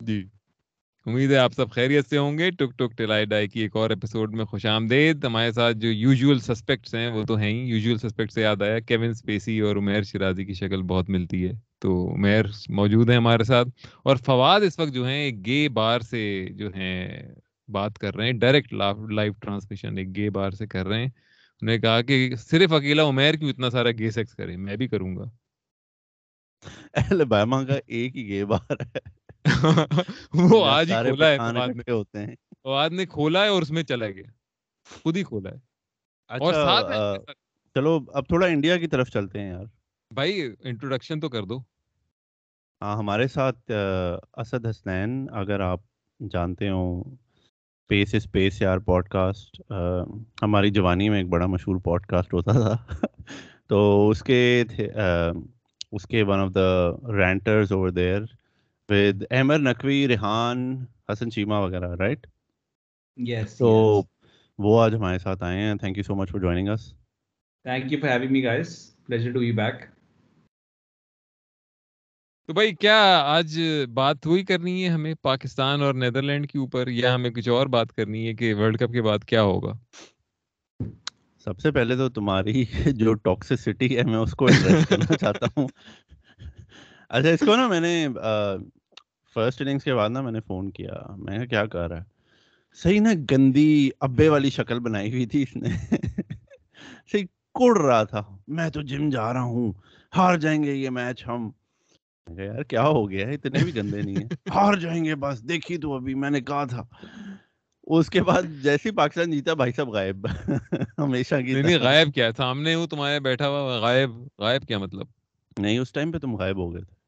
جی۔ امید ہے آپ سب خیریت سے ہوں گے۔ ٹک ٹک ٹلائی ڈائی کی ایک اور ایپیسوڈ میں خوش آمدید۔ ہمارے ساتھ جو یوزول سسپیکٹس ہیں، وہ تو ہیں ہی۔ یوزول سسپیکٹ سے یاد آیا کیون اسپیسی اور عمیر شرازی کی شکل بہت ملتی ہے۔ تو عمیر موجود ہیں ہمارے ساتھ۔ اور فواد اس وقت جو ہیں، ایک گے بار سے جو ہیں، بات کر رہے ہیں۔ ڈائریکٹ لائیو ٹرانسمیشن ایک گے بار سے کر رہے ہیں۔ انہوں نے کہا کہ صرف اکیلا عمیر کیوں اتنا سارا گے سیکس کرے؟ میں بھی کروں گا۔ اہل کا ایک ہی گے بار ہے۔ وہ آج ہی کھولا ہے ہوتے ہیں۔ فواد نے کھولا ہے اور اس میں چلا گیا۔ خود ہی کھولا ہے۔ اور ساتھ چلو اب تھوڑا انڈیا کی طرف چلتے ہیں یار۔ بھائی انٹروڈکشن تو کر دو۔ ہاں ہمارے ساتھ اسد حسنین اگر آپ جانتے ہوں اسپیس اسپیس یار پوڈ کاسٹ ہماری جوانی میں ایک بڑا مشہور پوڈ کاسٹ ہوتا تھا۔ تو اس کے اس کے one of the ranters over there with Ahmar Naqvi Rehan حسن چیما وغیرہ رائٹ یس تو وہ آج ہمارے ساتھ آئے ہیں thank you so much for joining us thank you for having me guys pleasure to be back تو بھائی کیا آج بات وہی کرنی ہے ہمیں پاکستان اور نیدرلینڈ کے اوپر یا ہمیں کچھ اور بات کرنی ہے کہ ورلڈ کپ کے بعد کیا ہوگا سب سے پہلے تو تمہاری جو ٹاکسسٹی ہے میں اس کو ایڈریس کرنا چاہتا ہوں اچھا اس کو نا میں نے فرسٹ اننگس کے بعد نا میں نے فون کیا۔ میں نے کیا کہہ رہا ہے؟ صحیح نا گندی ابے والی شکل بنائی ہوئی تھی اس نے۔ صحیح کوڑ رہا تھا۔ میں تو جم جا رہا ہوں۔ ہار جائیں گے یہ میچ ہم. یار کیا ہو گیا ہے؟ اتنے بھی گندے نہیں ہیں۔ ہار جائیں گے بس۔ دیکھی تو ابھی میں نے کہا تھا۔ اس کے بعد جیسے پاکستان جیتا بھائی صاحب غائب۔ ہمیشہ کی نہیں غائب کیا سامنے ہوں تمہارے بیٹھا ہوا غائب۔ غائب کیا مطلب؟ نہیں اس ٹائم پہ تم غائب ہو گئے تھے۔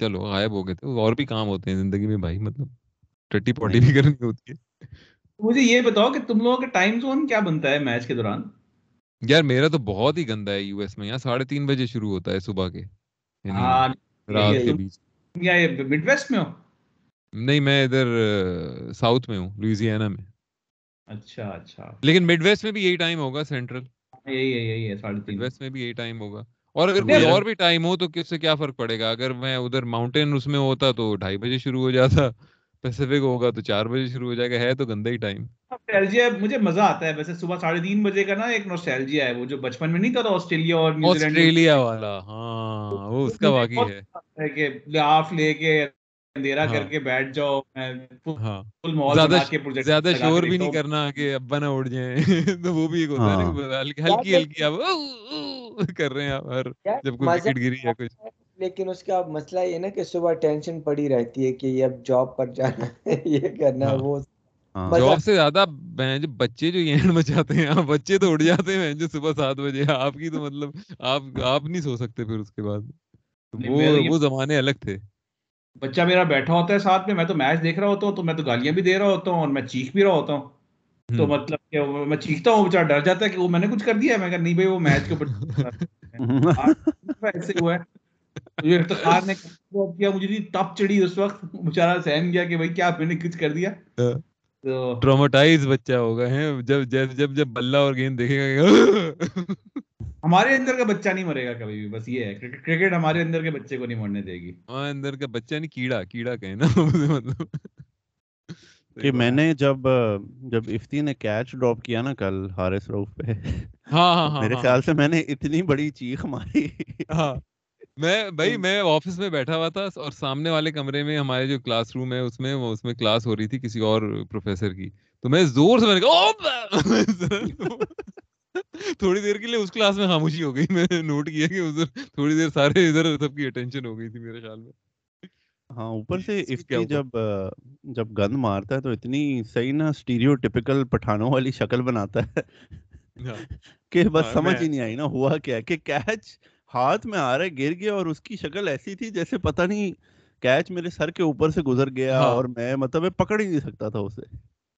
چلو غائب ہو گئے تھے۔ اور بھی کام ہوتے ہیں زندگی میں بھائی مطلب ٹٹی پوٹی بھی کرنی ہوتی ہے۔ مجھے یہ بتاؤ کہ تم لوگوں کا ٹائم زون کیا بنتا ہے میچ کے دوران؟ یار میرا تو بہت ہی گندا ہے یو ایس میں۔ یہاں ساڑھے تین بجے شروع ہوتا ہے صبح کے یعنی ہاں، رات کے بیچ۔ مڈ ویسٹ میں ہو؟ نہیں میں ادھر ساؤتھ میں ہوں لوئزیانا میں۔ اچھا اچھا۔ لیکن مڈ ویسٹ میں بھی یہی ٹائم ہوگا سینٹرل۔ یہی یہی ہے ساڑھے تین۔ ویسٹ میں بھی یہی ٹائم ہوگا۔ اور اگر کوئی اور بھی ٹائم ہو تو کس سے کیا فرق پڑے گا؟ اگر میں ادھر ماؤنٹین اس میں ہوتا تو ڈھائی بجے شروع ہو جاتا پیسفک ہوگا تو چار بجے شروع ہو جائے گا ہے تو گندا ہی ٹائم مجھے مزہ آتا ہے ویسے صبح ساڑھے تین بجے کا نا ایک نوسٹیلجیا ہے وہ جو بچپن میں نہیں تھا آسٹریلیا اور آسٹریلیا والا ہاں وہ اس کا واقعی ہے۔ کہ لے کے اندھیرا کر کے بیٹھ جاؤ ہاں۔ زیادہ شور بھی نہیں کرنا کہ ابا نہ اڑ جائیں۔ تو وہ بھی ایک ہوتا ہے ہلکی ہلکی اب کر رہے ہیں ہر جب کوئی وکٹ گری یا کچھ۔ لیکن اس کا مسئلہ یہ نا کہ صبح ٹینشن پڑی رہتی ہے کہ یہ اب جاب پر جانا ہے یہ کرنا ہے وہ۔ جاب سے زیادہ بچے جو یہ مچاتے ہیں بچے تو اڑ جاتے ہیں جو صبح سات بجے۔ آپ کی تو مطلب آپ آپ نہیں سو سکتے پھر اس کے بعد۔ وہ وہ زمانے الگ تھے۔ بچہ میرا بیٹھا ہوتا ہے ساتھ میں میں تو میچ دیکھ رہا ہوتا ہوں تو میں تو گالیاں بھی دے رہا ہوتا ہوں اور میں چیخ بھی رہا ہوتا ہوں۔ تو مطلب کہ میں چیختا ہوں بےچارا ڈر جاتا ہے کہ وہ میں نے کچھ کر دیا ہے؟ میں کہا نہیں بھائی وہ میچ کے اوپر ایسے ہوا ہے۔ مجھے افتخار نے کیا مجھے تپ چڑی اس وقت۔ بےچارا سہم گیا کہ بھائی کیا میں نے کچھ کر دیا؟ ٹروماٹائز بچہ ہوگا ہے جب جب جب جب بلہ اور گیند دیکھے گا ہمارے اندر کا بچہ نہیں مرے گا کبھی بھی بس یہ ہے کرکٹ ہمارے اندر کے بچے کو نہیں مرنے دے گی۔ ہمارے اندر کا بچہ نہیں کیڑا کیڑا کہیں نا مطلب۔ کہ میں نے جب جب افتی نے کیچ ڈراپ کیا نا کل ہارس روف پہ ہاں ہاں میرے خیال سے میں نے اتنی بڑی چیخ ماری۔ ہاں۔ میں بھائی میں آفس میں بیٹھا ہوا تھا اور سامنے والے کمرے میں ہمارے جو کلاس روم ہے اس میں اس میں کلاس ہو رہی تھی کسی اور پروفیسر کی۔ تو میں زور سے میں نے کہا تھوڑی دیر کے لیے اس کلاس میں خاموشی ہو گئی میں نے نوٹ کیا کہ ادھر تھوڑی دیر سارے ادھر سب کی اٹینشن ہو گئی تھی میرے خیال میں ہاں اوپر سے اس کی جب جب گند مارتا ہے تو اتنی صحیح نا اسٹیریو ٹپیکل پٹھانوں والی شکل بناتا ہے ہاں۔ کہ بس ہاں، سمجھ ہی نہیں آئی نا ہوا کیا کہ کیچ ہاتھ میں آ رہا ہے گر گیا اور اس کی شکل ایسی تھی جیسے پتہ نہیں کیچ میرے سر کے اوپر سے گزر گیا ہاں۔ اور میں مطلب پکڑ ہی نہیں سکتا تھا اسے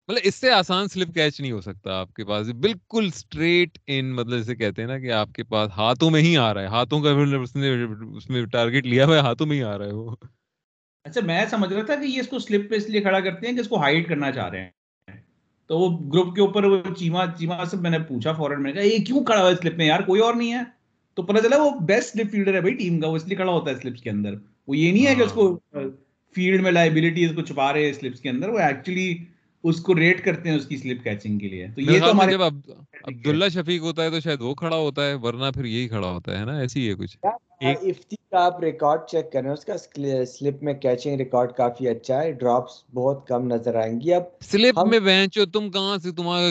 مطلب اس سے آسان سلپ کیچ نہیں ہو سکتا آپ کے پاس۔ بالکل اسٹریٹ ان مطلب جیسے کہتے ہیں نا کہ آپ کے پاس ہاتھوں میں ہی آ رہا ہے۔ ہاتھوں کا اس نے اس میں ٹارگیٹ لیا ہوا ہے ہاتھوں میں ہی آ رہا ہے وہ۔ اچھا میں سمجھ رہا تھا کہ یہ اس کو سلپ پہ اس لیے کھڑا کرتے ہیں کہ اس کو ہائڈ کرنا چاہ رہے ہیں۔ تو وہ گروپ کے اوپر وہ چیما چیما سے میں نے پوچھا فورن میں کہا یہ کیوں کھڑا ہوا ہے سلپ میں یار؟ کوئی اور نہیں ہے۔ تو پتا چلا وہ بیسٹ سلپ فیلڈر ہے بھائی ٹیم کا وہ اس لیے کھڑا ہوتا ہے سلپس کے اندر۔ وہ یہ نہیں ہے کہ اس کو فیلڈ میں لائبلٹیز کو چھپا رہے ہیں سلپس کے اندر وہ ایکچولی اس کو ریٹ کرتے ہیں اس کی سلپ کیچنگ کے لیے۔ تو یہ تو ہمارے جب عبداللہ شفیق ہوتا ہے تو شاید وہ کھڑا ہوتا ہے ورنہ پھر یہی کھڑا ہوتا ہے نا؟ ایسی ہے کچھ۔ افتی کا آپ ریکارڈ چیک کریں اس کا سلپ میں کیچنگ ریکارڈ کافی اچھا ہے ڈراپس بہت کم نظر آئیں گی۔ اب سلپ میں بینچو تم کہاں سے؟ تمہارا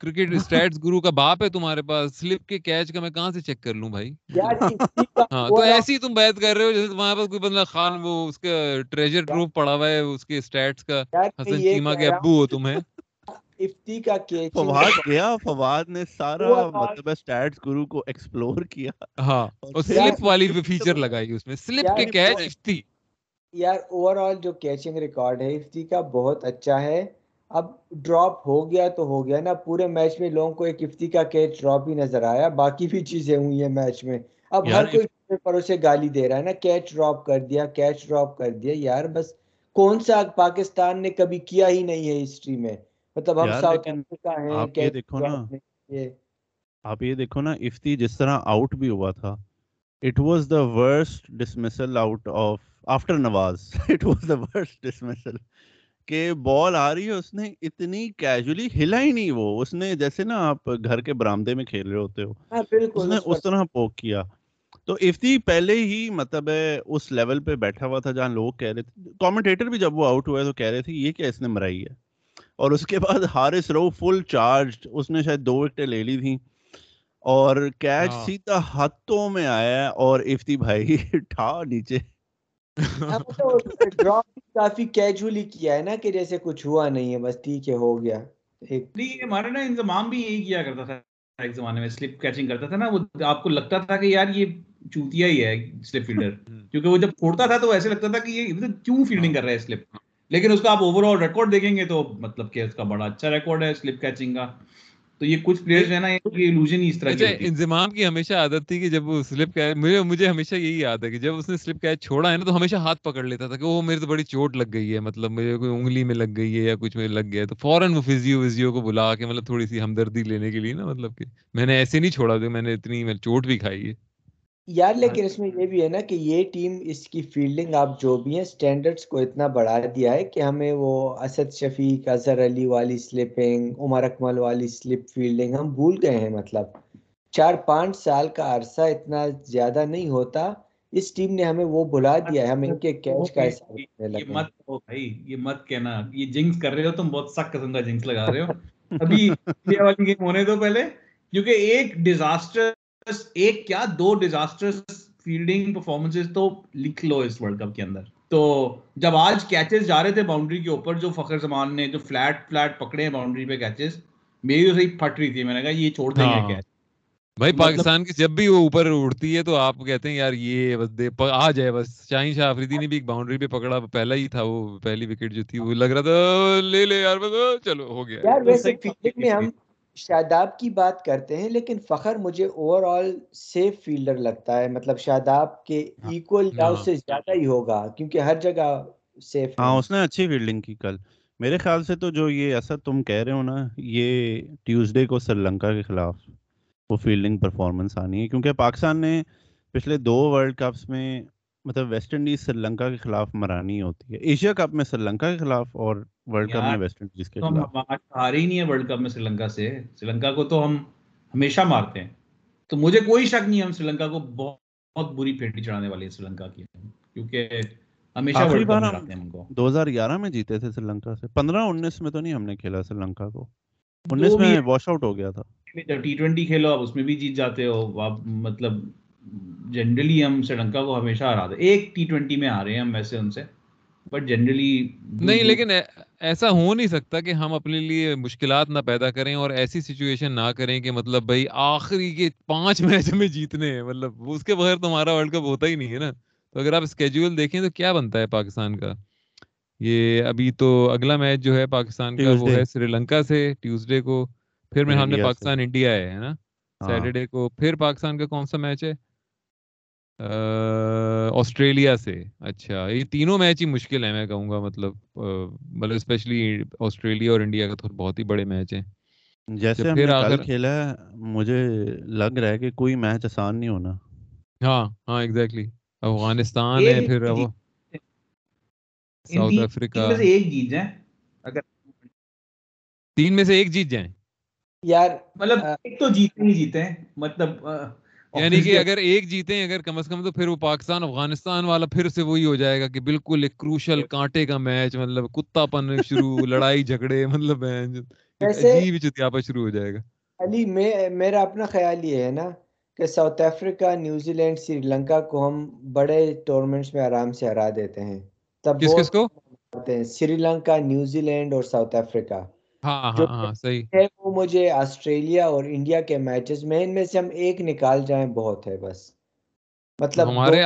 کرکٹ سٹیٹس گرو کا باپ ہے تمہارے پاس۔ سلپ کے کیچ کا میں کہاں سے چیک کر لوں بھائی؟ ہاں تو ایسی تم بات کر رہے ہو جیسے تمہارے پاس کوئی بندہ خان وہ اس کا ٹریجر ٹروف پڑا ہوا ہے اس کے سٹیٹس کا حسن چیمہ کے ابو ہو تمہیں۔ افتی کا کیچنگ فواد گیا فواد نے سارا مطلب سٹیٹس گرو کو ایکسپلور کیا۔ ہاں اور سلپ والی بھی فیچر لگائی اس میں۔ سلپ کے کیچ افتی۔ یار اوور آل جو کیچنگ ریکارڈ ہے افتی کا بہت اچھا ہے۔ اب ڈراپ ہو گیا تو ہو گیا نا۔ پورے میچ میں لوگوں کو ایک افتی کا کیچ ڈراپ ہی نظر آیا۔ باقی بھی چیزیں ہوئی ہیں میچ میں۔ اب ہر کوئی پر اسے گالی دے رہا ہے نا۔ کیچ ڈراپ کر دیا کیچ ڈراپ کر دیا۔ یار بس کون سا پاکستان نے کبھی کیا ہی نہیں ہے ہسٹری میں۔ مطلب ہم ساؤتھ افریقہ ہیں آپ یہ دیکھو نا آپ یہ دیکھو نا افتی جس طرح آؤٹ بھی ہوا تھا it was the worst dismissal out of after Nawaz it was the worst dismissal کہ بال آ رہی ہے اس نے اتنی کیجولی ہلا ہی نہیں وہ اس نے جیسے نا آپ گھر کے برامدے میں کھیل رہے ہوتے ہو ہاں، اس نے اس طرح پوک کیا۔ تو افتی پہلے ہی مطلب ہے اس لیول پہ بیٹھا ہوا تھا جہاں لوگ کہہ رہے تھے کامنٹیٹر بھی جب وہ آؤٹ ہوا ہے تو کہہ رہے تھے یہ کیا اس نے مرائی ہے؟ اور اس کے بعد ہارس رو فل چارج اس نے شاید دو وکٹیں لے لی تھیں۔ اور کیچ ہاں۔ سیدھا ہاتھوں میں آیا اور افتی بھائی ٹھا نیچے۔ کافی کیجولی کیا ہے نا کہ جیسے کچھ ہوا نہیں ہے بس ٹھیک ہے ہو گیا۔ نہیں ہمارے نا انضمام بھی یہی کیا کرتا تھا۔ ایک زمانے میں سلپ کیچنگ کرتا تھا نا وہ آپ کو لگتا تھا کہ یار یہ چوتیا ہی ہے سلپ فیلڈر کیونکہ وہ جب چھوڑتا تھا تو ایسے لگتا تھا کہ یہ کیوں فیلڈنگ کر رہا ہے سلپ لیکن اس کا آپ اوور آل ریکارڈ دیکھیں گے تو مطلب کہ اس کا بڑا اچھا ریکارڈ ہے سلپ کیچنگ کا۔ تو یہ کچھ پلیئرز ہیں نا یہ الوژن ہی اس طرح کی ہے انضمام کی ہمیشہ عادت تھی کہ جب وہ سلپ کیچ مجھے مجھے ہمیشہ یہی یاد ہے کہ جب اس نے سلپ کیچ چھوڑا ہے نا تو ہمیشہ ہاتھ پکڑ لیتا تھا کہ وہ میرے تو بڑی چوٹ لگ گئی ہے مطلب مجھے کوئی انگلی میں لگ گئی ہے یا کچھ میں لگ گیا ہے۔ تو فوراً وہ فزیو وزیو کو بلا کے مطلب تھوڑی سی ہمدردی لینے کے لیے نا مطلب کہ میں نے ایسے نہیں چھوڑا میں نے اتنی چوٹ بھی کھائی ہے۔ یار لیکن اس میں یہ بھی ہے نا کہ یہ ٹیم اس کی فیلڈنگ آپ جو بھی ہیں سٹینڈرڈز کو اتنا بڑھا دیا ہے کہ ہمیں وہ اسد شفیق اظہر علی والی سلپنگ عمر اکمل والی سلپ فیلڈنگ ہم بھول گئے ہیں مطلب چار پانچ سال کا عرصہ اتنا زیادہ نہیں ہوتا۔ اس ٹیم نے ہمیں وہ بھلا دیا ہے ہم ان کے کیچ کا حساب یہ مت ہو بھائی یہ مت کہنا۔ یہ جنگس کر رہے ہو تم بہت سخت قسم کا جنگس لگا رہے ہو۔ ابھی یہ والی گیم ہونے دو پہلے کیونکہ ایک ڈیزاسٹر ایک کیا دو ڈیزاسٹر فیلڈنگ پرفارمنس تو لکھ لو اس ورلڈ کپ کے اندر تو جب آج کیچز جا رہے تھے باؤنڈری کے اوپر جو فخر زمان نے جو فلیٹ فلیٹ پکڑے ہیں باؤنڈری پہ کیچز میری تو صحیح پھٹ رہی تھی میں نے کہا یہ چھوڑ دیں گے کیچ بھائی پاکستان کی جب بھی وہ اوپر اڑتی ہے تو آپ کہتے ہیں یار یہ بس دے آ جائے بس شاہین شاہ آفریدی نے بھی ایک باؤنڈری پہ پکڑا پہلا ہی تھا وہ پہلی وکٹ جو تھی وہ لگ رہا تھا لے لے یار بس چلو ہو گیا یار ویسے فیلڈنگ میں ہم شاداب کی بات کرتے ہیں لیکن فخر مجھے اوور آل سیف فیلڈر لگتا ہے۔ مطلب شاداب کے ایکول یا اس سے زیادہ ہی ہوگا کیونکہ ہر جگہ سیف ہاں اس نے اچھی فیلڈنگ کی کل۔ میرے خیال سے تو جو یہ ایسا تم کہہ رہے ہو نا یہ ٹیوزڈے کو سری لنکا کے خلاف وہ فیلڈنگ پرفارمنس آنی ہے۔ کیونکہ پاکستان نے پچھلے دو ورلڈ کپس میں مطلب ویسٹ انڈیز سری لنکا کے خلاف مرانی ہوتی ہے۔ ایشیا کپ میں سری لنکا کے خلاف اور ورلڈ کپ میں ویسٹ انڈیز کے خلاف؟ ہار ہی نہیں ہے ورلڈ کپ میں سری لنکا سے۔ سری لنکا کو تو ہم ہمیشہ مارتے ہیں۔ تو مجھے کوئی شک نہیں ہم سری لنکا کو بہت بری پھیٹی چڑھانے والی ہے سری لنکا کی۔ کیونکہ ہمیشہ ورلڈ کپ میں ہیں ہم کو۔ دو ہزار گیارہ میں جیتے تھے سری لنکا سے۔ پندرہ انیس میں تو نہیں ہم نے کھیلا سری لنکا کو۔ انیس میں واش آؤٹ ہو گیا تھا۔ جب ٹی ٹوینٹی کھیلو آپ اس میں بھی جیت جاتے ہو۔ آپ مطلب جنرلی ہم سری لنکا کو ہمیشہ ہرا دے ایک ٹی ٹوینٹی میں آ رہے ہیں ہم ویسے ان سے بٹ جنرلی نہیں لیکن ایسا ہو نہیں سکتا کہ ہم اپنے لیے مشکلات نہ پیدا کریں اور ایسی سچویشن نہ کریں کہ مطلب بھائی آخری کے پانچ میچ میں جیتنے ہیں۔ مطلب اس کے بغیر تو ہمارا ورلڈ کپ ہوتا ہی نہیں ہے نا۔ تو اگر آپ اسکیجول دیکھیں تو کیا بنتا ہے پاکستان کا؟ یہ ابھی تو اگلا میچ جو ہے پاکستان کا وہ ہے سری لنکا سے ٹیوزڈے کو پھر میں ہم نے پاکستان انڈیا ہے نا؟ سیٹرڈے ہاں۔ کو پھر پاکستان کا کون سا میچ ہے؟ آسٹریلیا سے۔ اچھا یہ تینوں میچ ہی مشکل ہے میں کہوں گا مطلب مطلب اسپیشلی آسٹریلیا اور انڈیا کا تو بہت ہی بڑے میچ ہیں۔ جیسے ہم نے کل کھیلا ہے مجھے لگ رہا ہے کہ کوئی میچ آسان نہیں ہونا۔ ہاں ہاں ایگزیکٹلی افغانستان ہے پھر یعنی کہ اگر ایک جیتے ہیں اگر کم از کم تو پھر وہ پاکستان افغانستان والا پھر سے وہی ہو جائے گا کہ بالکل ایک کروشل کانٹے کا میچ مطلب کتا پن شروع لڑائی جھگڑے مطلب عجیب چتیاپا شروع ہو جائے گا۔ علی میرا اپنا خیال یہ ہے نا کہ South Africa New Zealand Sri Lanka کو ہم بڑے ٹورنمنٹس میں آرام سے ہرا دیتے ہیں۔ تب کس کس کو؟ سری لنکا نیوزی لینڈ اور ساؤتھ افریقہ۔ ہاں، ہاں، جو ہاں، ہے وہ مجھے آسٹریلیا اور انڈیا کے میچز میں ان میں سے ہم ایک نکال جائیں بہت ہے بس۔ مطلب ہمارے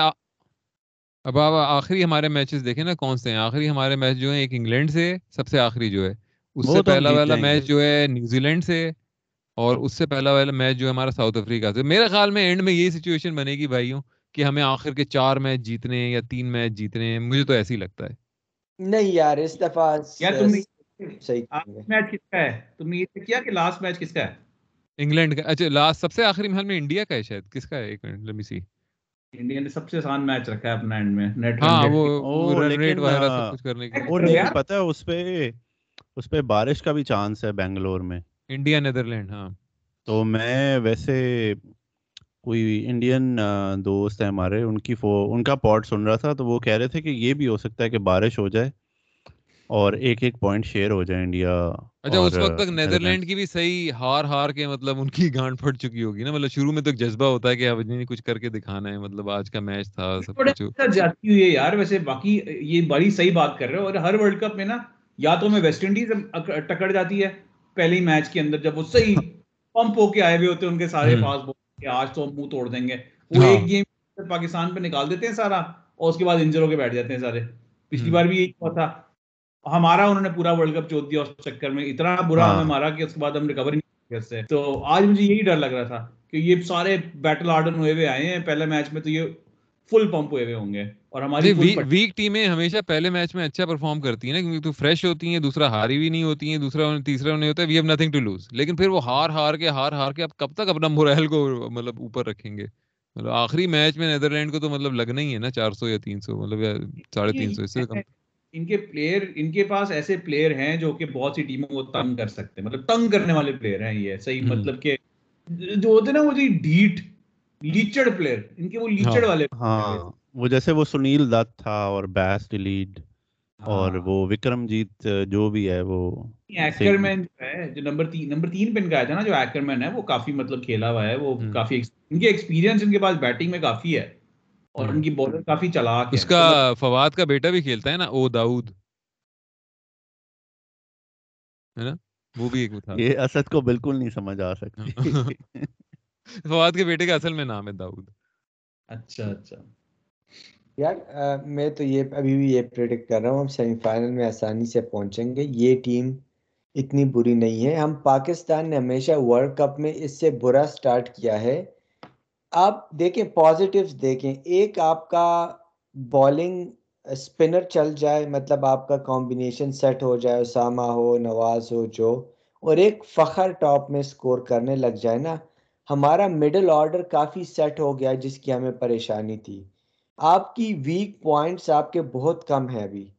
اب آپ آخری ہمارے میچز دیکھیں نا کون سے ہیں؟ آخری ہمارے میچ جو ہیں ایک انگلینڈ سے سب سے آخری جو ہے۔ اس سے پہلا والا میچ جو ہے نیوزی لینڈ سے اور اس سے پہلا والا میچ جو ہے ہمارا ساؤتھ افریقہ سے۔ میرے خیال میں اینڈ میں یہی سچویشن بنے گی بھائیوں کہ ہمیں آخر کے چار میچ جیتنے یا تین میچ جیتنے مجھے تو ایسے ہی لگتا ہے۔ نہیں یار اس دفعہ انگلینڈ کا اچھا لاسٹ سب سے آخری محل میں انڈیا کا ہے شاید؟ کس کا ہے؟ ایک منٹ سی انڈیا نے سب سے آسان میچ رکھا ہے اپنا اینڈ میں نیٹ ہاں وہ رن oh, ریٹ وغیرہ سب کچھ کرنے کے اور پتہ ہے اس پہ اس پہ بارش کا بھی چانس ہے بنگلور میں۔ انڈیا نیدرلینڈ ہاں۔ تو میں ویسے کوئی انڈین دوست ہیں ہمارے ان کی ان کا پاٹ سن رہا تھا تو وہ کہہ رہے تھے کہ یہ بھی ہو سکتا ہے کہ بارش ہو جائے۔ اور ایک ایک پوائنٹ شیئر ہو جائے انڈیا اچھا اس وقت تک نیدرلینڈ کی بھی صحیح ہار ہار کے مطلب ان کی گانٹ پھٹ چکی ہوگی نا۔ مطلب شروع میں تو ایک جذبہ ہوتا ہے کہ اب نہیں کچھ کر کے دکھانا ہے۔ مطلب آج کا میچ تھا سب کچھ۔ جاتی ہوئی ہے یار؟ ویسے باقی یہ بڑی صحیح بات کر رہے ہو۔ اور ہر ورلڈ کپ میں نا یا تو میں ویسٹ انڈیز ٹکڑ جاتی ہے۔ پہلے میچ کے اندر جب وہ صحیح پمپ ہو کے آئے ہوئے ہوتے ہیں ان کے سارے پاس بول کے آج تو ہم منہ توڑ دیں گے۔ وہ ہاں۔ ایک گیم پاکستان پہ نکال دیتے ہیں سارا اور اس کے بعد انجر ہو کے بیٹھ جاتے ہیں سارے۔ پچھلی بار بھی یہی ہوا تھا۔ ہمارا انہوں نے پورا ورلڈ کپ چوت دیا اس چکر میں اتنا برا ہمیں ہاں۔ مارا کہ اس کے بعد ہم ریکور نہیں سے۔ تو آج مجھے یہی ڈر لگ رہا تھا کہ یہ سارے بیٹل آرڈن ہوئے ہوئے آئے ہیں پہلے میچ میں تو یہ فل پمپ ہوئے ہوئے ہوں گے اور ہماری جی، ویک ٹیمیں ہمیشہ پہلے میچ میں اچھا پرفارم کرتی ہیں نا کیونکہ تو فریش ہوتی ہیں دوسرا ہاری بھی نہیں ہوتی ہیں دوسرا تیسرا نہیں ہوتا ہے we have nothing to lose لیکن پھر وہ ہار ہار کے ہار ہار کے اب کب تک اپنا مورائل کو مطلب اوپر رکھیں گے؟ مطلب آخری میچ میں نیدرلینڈ کو تو مطلب لگنا ہی ہے نا چار سو یا تین سو مطلب ساڑھے جی، تین سو اس سے کم۔ ان کے پلیئر ان کے پاس ایسے پلیئر ہیں جو کہ بہت سی ٹیموں کو تنگ کر سکتے ہیں۔ مطلب تنگ کرنے والے پلیئر ہیں یہ صحیح مطلب کہ جو ہوتے نا وہ جی ڈھیٹ لیچڑ پلیئر ان کے وہ ہاں، لیچڑ والے ہاں وہ جیسے وہ سنیل دت تھا اور بیس ڈیلیڈ ہاں۔ اور وہ وکرم جیت جو بھی ہے وہ ایکرمین جو ہے جو نمبر تین نمبر تین پہ ان کا آیا تھا نا جو ایکرمین ہے وہ کافی مطلب کھیلا ہوا ہے وہ کافی ان کے ایکسپیرینس ان کے پاس بیٹنگ میں کافی ہے۔ اور ان کی بالر کافی چلاک اس کا فواد کا بیٹا بھی کھیلتا ہے نا او داؤد۔ ہے نا؟ وہ بھی ایک یہ اسد کو بالکل نہیں سمجھ آ سکتا فواد کے بیٹے کا اصل میں نام ہے داؤد۔ اچھا اچھا۔ یار میں تو یہ ابھی بھی یہ پریڈکٹ کر رہا ہوں ہم سیمی فائنل میں آسانی سے پہنچیں گے۔ یہ ٹیم اتنی بری نہیں ہے۔ ہم پاکستان نے ہمیشہ ورلڈ کپ میں اس سے برا سٹارٹ کیا ہے۔ آپ دیکھیں پازیٹیوز دیکھیں۔ ایک آپ کا بالنگ اسپنر چل جائے مطلب آپ کا کمبینیشن سیٹ ہو جائے، اسامہ ہو، نواز ہو، جو، اور ایک فخر ٹاپ میں سکور کرنے لگ جائے نا، ہمارا مڈل آرڈر کافی سیٹ ہو گیا جس کی ہمیں پریشانی تھی۔ آپ کی ویک پوائنٹس آپ کے بہت کم ہیں ابھی۔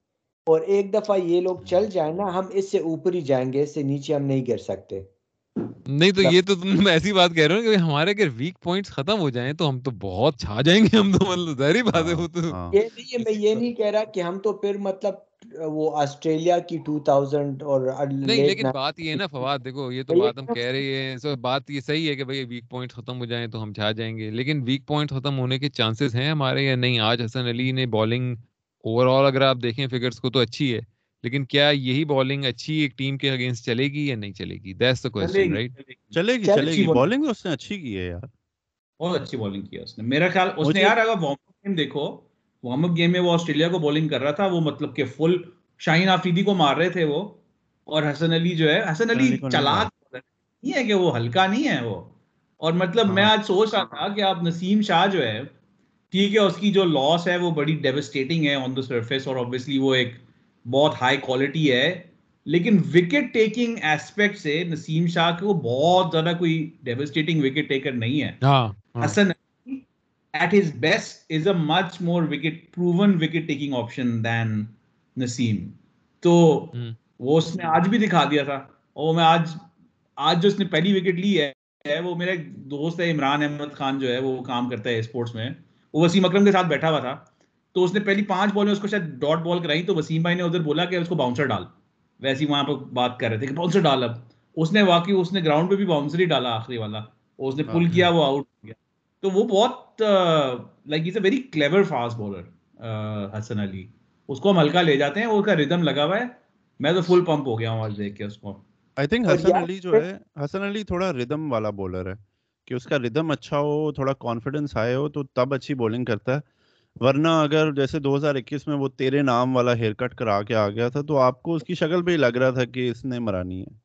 اور ایک دفعہ یہ لوگ چل جائیں نا، ہم اس سے اوپر ہی جائیں گے، اس سے نیچے ہم نہیں گر سکتے۔ نہیں تو یہ تو تم ایسی بات کہہ رہے ہو کہ ہمارے اگر ویک پوائنٹس ختم ہو جائیں تو ہم تو بہت چھا جائیں گے ہم تو مطلب ظاہری بات ہے ہاں، وہ تو ہاں۔ یہ نہیں میں یہ نہیں کہہ رہا کہ ہم تو پھر مطلب وہ آسٹریلیا کی 2000 اور نہیں لیکن بات یہ ہے نا فواد دیکھو یہ تو بات ہم کہہ رہے ہیں سو بات یہ صحیح ہے کہ بھئی ویک پوائنٹ ختم ہو جائیں تو ہم چھا جائیں گے لیکن ویک پوائنٹ ختم ہونے کے چانسز ہیں ہمارے یا نہیں؟ آج حسن علی نے بالنگ اوور آل اگر آپ دیکھیں فگرز کو تو اچھی ہے۔ لیکن کیا یہی بالنگ اچھی ایک ٹیم کے اگینسٹ چلے گی یا نہیں چلے گی؟ دیٹس دا کوسچن رائٹ چلے گی۔ چلے گی بالنگ اس نے اچھی کی ہے یار۔ بہت اچھی بالنگ کی ہے اس نے۔ میرا خیال اس نے یار اگر وارم اپ گیم دیکھو وارم اپ گیم میں وہ آسٹریلیا کو بالنگ کر رہا تھا وہ مطلب کہ فل شاہین آفریدی کو مار رہے تھے وہ۔ اور حسن علی جو ہے حسن علی چلاک نہیں ہے کہ وہ ہلکا نہیں ہے وہ۔ اور مطلب میں ہاں۔ آج سوچ رہا تھا کہ آپ نسیم شاہ جو ہے ٹھیک ہے اس کی جو لاس ہے وہ بڑی ڈیوسٹیٹنگ ہے آن دا سرفیس اور آبویسلی وہ ایک بہت ہائی کوالٹی ہے لیکن وکٹ ٹیکنگ ایسپیکٹ سے نسیم شاہ کے وہ بہت زیادہ کوئی ڈیوسٹیٹنگ وکٹ ٹیکر نہیں ہے۔ ہاں، ہاں۔ Hasan at his best is a much more wicket proven wicket taking option than Naseem. تو وہ اس نے آج بھی دکھا دیا تھا۔ اور وہ میں آج آج جو اس نے پہلی وکٹ لی ہے وہ میرا ایک دوست ہے عمران احمد خان جو ہے وہ کام کرتا ہے اسپورٹس میں۔ وہ وسیم اکرم کے ساتھ بیٹھا ہوا تھا۔ تو اس نے پہلی پانچ بالیں اس کو شاید ڈاٹ بال کرائی تو وسیم بھائی نے ادھر بولا کہ اس کو باؤنسر ڈال۔ ویسے ہی وہاں پہ بات کر رہے تھے کہ باؤنسر ڈال اب۔ اس نے واقعی اس نے گراؤنڈ پہ بھی باؤنسر ہی ڈالا آخری والا۔ اس نے پل کیا وہ آؤٹ ہو گیا۔ تو وہ بہت like is a very clever fast bowler Hasan Ali. اس کو ہم ہلکا لے جاتے ہیں اس کا ردم لگا ہوا ہے۔ میں تو فل پمپ ہو گیا ہوں آج دیکھ کے اس کو۔ آئی تھنک حسن علی جو ہے حسن علی تھوڑا ردم والا بولر ہے۔ کہ اس کا ردم اچھا ہو تھوڑا کانفیڈنس آئے ہو تو تب اچھی بولنگ کرتا ہے۔ ورنہ اگر جیسے دو ہزار اکیس میں وہ تیرے نام والا ہیئر کٹ کرا کے آ گیا تھا تو آپ کو اس کی شکل پہ ہی لگ رہا تھا کہ اس نے مرانی ہے۔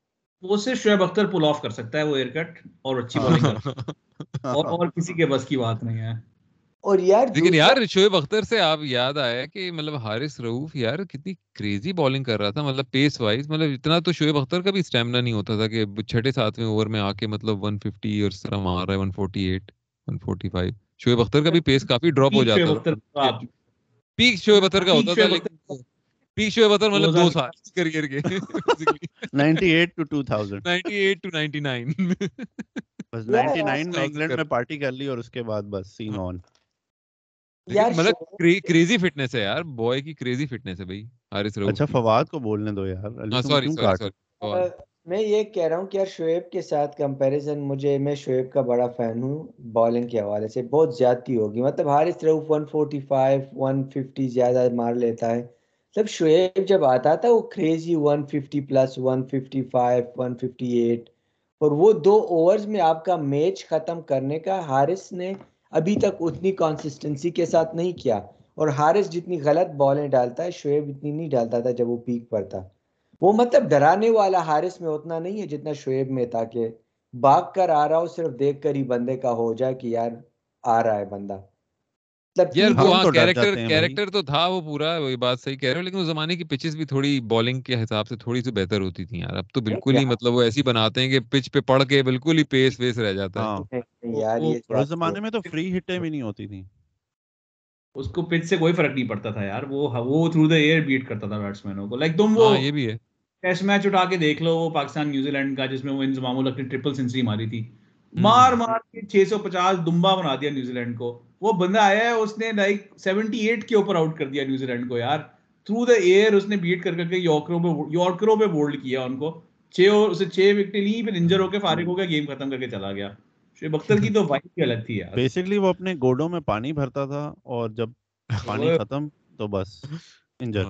وہ صرف شعیب اختر پل آف کر سکتا ہے وہ ایئر کٹ اور اچھی بالنگ اور اور کسی کے بس کی بات نہیں ہے۔ اور یار لیکن یار شعیب اختر سے آپ یاد آیا کہ مطلب حارث رؤوف یار کتنی کریزی بالنگ کر رہا تھا مطلب پیس وائز مطلب اتنا تو شعیب اختر کا بھی اسٹیمنا نہیں ہوتا تھا کہ چھٹے ساتویں اوور میں آ کے مطلب 150 اور اس طرح مار رہا ہے 148 145 شعیب اختر کا بھی پیس کافی ڈراپ ہو جاتا تھا پیک شعیب اختر کا ہوتا تھا لیکن پیک شعیب اختر مطلب دو سال کریئر کے 98 ٹو 2000 98 ٹو 99 بس 99 میں انگلینڈ میں پارٹی کر لی اور اس کے بعد بس سین آن مطلب کریزی فٹنس ہے یار بوائے کی کریزی فٹنس ہے بھائی حارث رؤوف اچھا فواد کو بولنے دو یار سوری سوری میں یہ کہہ رہا ہوں کہ یار شعیب کے ساتھ کمپیریزن مجھے، میں شعیب کا بڑا فین ہوں بالنگ کے حوالے سے بہت زیادتی ہوگی۔ مطلب حارث رؤوف 145 150 زیادہ مار لیتا ہے۔ مطلب شعیب جب آتا تھا وہ کریزی 150 پلس 155 158 اور وہ دو اوورز میں آپ کا میچ ختم کرنے کا حارث نے ابھی تک اتنی کانسسٹنسی کے ساتھ نہیں کیا۔ اور حارث جتنی غلط بالیں ڈالتا ہے، شعیب اتنی نہیں ڈالتا تھا جب وہ پیک پر تھا۔ وہ مطلب ڈرانے والا حارث میں اتنا نہیں ہے جتنا شعیب میں تھا کہ بھاگ کر آ رہا ہو صرف دیکھ کر ہی بندے کا ہو جائے کہ یار آ رہا ہے بندہ۔ کیریکٹر تو تھا وہ پورا وہی بات صحیح کہہ رہے ہو لیکن اس زمانے کی پچز بھی تھوڑی بالنگ کے حساب سے تھوڑی سی بہتر ہوتی تھی یار۔ اب تو بالکل ہی مطلب وہ ایسی بناتے ہیں کہ پچ پہ پڑ کے بالکل ہی پیس ویس رہ جاتا ہے۔ اس زمانے میں تو فری ہٹیں بھی نہیں ہوتی تھی اس کو پچ سے کوئی فرق نہیں پڑتا تھا یار۔ وہ وہ تھرو دا ایئر بیٹ کرتا تھا بیٹسمینوں کو۔ لائک تم وہ یہ بھی ہے۔ ٹیسٹ میچ اٹھا کے دیکھ لو وہ پاکستان نیوزی لینڈ کا جس میں وہ انضمام الحق نے ٹرپل سینچری ماری تھی۔ مار مار کے چھ سو پچاس دمبا بنا دیا نیوزی لینڈ کو۔ وہ بندہ آیا ہے اس نے لائک سیونٹی ایٹ کے اوپر آؤٹ کر دیا نیوزی لینڈ کو یار۔ تھرو دا ایئر اس نے بیٹ کر کر کے یارکروں پہ یارکروں پہ بولڈ کیا ان کو۔ چھ اسے چھ وکٹیں لی پھر انجر ہو کے فارغ ہو گیا گیم ختم کر کے چلا گیا۔ شعیب اختر کی تو وائف الگ تھی یار۔ بیسیکلی وہ اپنے گوڈوں میں پانی بھرتا تھا اور جب پانی ختم تو بس انجر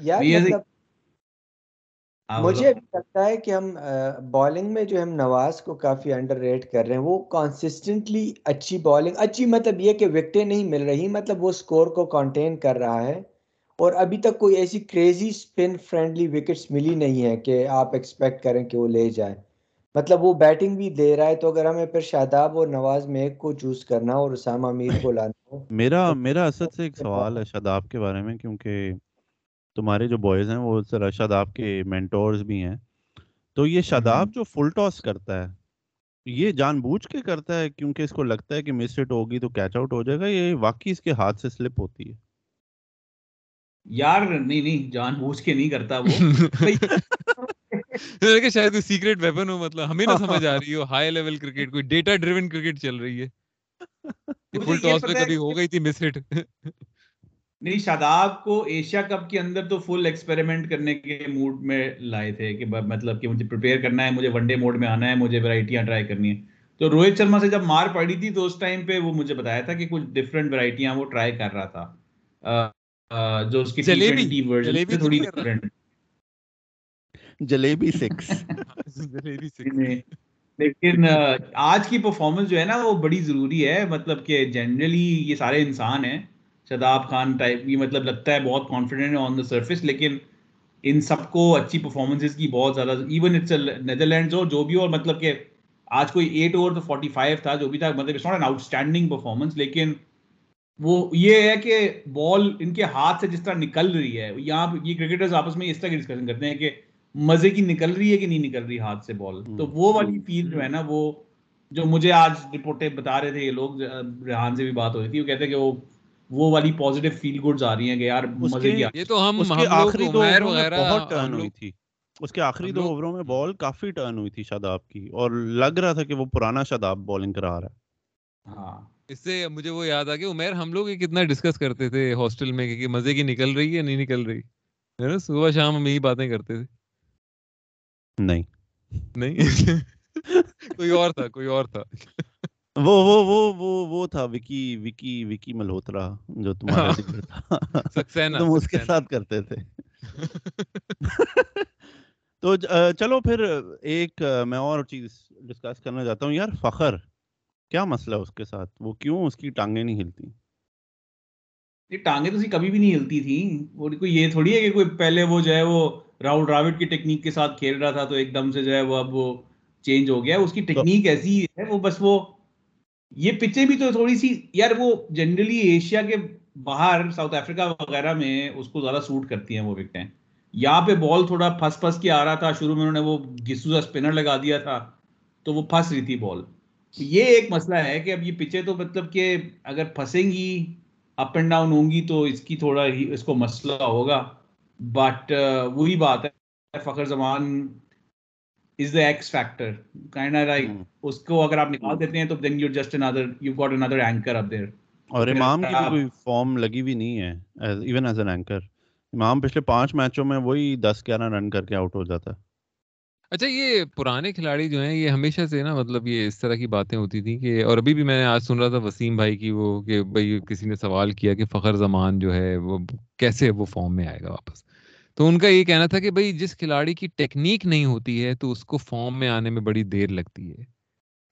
یار مطلب مجھے لگتا ہے کہ ہم بالنگ میں جو ہم نواز کو کافی انڈر ریٹ کر رہے ہیں وہ کانسسٹنٹلی اچھی بالنگ اچھی مطلب یہ کہ وکٹیں نہیں مل رہی مطلب وہ سکور کو کانٹین کر رہا ہے۔ اور ابھی تک کوئی ایسی کریزی اسپن فرینڈلی وکٹس ملی نہیں ہے کہ آپ ایکسپیکٹ کریں کہ وہ لے جائیں۔ مطلب وہ بیٹنگ بھی دے رہا ہے تو اگر ہمیں پھر شاداب اور نواز ایک کو چوز کرنا اور اسامہ امیر کو لانا ہو میرا میرا اصل سے ایک سوال ہے شاداب کے بارے میں کیونکہ تمہارے جو بوائز ہیں وہ ذرا شاداب کے مینٹورز بھی ہیں۔ تو یہ شاداب جو فل ٹاس کرتا ہے یہ جان بوجھ کے کرتا ہے؟ کیونکہ اس کو لگتا ہے کہ مس ہٹ ہوگی تو کیچ آؤٹ ہو جائے گا یہ واقعی اس کے ہاتھ سے سلپ ہوتی ہے؟ یار نہیں نہیں جان بوجھ کے نہیں کرتا وہ۔ کہ شاید سیکریٹ ویپن ہو مطلب ہمیں نہ سمجھ آ رہی ہو ہائی لیول کرکٹ کوئی ڈیٹا ڈریون کرکٹ چل رہی ہے۔ فل ٹاس میں کبھی ہو گئی تھی مس ہٹ نہیں شاداب کو ایشیا کپ کے اندر تو فل ایکسپیریمنٹ کرنے کے موڈ میں لائے تھے کہ مطلب کہ مجھے پریپیئر کرنا ہے مجھے ون ڈے موڈ میں آنا ہے مجھے ورائٹیاں ٹرائی کرنی ہے۔ تو روہت شرما سے جب مار پڑی تھی تو اس ٹائم پہ وہ مجھے بتایا تھا کہ کچھ ڈفرینٹ ورائٹیاں وہ ٹرائی کر رہا تھا۔ جو اس کی تھوڑی ڈفرینٹ جلیبی سکس لیکن آج کی پرفارمنس جو ہے نا وہ بڑی ضروری ہے۔ مطلب کہ جنرلی یہ سارے انسان ہیں۔ شداب خان ٹائپ یہ مطلب لگتا ہے بہت کانفیڈنٹ ہے آن دا سرفیس لیکن ان سب کو اچھی پرفارمنسز کی بہت زیادہ ایون اٹس نیدرلینڈز ہو جو بھی اور مطلب کہ آج کوئی ایٹ اوور تو فورٹی فائیو تھا جو بھی تھا مطلب it's not an outstanding performance لیکن وہ یہ ہے کہ بال ان کے ہاتھ سے جس طرح نکل رہی ہے یہاں یہ کرکٹرز آپس میں اس طرح کی ڈسکشن کرتے ہیں کہ مزے کی نکل رہی ہے کہ نہیں نکل رہی ہاتھ سے بال تو وہ والی فیل جو ہے نا وہ جو مجھے آج رپورٹیں بتا رہے تھے یہ لوگ ریحان سے بھی بات ہو رہی تھی وہ کہتے ہیں کہ وہ وہ والی پازیٹیو فیل گڈز آ رہی ہیں کہ یار مزے کی یہ تو ہم آخری دو وغیرہ بہت ٹرن ہوئی تھی۔ اس کے آخری دو اووروں میں بال کافی ٹرن ہوئی تھی شاداب کی اور لگ رہا تھا کہ وہ پرانا شاداب بالنگ کرا رہا ہے۔ ہاں۔ اس سے مجھے وہ یاد آ گیا عمیر ہم لوگ یہ کتنا ڈسکس کرتے تھے ہاسٹل میں کہ مزے کی نکل رہی ہے نہیں نکل رہی۔ ہے نا؟ صبح شام ہم یہی باتیں کرتے تھے۔ نہیں نہیں کوئی اور تھا کوئی اور تھا وہ وہ وہ وہ وہ تھا وکی وکی وکی ملہوترا جو تھا سکسینہ تم اس کے ساتھ کرتے تھے تو چلو پھر ایک میں اور چیز ڈسکس کرنا چاہتا ہوں یار فخر کیا مسئلہ ہے اس کے ساتھ وہ کیوں اس کی ٹانگیں نہیں ہلتی یہ ٹانگیں تو اسی کبھی بھی نہیں ہلتی تھی وہ کوئی یہ تھوڑی ہے کہ کوئی پہلے وہ جو ہے وہ راہل ڈراوڈ کی ٹیکنیک کے ساتھ کھیل رہا تھا تو ایک دم سے جو ہے وہ اب وہ چینج ہو گیا. اس کی ٹیکنیک ایسی ہے، وہ بس وہ، یہ پچیں بھی تو تھوڑی سی، یار وہ جنرلی ایشیا کے باہر ساؤتھ افریقہ وغیرہ میں اس کو زیادہ سوٹ کرتی ہیں وہ وکٹیں۔ یہاں پہ بال تھوڑا پھنس پھنس کے آ رہا تھا، شروع میں انہوں نے وہ گسو کا اسپنر لگا دیا تھا، تو وہ پھنس رہی تھی بال یہ ایک مسئلہ ہے کہ اب یہ پچیں تو مطلب کہ اگر پھنسیں گی اپ اینڈ ڈاؤن ہوں گی تو اس کی تھوڑا اس کو مسئلہ ہوگا۔ بٹ وہی بات ہے Fakhar Zaman is the X factor kind like. اس کو اگر آپ نکال دیتے ہیں تو دین یو جسٹ اندر یو گاٹ اندر اینکر اپ دیر اور امام کی بھی کوئی فارم لگی ہوئی نہیں ہے ایون ایز این اینکر امام پچھلے پانچ میچوں میں وہی دس گیارہ رن کر کے آؤٹ ہو جاتا ہے۔ اچھا یہ پرانے کھلاڑی جو ہیں یہ ہمیشہ سے نا مطلب یہ اس طرح کی باتیں ہوتی تھیں کہ اور ابھی بھی میں آج سن رہا تھا وسیم بھائی کی وہ کہ بھائی کسی نے سوال کیا کہ فخر زمان جو ہے وہ کیسے وہ فارم میں آئے گا واپس؟ تو ان کا یہ کہنا تھا کہ بھائی جس کھلاڑی کی ٹیکنیک نہیں ہوتی ہے تو اس کو فارم میں آنے میں بڑی دیر لگتی ہے۔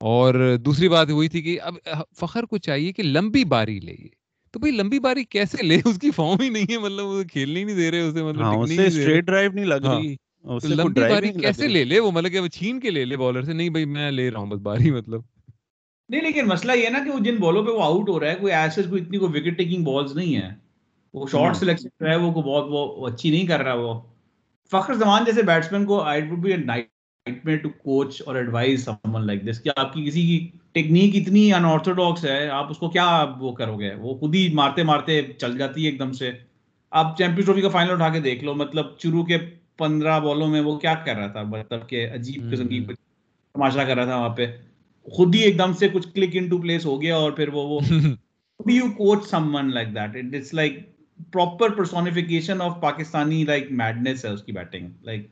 اور دوسری بات وہی تھی کہ اب فخر کو چاہیے کہ لمبی باری لے یہ۔ تو بھائی لمبی باری کیسے لے؟ اس کی فارم ہی نہیں ہے مطلب وہ کھیلنے ہی نہیں دے رہے اسے مطلب ہاں اسٹریٹ ڈرائیو نہیں لگ ہاں۔ رہی لمبی ڈرائیو باری کیسے لے؟ لے وہ مطلب کہ وہ چھین کے لے لے بالر سے۔ نہیں بھائی میں لے رہا ہوں بس باری مطلب۔ نہیں لیکن مسئلہ یہ ہے نا کہ وہ جن بالوں پہ وہ آؤٹ ہو رہا ہے کوئی ایسے کوئی اتنی کوئی وکٹ ٹیکنگ بالز نہیں ہے۔ وہ شارٹ ہوں۔ سلیکشن جو ہے وہ بہت وہ اچھی نہیں کر رہا وہ۔ فخر زمان جیسے بیٹسمین کو آئی وڈ بی نائٹ میں ٹو کوچ اور ایڈوائز سمن لائک دس کہ آپ کی کسی کی ٹیکنیک اتنی ان آرتھوڈاکس ہے آپ اس کو کیا وہ کرو گے؟ وہ خود ہی مارتے مارتے چل جاتی ہے ایک دم سے۔ آپ چیمپئنس ٹرافی کا فائنل اٹھا کے دیکھ لو مطلب شروع کے پندرہ بالوں میں وہ کیا کر رہا تھا؟ مطلب کہ عجیب قسم کی۔ تماشا کر رہا تھا وہاں پہ۔ خود ہی ایک دم سے کچھ کلک ان ٹو پلیس ہو گیا اور پھر وہ وہ you coach someone like that it's like proper personification of Pakistani like madness ہے اس کی بیٹنگ لائک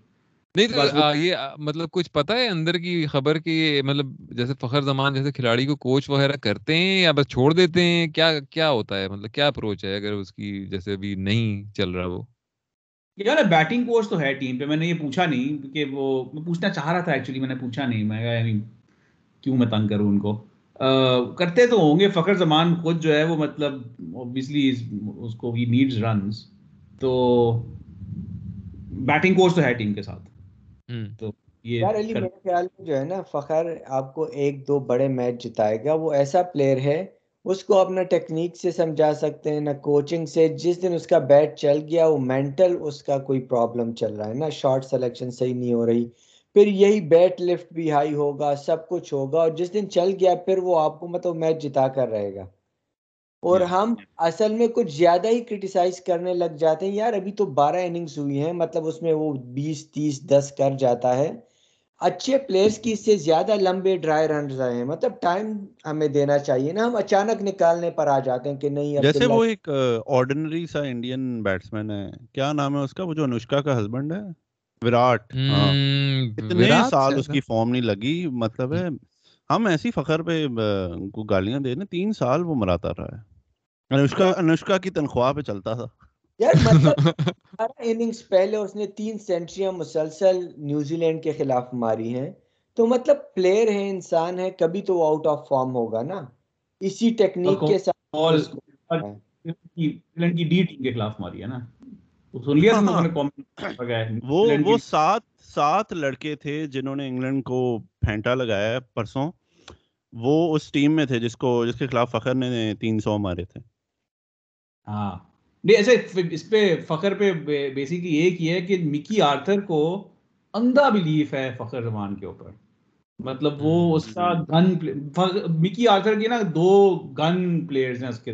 نہیں یہ مطلب کچھ پتا ہے اندر کی خبر کہ مطلب جیسے فخر زمان جیسے کھلاڑی کو کوچ وغیرہ کرتے ہیں یا بس چھوڑ دیتے ہیں؟ کیا کیا ہوتا ہے؟ مطلب کیا اپروچ ہے اگر اس کی جیسے ابھی نہیں چل رہا وہ؟ یار بیٹنگ کوچ تو ہے ٹیم پہ میں نے یہ پوچھا نہیں کہ وہ میں پوچھنا چاہ رہا تھا ایکچولی میں نے پوچھا نہیں میں کیوں میں تنگ کروں ان کو؟ کرتے تو ہوں گے فخر زمان خود جو ہے وہ مطلب اوبیسلی اس کو ہی نیڈز رنس تو بیٹنگ کوچ تو ہے ٹیم کے ساتھ۔ تو یہ یار علی میرے خیال میں جو ہے نا فخر آپ کو ایک دو بڑے میچ جتائے گا وہ ایسا پلیئر ہے اس کو اپنا ٹیکنیک سے سمجھا سکتے ہیں نہ کوچنگ سے۔ جس دن اس کا بیٹ چل گیا وہ مینٹل اس کا کوئی پرابلم چل رہا ہے۔ نا شارٹ سلیکشن صحیح نہیں ہو رہی۔ پھر یہی بیٹ لفٹ بھی ہائی ہوگا سب کچھ ہوگا اور جس دن چل گیا پھر وہ آپ کو مطلب میچ جتا کر رہے گا۔ اور. ہم اصل میں کچھ زیادہ ہی کرٹیسائز کرنے لگ جاتے ہیں یار ابھی تو بارہ اننگز ہوئی ہیں مطلب اس میں وہ بیس تیس دس کر جاتا ہے۔ اچھے پلیئرس کی اس سے زیادہ لمبے ڈرائی رنز آئے ہیں۔ مطلب ٹائم ہمیں دینا چاہیے نا ہم اچانک نکالنے پر آ جاتے ہیں کہ نہیں جیسے وہ ایک آرڈنری سا انڈین بیٹسمین ہے۔ کیا نام ہے اس کا؟ وہ جو انوشکا کا ہسبینڈ ہے؟ وراٹ۔ ہاں۔ اتنے سال اس کی فارم نہیں لگی مطلب ہے ہم ایسی فخر پہ کو گالیاں دے رہے ہیں تین سال وہ مراتا رہا ہے۔ انوشکا انوشکا کی تنخواہ پہ چلتا تھا۔ یار مطلب اننگز پہلے اس نے تین سینچریاں مسلسل نیوزی لینڈ کے خلاف ماری ہیں۔ تو مطلب پلیئر ہے انسان ہے کبھی تو وہ آؤٹ آف فارم ہوگا نا۔ اسی ٹیکنیک کے ساتھ کی ڈی ٹیم کے خلاف ماری ہے نا۔ سن لیا وہ وہ سات سات لڑکے تھے جنہوں نے انگلینڈ کو پھینٹا لگایا پرسوں۔ وہ اس ٹیم میں تھے جس کو جس کے خلاف فخر نے تین سو مارے تھے۔ ہاں۔ نہیں ایسے اس پہ فخر پہ بیسیکلی یہ کیا ہے کہ مکی آرتھر کو اندھا بلیف ہے فخر زمان کے اوپر۔ مطلب وہ اس کا گن مکی آرتھر کے نا دو گن پلیئرز ہیں اس کے۔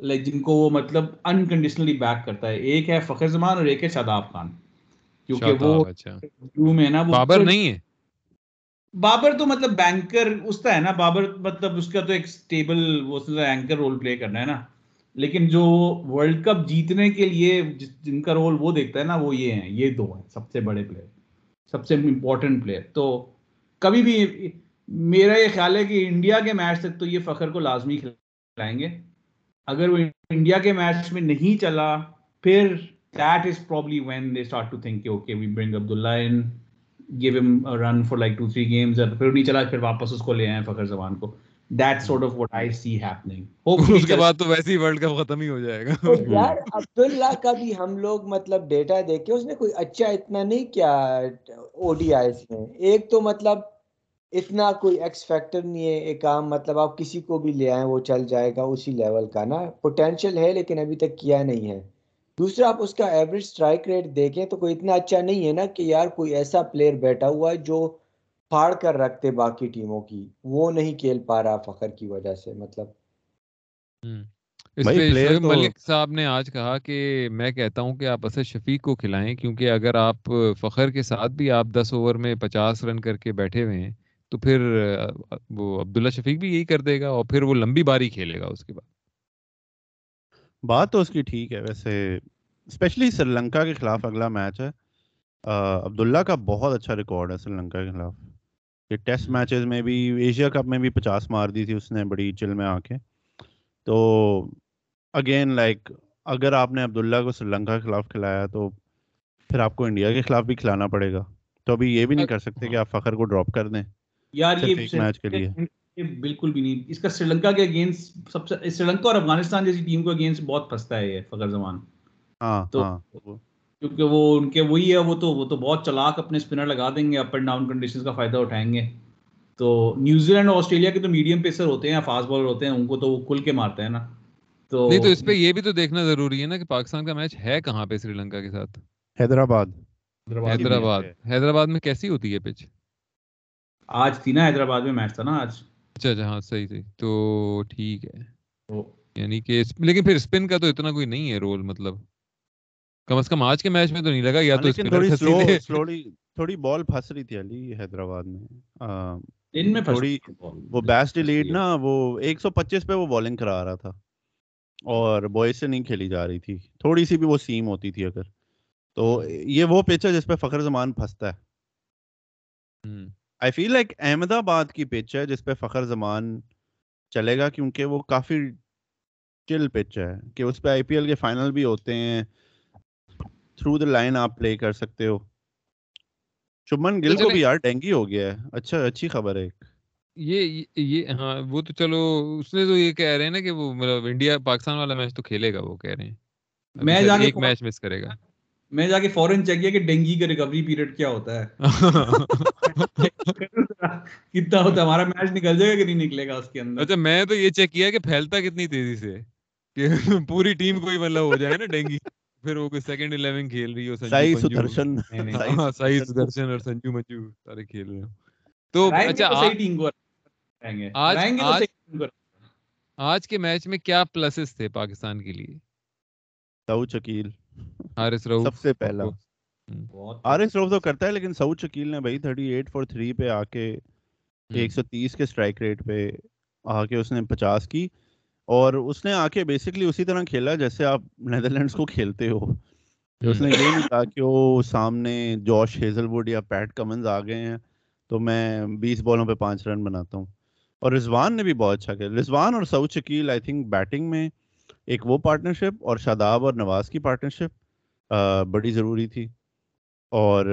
لائک جن کو وہ مطلب انکنڈیشنلی بیک کرتا ہے۔ ایک ہے فخر زمان اور ایک ہے شاداب خان۔ کیونکہ وہ اچھا۔ میں نا وہ بابر نہیں ہے؟ بابر تو مطلب بینکر اس کا ہے نا۔ بابر مطلب اس کا تو ایک سٹیبل وہ اینکر رول پلے کرنا ہے نا۔ لیکن جو ورلڈ کپ جیتنے کے لیے جن کا رول وہ دیکھتا ہے نا وہ یہ ہیں۔ یہ دو ہیں سب سے بڑے پلیئر سب سے امپورٹنٹ پلیئر تو کبھی بھی میرا یہ خیال ہے کہ انڈیا کے میچ تک تو یہ فخر کو لازمی کھلائیں گے۔ اگر وہ انڈیا کے میچ میں نہیں چلا پھر that is probably when they start to think okay we bring Abdullah in give him run for like two three games پھر نہیں چلا پھر واپس اس کو لے آئے فخر زبان کو۔ That sort of what I see happening اس کے بعد تو ویسے ہی ورلڈ کپ ختم ہی ہو جائے گا۔ یار عبداللہ کا بھی ہم لوگ مطلب ڈیٹا دیکھے اس نے کوئی اچھا اتنا نہیں کیا او ڈی آئیز میں ایک تو مطلب اتنا کوئی ایکس فیکٹر نہیں ہے ایک کام مطلب آپ کسی کو بھی لے آئیں وہ چل جائے گا اسی لیول کا نا۔ پوٹینشیل ہے لیکن ابھی تک کیا نہیں ہے۔ دوسرا آپ اس کا ایوریج اسٹرائک ریٹ دیکھیں تو کوئی اتنا اچھا نہیں ہے نا کہ یار کوئی ایسا پلیئر بیٹھا ہوا ہے جو پھاڑ کر رکھتے باقی ٹیموں کی۔ وہ نہیں کھیل پا رہا فخر کی وجہ سے مطلب۔ ملک صاحب نے آج کہا کہ میں کہتا ہوں کہ آپ اسد شفیق کو کھلائیں کیونکہ اگر آپ فخر کے ساتھ بھی آپ دس اوور میں پچاس رن کر کے بیٹھے ہوئے ہیں تو پھر وہ عبداللہ شفیق بھی یہی کر دے گا اور پھر وہ لمبی باری کھیلے گا اس کے بعد۔ بات تو اس کی ٹھیک ہے ویسے اسپیشلی سری لنکا کے خلاف اگلا میچ ہے۔ عبداللہ کا بہت اچھا ریکارڈ ہے سری لنکا کے خلاف۔ یہ ٹیسٹ میچز میں بھی ایشیا کپ میں بھی پچاس مار دی تھی اس نے بڑی چل میں آ کے تو اگین لائک اگر آپ نے عبداللہ کو سری لنکا کے خلاف کھلایا تو پھر آپ کو انڈیا کے خلاف بھی کھلانا پڑے گا۔ تو ابھی یہ بھی نہیں کر سکتے کہ آپ فخر کو ڈراپ کر دیں۔ یار یہ میچ کے لیے۔ بالکل بھی نہیں۔ اس کا سری لنکا کے اگینسٹ سب سے سری لنکا اور افغانستان جیسی ٹیم کو اگینسٹ بہت پھنستا ہے یہ فخر زمان۔ ہاں تو ہاں، کیونکہ وہ ان کے وہی ہے وہ تو وہ تو بہت چلاک اپنے اسپنر لگا دیں گے اپ اینڈ ڈاؤن کنڈیشن کا فائدہ اٹھائیں گے۔ تو نیوزی لینڈ اور آسٹریلیا کے تو میڈیم پیسر ہوتے ہیں فاسٹ بالر ہوتے ہیں ان کو تو وہ کھل کے مارتے ہیں نا۔ تو نہیں تو اس پہ یہ بھی تو دیکھنا ضروری ہے نا کہ پاکستان کا میچ ہے کہاں پہ سری لنکا کے ساتھ؟ حیدرآباد۔ حیدرآباد۔ حیدرآباد۔ میں کیسی ہوتی ہے پچ آج تھی نا حیدرآباد میں میچ تھا نا آج۔ اچھا اچھا ہاں صحیح صحیح۔ تو ٹھیک ہے۔ یعنی کہ لیکن پھر اسپن کا تو اتنا کوئی نہیں ہے رول مطلب۔ کم از کم آج کے میچ میں تو نہیں لگا یا تو تھوڑی بال پھنس رہی تھی علی حیدرآباد میں۔ ان میں تھوڑی وہ بیسٹ لیڈ نا وہ ایک سو پچیس پہ وہ بالنگ کرا رہا تھا۔ اور بوائز سے نہیں کھیلی جا رہی تھی۔ تھوڑی سی بھی وہ سیم ہوتی تھی اگر۔ تو یہ وہ پچ ہے جس پہ فخر زمان پھنستا ہے۔ آئی فیل لائک احمد آباد کی پچ ہے جس پہ فخر زمان چلے گا کیونکہ وہ کافی چل پچ ہے کہ اس پہ آئی پی ایل کے فائنل بھی ہوتے ہیں۔ تھرو دا لائن آپ پلے کر سکتے ہو۔ شبمن گل کو بھی یار ڈینگی ہو گیا ہے۔ اچھا اچھی خبر ہے ایک۔ یہ یہ ہاں وہ تو چلو اس نے تو یہ کہہ رہے ہیں نا کہ وہ مطلب انڈیا پاکستان والا میچ تو کھیلے گا وہ کہہ رہے ہیں۔ میں ایک میچ مس کرے گا۔ میں جا کے فورن چیک کیا کہ ڈینگی کا ریکوری پیریڈ کیا ہوتا ہے۔ کتنا ہوتا ہے؟ ہمارا میچ نکل جائے گا کہ نہیں نکلے گا اس کے اندر؟ اچھا میں تو یہ چیک کیا کہ پھیلتا کتنی تیزی سے؟ کہ پوری ٹیم کوئی مطلب ہو جائے نا ڈینگی۔ پھر وہ کوئی سیکنڈ 11 کھیل رہی ہو سائی سدرشن۔ ہاں سائی سدرشن۔ اور سنجو منجو سارے کھیل رہے ہو تو اچھا صحیح ٹیم کو آج آج کے میچ میں کیا پلسز تھے پاکستان کے لیے؟ شکیل۔ حارث سب سے پہلا۔ حارث تو کرتا ہے لیکن سعود شکیل نے بھائی 38 فور 3 پہ آ کے 130 کے سٹرائک ریٹ پہ آ کے اس نے 50 کی۔ اور اس نے آ کے بیسکلی اسی طرح کھیلا جیسے آپ نیدرلینڈس کو کھیلتے ہو۔ اس نے یہ نہیں کہا کہ وہ سامنے جوش ہیزل وڈ یا پیٹ کمنز آ گئے ہیں تو میں بیس بالوں پہ پانچ رن بناتا ہوں۔ اور رضوان نے بھی بہت اچھا کیا رضوان اور Saud Shakeel I think batting میں ایک وہ پارٹنرشپ اور شاداب اور نواز کی پارٹنرشپ بڑی ضروری تھی۔ اور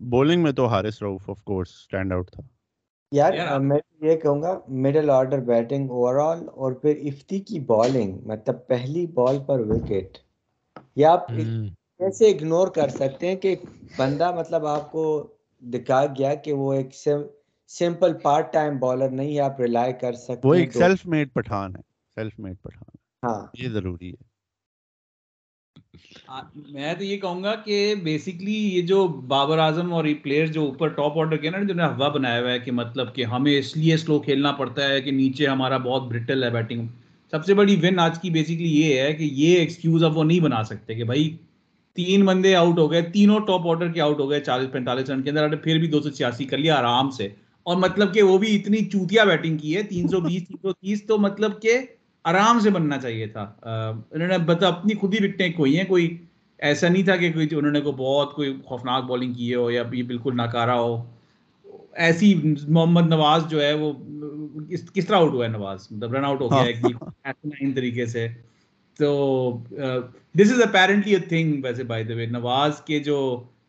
بولنگ میں تو Haris Rauf of course stand out تھا۔ یار میں یہ کہوں گا middle order batting overall اور پھر افتی کی بالنگ مطلب پہلی بال پر وکٹ یا آپ کیسے اگنور کر سکتے ہیں کہ بندہ مطلب آپ کو دکھا گیا کہ وہ ایک سمپل پارٹ ٹائم بالر نہیں ہے آپ ریلائی کر سکتے وہ ایک سیلف میڈ پٹھان ہے۔ Self made Pathan. ہاں۔ یہ ضروری ہے۔ میں تو یہ کہوں گا کہ بیسکلی یہ جو بابر اعظم اور یہ پلیئر جو اوپر ٹاپ آرڈر کے نا جو نے ہوا بنایا ہوا ہے کہ مطلب کہ ہمیں اس لیے سلو کھیلنا پڑتا ہے کہ نیچے ہمارا بہت برٹل ہے بیٹنگ سب سے بڑی ون آج کی بیسکلی یہ ہے کہ یہ ایکسکیوز اب وہ نہیں بنا سکتے کہ بھائی تین بندے آؤٹ ہو گئے تینوں ٹاپ آرڈر کے آؤٹ ہو گئے چالیس پینتالیس رن کے اندر پھر بھی دو سو چھیاسی کر لیا آرام سے۔ اور مطلب کہ وہ بھی اتنی چوتیا بیٹنگ کی ہے تین سو بیس تین سو تیس تو مطلب کہ آرام سے بننا چاہیے تھا۔ انہوں نے بتا اپنی خود ہی وکٹیں کھوئی ہیں کوئی ایسا نہیں تھا کہ کوئی انہوں نے کوئی بہت کوئی خوفناک بالنگ کی ہو یا یہ بالکل ناکارا ہو۔ ایسی محمد نواز جو ہے وہ کس طرح آؤٹ ہوا ہے نواز؟ مطلب رن آؤٹ ہو گیا ایک طریقے سے۔ تو this is apparently a thing ویسے بائی دا وے نواز کے جو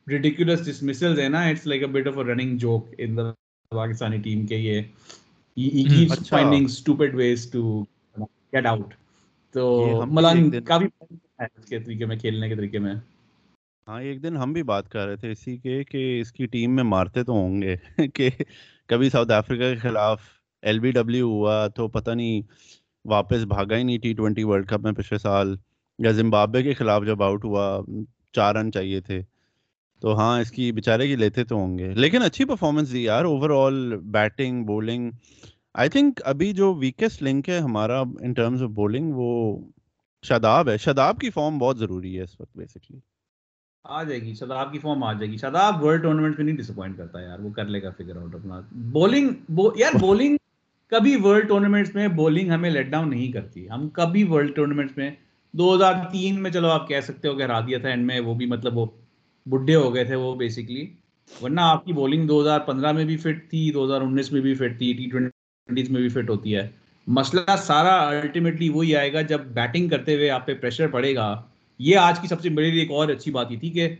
ریڈیکولس ڈسمسلز ہیں نا it's like a bit of a running joke in the Pakistani team کے یہ۔ He keeps finding stupid ways to get out تو ملنگ کافی اس کے طریقے میں کھیلنے کے طریقے میں۔ ہاں ایک دن ہم بھی بات کر رہے تھے اسی کے کہ اس کی ٹیم میں مارتے تو ہوں گے کہ کبھی ساؤتھ افریقہ کے خلاف ایل بی ڈبلیو ہوا تو پتہ نہیں واپس بھاگا ہی نہیں ٹی ٹوینٹی ورلڈ کپ میں پچھلے سال یا زمبابے کے خلاف جب آؤٹ ہوا چار رن چاہیے تھے۔ تو ہاں اس کی بیچارے کی لیتے تو ہوں گے۔ لیکن اچھی پرفارمنس دی یار overall batting bowling I think ابھی جو ویکسٹ لنک ہے ہمارا ان ٹرمز آف بولنگ وہ شاداب ہے۔ شاداب کی فارم بہت ضروری ہے اس وقت بیسکلی آ جائے گی، شاداب کی فارم آ جائے گی۔ شاداب ورلڈ ٹورنامنٹ میں نہیں ڈس اپوائنٹ کرتا یار، وہ کر لے گا فگر آؤٹ اپنا۔ بولنگ یار بولنگ کبھی ورلڈ ٹورنامنٹس میں بولنگ ہمیں لیٹ ڈاؤن نہیں کرتی۔ ہم کبھی ورلڈ ٹورنامنٹس میں دو ہزار تین میں چلو آپ کہہ سکتے ہو کہ ہرا دیا تھا اینڈ میں، وہ بھی مطلب وہ بڈھے ہو گئے تھے وہ بیسکلی ورنہ آپ کی بولنگ دو ہزار پندرہ میں بھی فٹ تھی، دو ہزار انیس میں بھی فٹ تھی ٹی ٹوینٹیز میں بھی فٹ ہوتی ہے۔ مسئلہ سارا الٹیمیٹلی وہی آئے گا جب بیٹنگ کرتے ہوئے آپ پہ پریشر پڑے گا۔ یہ آج کی سب سے بڑی ایک اور اچھی بات یہ تھی کہ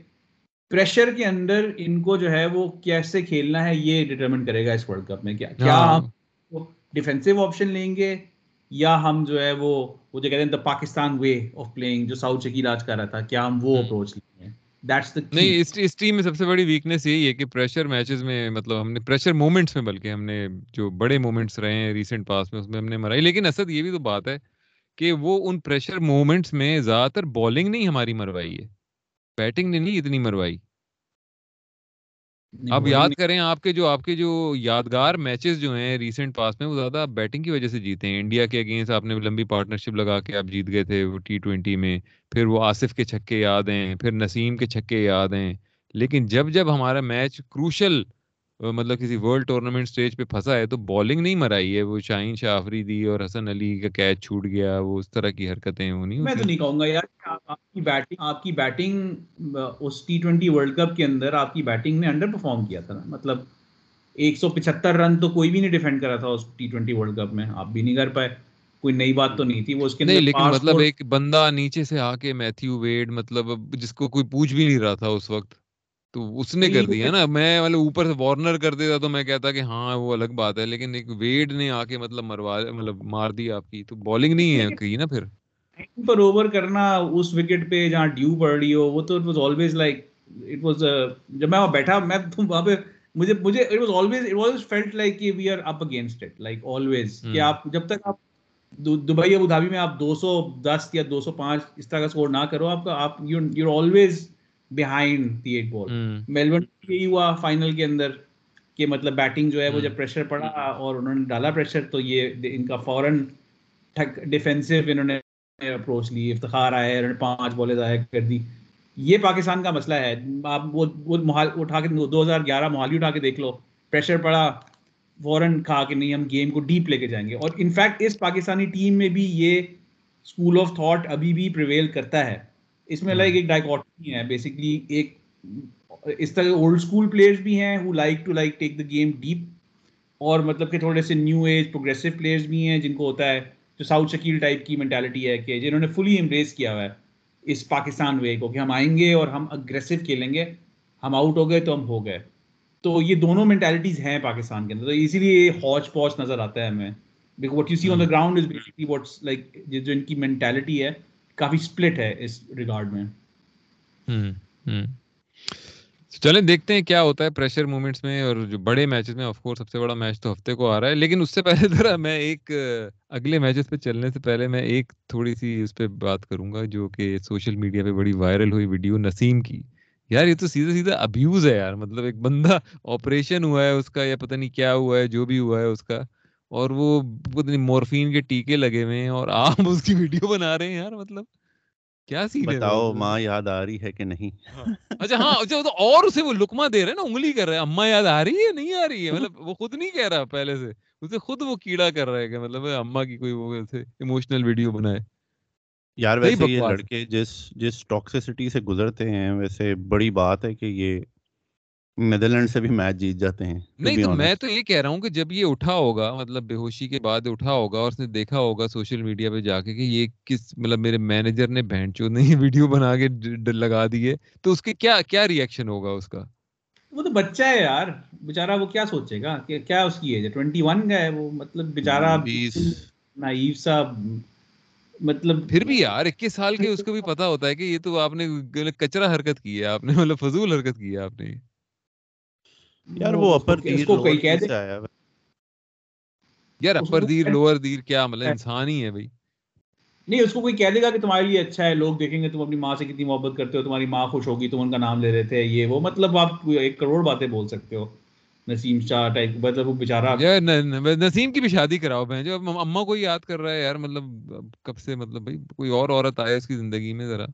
پریشر کے اندر ان کو جو ہے وہ کیسے کھیلنا ہے یہ ڈٹرمن کرے گا اس ورلڈ کپ میں۔ کیا کیا ہاں۔ ہم ڈیفینسو آپشن لیں گے یا ہم جو ہے وہ وہ جو کہتے ہیں the Pakistan way of playing جو ساؤتھ شکیل آج کر رہا تھا کیا ہم وہ اپروچ لیں گے؟ نہیں اس ٹیم میں سب سے بڑی ویکنیس یہی ہے کہ پریشر میچز میں مطلب ہم نے پریشر مومنٹس میں بلکہ ہم نے جو بڑے مومنٹس رہے ہیں ریسنٹ پاس میں اس میں ہم نے مرائی۔ لیکن اسد یہ بھی تو بات ہے کہ وہ ان پریشر مومنٹس میں زیادہ تر بالنگ نہیں ہماری مروائی ہے۔ بیٹنگ نے نہیں اتنی مروائی۔ آپ یاد کریں آپ کے جو آپ کے جو یادگار میچز جو ہیں ریسنٹ پاس میں وہ زیادہ بیٹنگ کی وجہ سے جیتے ہیں۔ انڈیا کے اگینسٹ آپ نے لمبی پارٹنرشپ لگا کے آپ جیت گئے تھے وہ ٹی ٹوینٹی میں۔ پھر وہ آصف کے چھکے یاد ہیں پھر نسیم کے چھکے یاد ہیں۔ لیکن جب جب ہمارا میچ کروشل مطلب کسی ورلڈ ٹورنامنٹ سٹیج پہ پھنسا ہے تو بالنگ نہیں مرائی ہے وہ شاہین شاہ آفریدی اور حسن علی کا کیچ چھوٹ گیا وہ اس طرح کی حرکتیں نہیں میں تو نہیں کہوں گا یار آپ کی بیٹنگ آپ کی بیٹنگ اس ٹی ٹوینٹی ورلڈ کپ کے اندر آپ کی بیٹنگ نے انڈر پرفارم کیا تھا نا۔ مطلب ایک سو پچہتر رن تو کوئی بھی نہیں ڈیفینڈ کرا تھا اس ٹی ٹوینٹی ورلڈ کپ میں آپ بھی نہیں کر پائے۔ کوئی نئی بات تو نہیں تھی وہ اس کے نہیں لیکن مطلب ایک بندہ نیچے سے آ کے میتھیو ویڈ مطلب جس کو کوئی پوچھ بھی نہیں رہا تھا اس وقت۔ تو اس نے کر دیا نا۔ میں مطلب اوپر سے وارنر کر دیتا تو میں کہتا کہ ہاں وہ الگ بات ہے لیکن ایک ویڈ نے آ کے مطلب مروا مطلب مار دی آپ کی۔ تو بالنگ نہیں ہے کہیں نا پھر۔ پر اوور کرنا اس وکٹ پہ جہاں ڈیو پڑ رہی ہو وہ تو it was always like it was جب میں وہاں بیٹھا میں وہاں پہ مجھے مجھے it was always it was felt like کہ we are up against it like always کہ آپ جب تک آپ دبئی ابو دھابی میں آپ دو سو دس یا دو سو پانچ اس طرح کا اسکور نہ کرو آپ کا آپ you always behind the eight ball Melbourne یہی ہوا فائنل کے اندر کہ مطلب بیٹنگ جو ہے وہ جب پریشر پڑا اور انہوں نے ڈالا پریشر تو یہ ان کا فوراً ڈیفینسو انہوں نے اپروچ لی افتخار آئے انہوں نے پانچ بالیں ضائع کر دی یہ پاکستان کا مسئلہ ہے آپ وہ محال اٹھا کے دو ہزار گیارہ محالی اٹھا کے دیکھ لو. پریشر پڑا فوراً کھا کہ نہیں ہم گیم کو ڈیپ لے کے جائیں گے. اور انفیکٹ اس پاکستانی ٹیم میں بھی یہ اسکول آف تھاٹ ابھی بھی پریویل کرتا ہے. اس میں لائک ایک ڈائکوٹمی ہے. بیسکلی ایک اس طرح اولڈ اسکول پلیئرس بھی ہیں who like to like take the game deep اور مطلب کہ تھوڑے سے نیو ایج پروگریسو پلیئرس بھی ہیں جن کو ہوتا ہے جو ساؤتھ شکیل ٹائپ کی مینٹالٹی ہے کہ جنہوں نے فلی امبریس کیا ہوا ہے اس پاکستان وے کو کہ ہم آئیں گے اور ہم اگریسو کھیلیں گے. ہم آؤٹ ہو گئے تو ہم ہو گئے. تو یہ دونوں مینٹالٹیز ہیں پاکستان کے اندر. تو اسی لیے ہاچ پوچ نظر آتا ہے ہمیں. What you see on the ground is basically what's like جو ان کی مینٹالٹی ہے کافی سپلٹ ہے اس ریگارڈ میں۔ چلیں دیکھتے ہیں کیا ہوتا ہے پریشر مومنٹس میں اور جو بڑے میچز میں آف کورس سب سے بڑا میچ تو ہفتے کو آ رہا ہے۔ لیکن اس سے پہلے ذرا میں ایک، اگلے میچز پہ چلنے سے پہلے میں ایک تھوڑی سی اس پہ بات کروں گا جو کہ سوشل میڈیا پہ بڑی وائرل ہوئی ویڈیو نسیم کی۔ یار یہ تو سیدھا سیدھا ابیوز ہے یار۔ مطلب ایک بندہ آپریشن ہوا ہے، اس کا یا پتہ نہیں کیا ہوا ہے، جو بھی ہوا ہے، اس کا۔ اور وہ مورفین کے ٹیکے لگے ہوئے ہیں اور آپ اس کی ویڈیو بنا رہے ہیں یار مطلب کیا سین ہے بتاؤ ماں یاد آ رہی ہے کہ نہیں؟ اچھا ہاں اچھا تو اور اسے وہ لکما دے رہے ہیں نا انگلی کر رہے ہیں۔ اما یاد آ رہی ہے؟ نہیں آ رہی ہے۔ مطلب وہ خود نہیں کہہ رہا پہلے سے۔ اسے خود وہ کیڑا کر رہا ہے کہ مطلب اما کی کوئی وہ ایسے ایموشنل ویڈیو بنائے۔ یار ویسے یہ لڑکے جس جس ٹاکسسٹی سے گزرتے ہیں ویسے بڑی بات ہے کہ یہ نیدرلینڈ سے بھی میچ جیت جاتے ہیں نہیں تو میں تو یہ کہہ رہا ہوں کہ جب یہ اٹھا ہوگا مطلب بے ہوشی کے بعد اٹھا ہوگا اور اس نے دیکھا ہوگا سوشل میڈیا پہ جا کے کہ یہ کس مطلب میرے مینیجر نے بہن چو نہیں ویڈیو بنا کے لگا دیے تو اس کے کیا کیا ریئیکشن ہوگا اس کا؟ وہ تو بچہ ہے یار بیچارہ وہ کیا سوچے گا کہ کیا اس کی ایج ہے ٹوینٹی ون کا ہے وہ مطلب بیچارہ نائیو سا مطلب پھر بھی یار اکیس سال کے اس کو بھی پتا ہوتا ہے کہ یہ تو آپ نے کچرا حرکت کی ہے آپ نے مطلب فضول حرکت کی ہے آپ نے۔ یار وہ اپر دیر کوئی کہہ دے؟ یار اپر دیر لوور دیر کیا مطلب انسان ہی ہے بھائی۔ نہیں اس کو کوئی کہہ دے گا کہ تمہارے لیے اچھا ہے لوگ دیکھیں گے تم اپنی ماں سے کتنی محبت کرتے ہو تمہاری ماں خوش ہوگی تم ان کا نام لے رہے تھے یہ وہ۔ مطلب آپ ایک کروڑ باتیں بول سکتے ہو۔ نسیم شاہ ٹائپ مطلب وہ بیچارہ نسیم کی بھی شادی کراؤ بہن جو اما کو یاد کر رہا ہے یار مطلب کب سے مطلب بھائی کوئی اور عورت آئے اس کی زندگی میں ذرا؟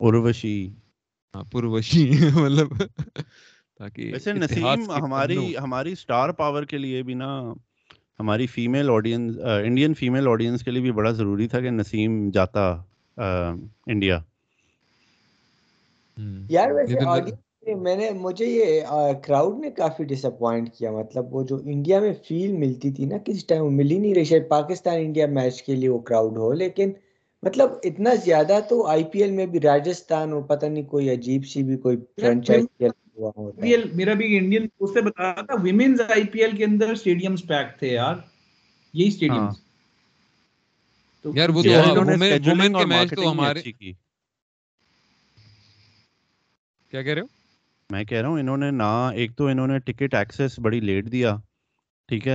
پروشی ہاں پروشی مطلب۔ ویسے نسیم ہماری ہماری سٹار پاور کے لیے بھی نا ہماری female audience Indian female audience کے لیے بھی بڑا ضروری تھا کہ نسیم جاتا انڈیا یار ویسے میں نے مجھے یہ کراؤڈ نے کافی ڈس اپوائنٹ کیا۔ مطلب وہ جو انڈیا میں فیل ملتی تھی نا کس ٹائم وہ ملی نہیں رہی۔ شاید پاکستان انڈیا میچ کے لیے وہ کراؤڈ ہو لیکن مطلب اتنا زیادہ تو آئی پی ایل میں بھی راجستھان اور پتہ نہیں کوئی عجیب سی بھی کوئی فرینچائز میرا بھی انڈین اس سے بتا رہا تھا ویمنز آئی پی ایل کے اندر پیک تھے یار۔ یہی ہاں۔ یار وہ تو وومن کے میچ تو ہمارے کیا کہہ رہے ہو؟ میں کہہ رہا ہوں انہوں نے نہ ایک تو انہوں نے ٹکٹ ایکسس بڑی لیٹ دیا ٹھیک ہے۔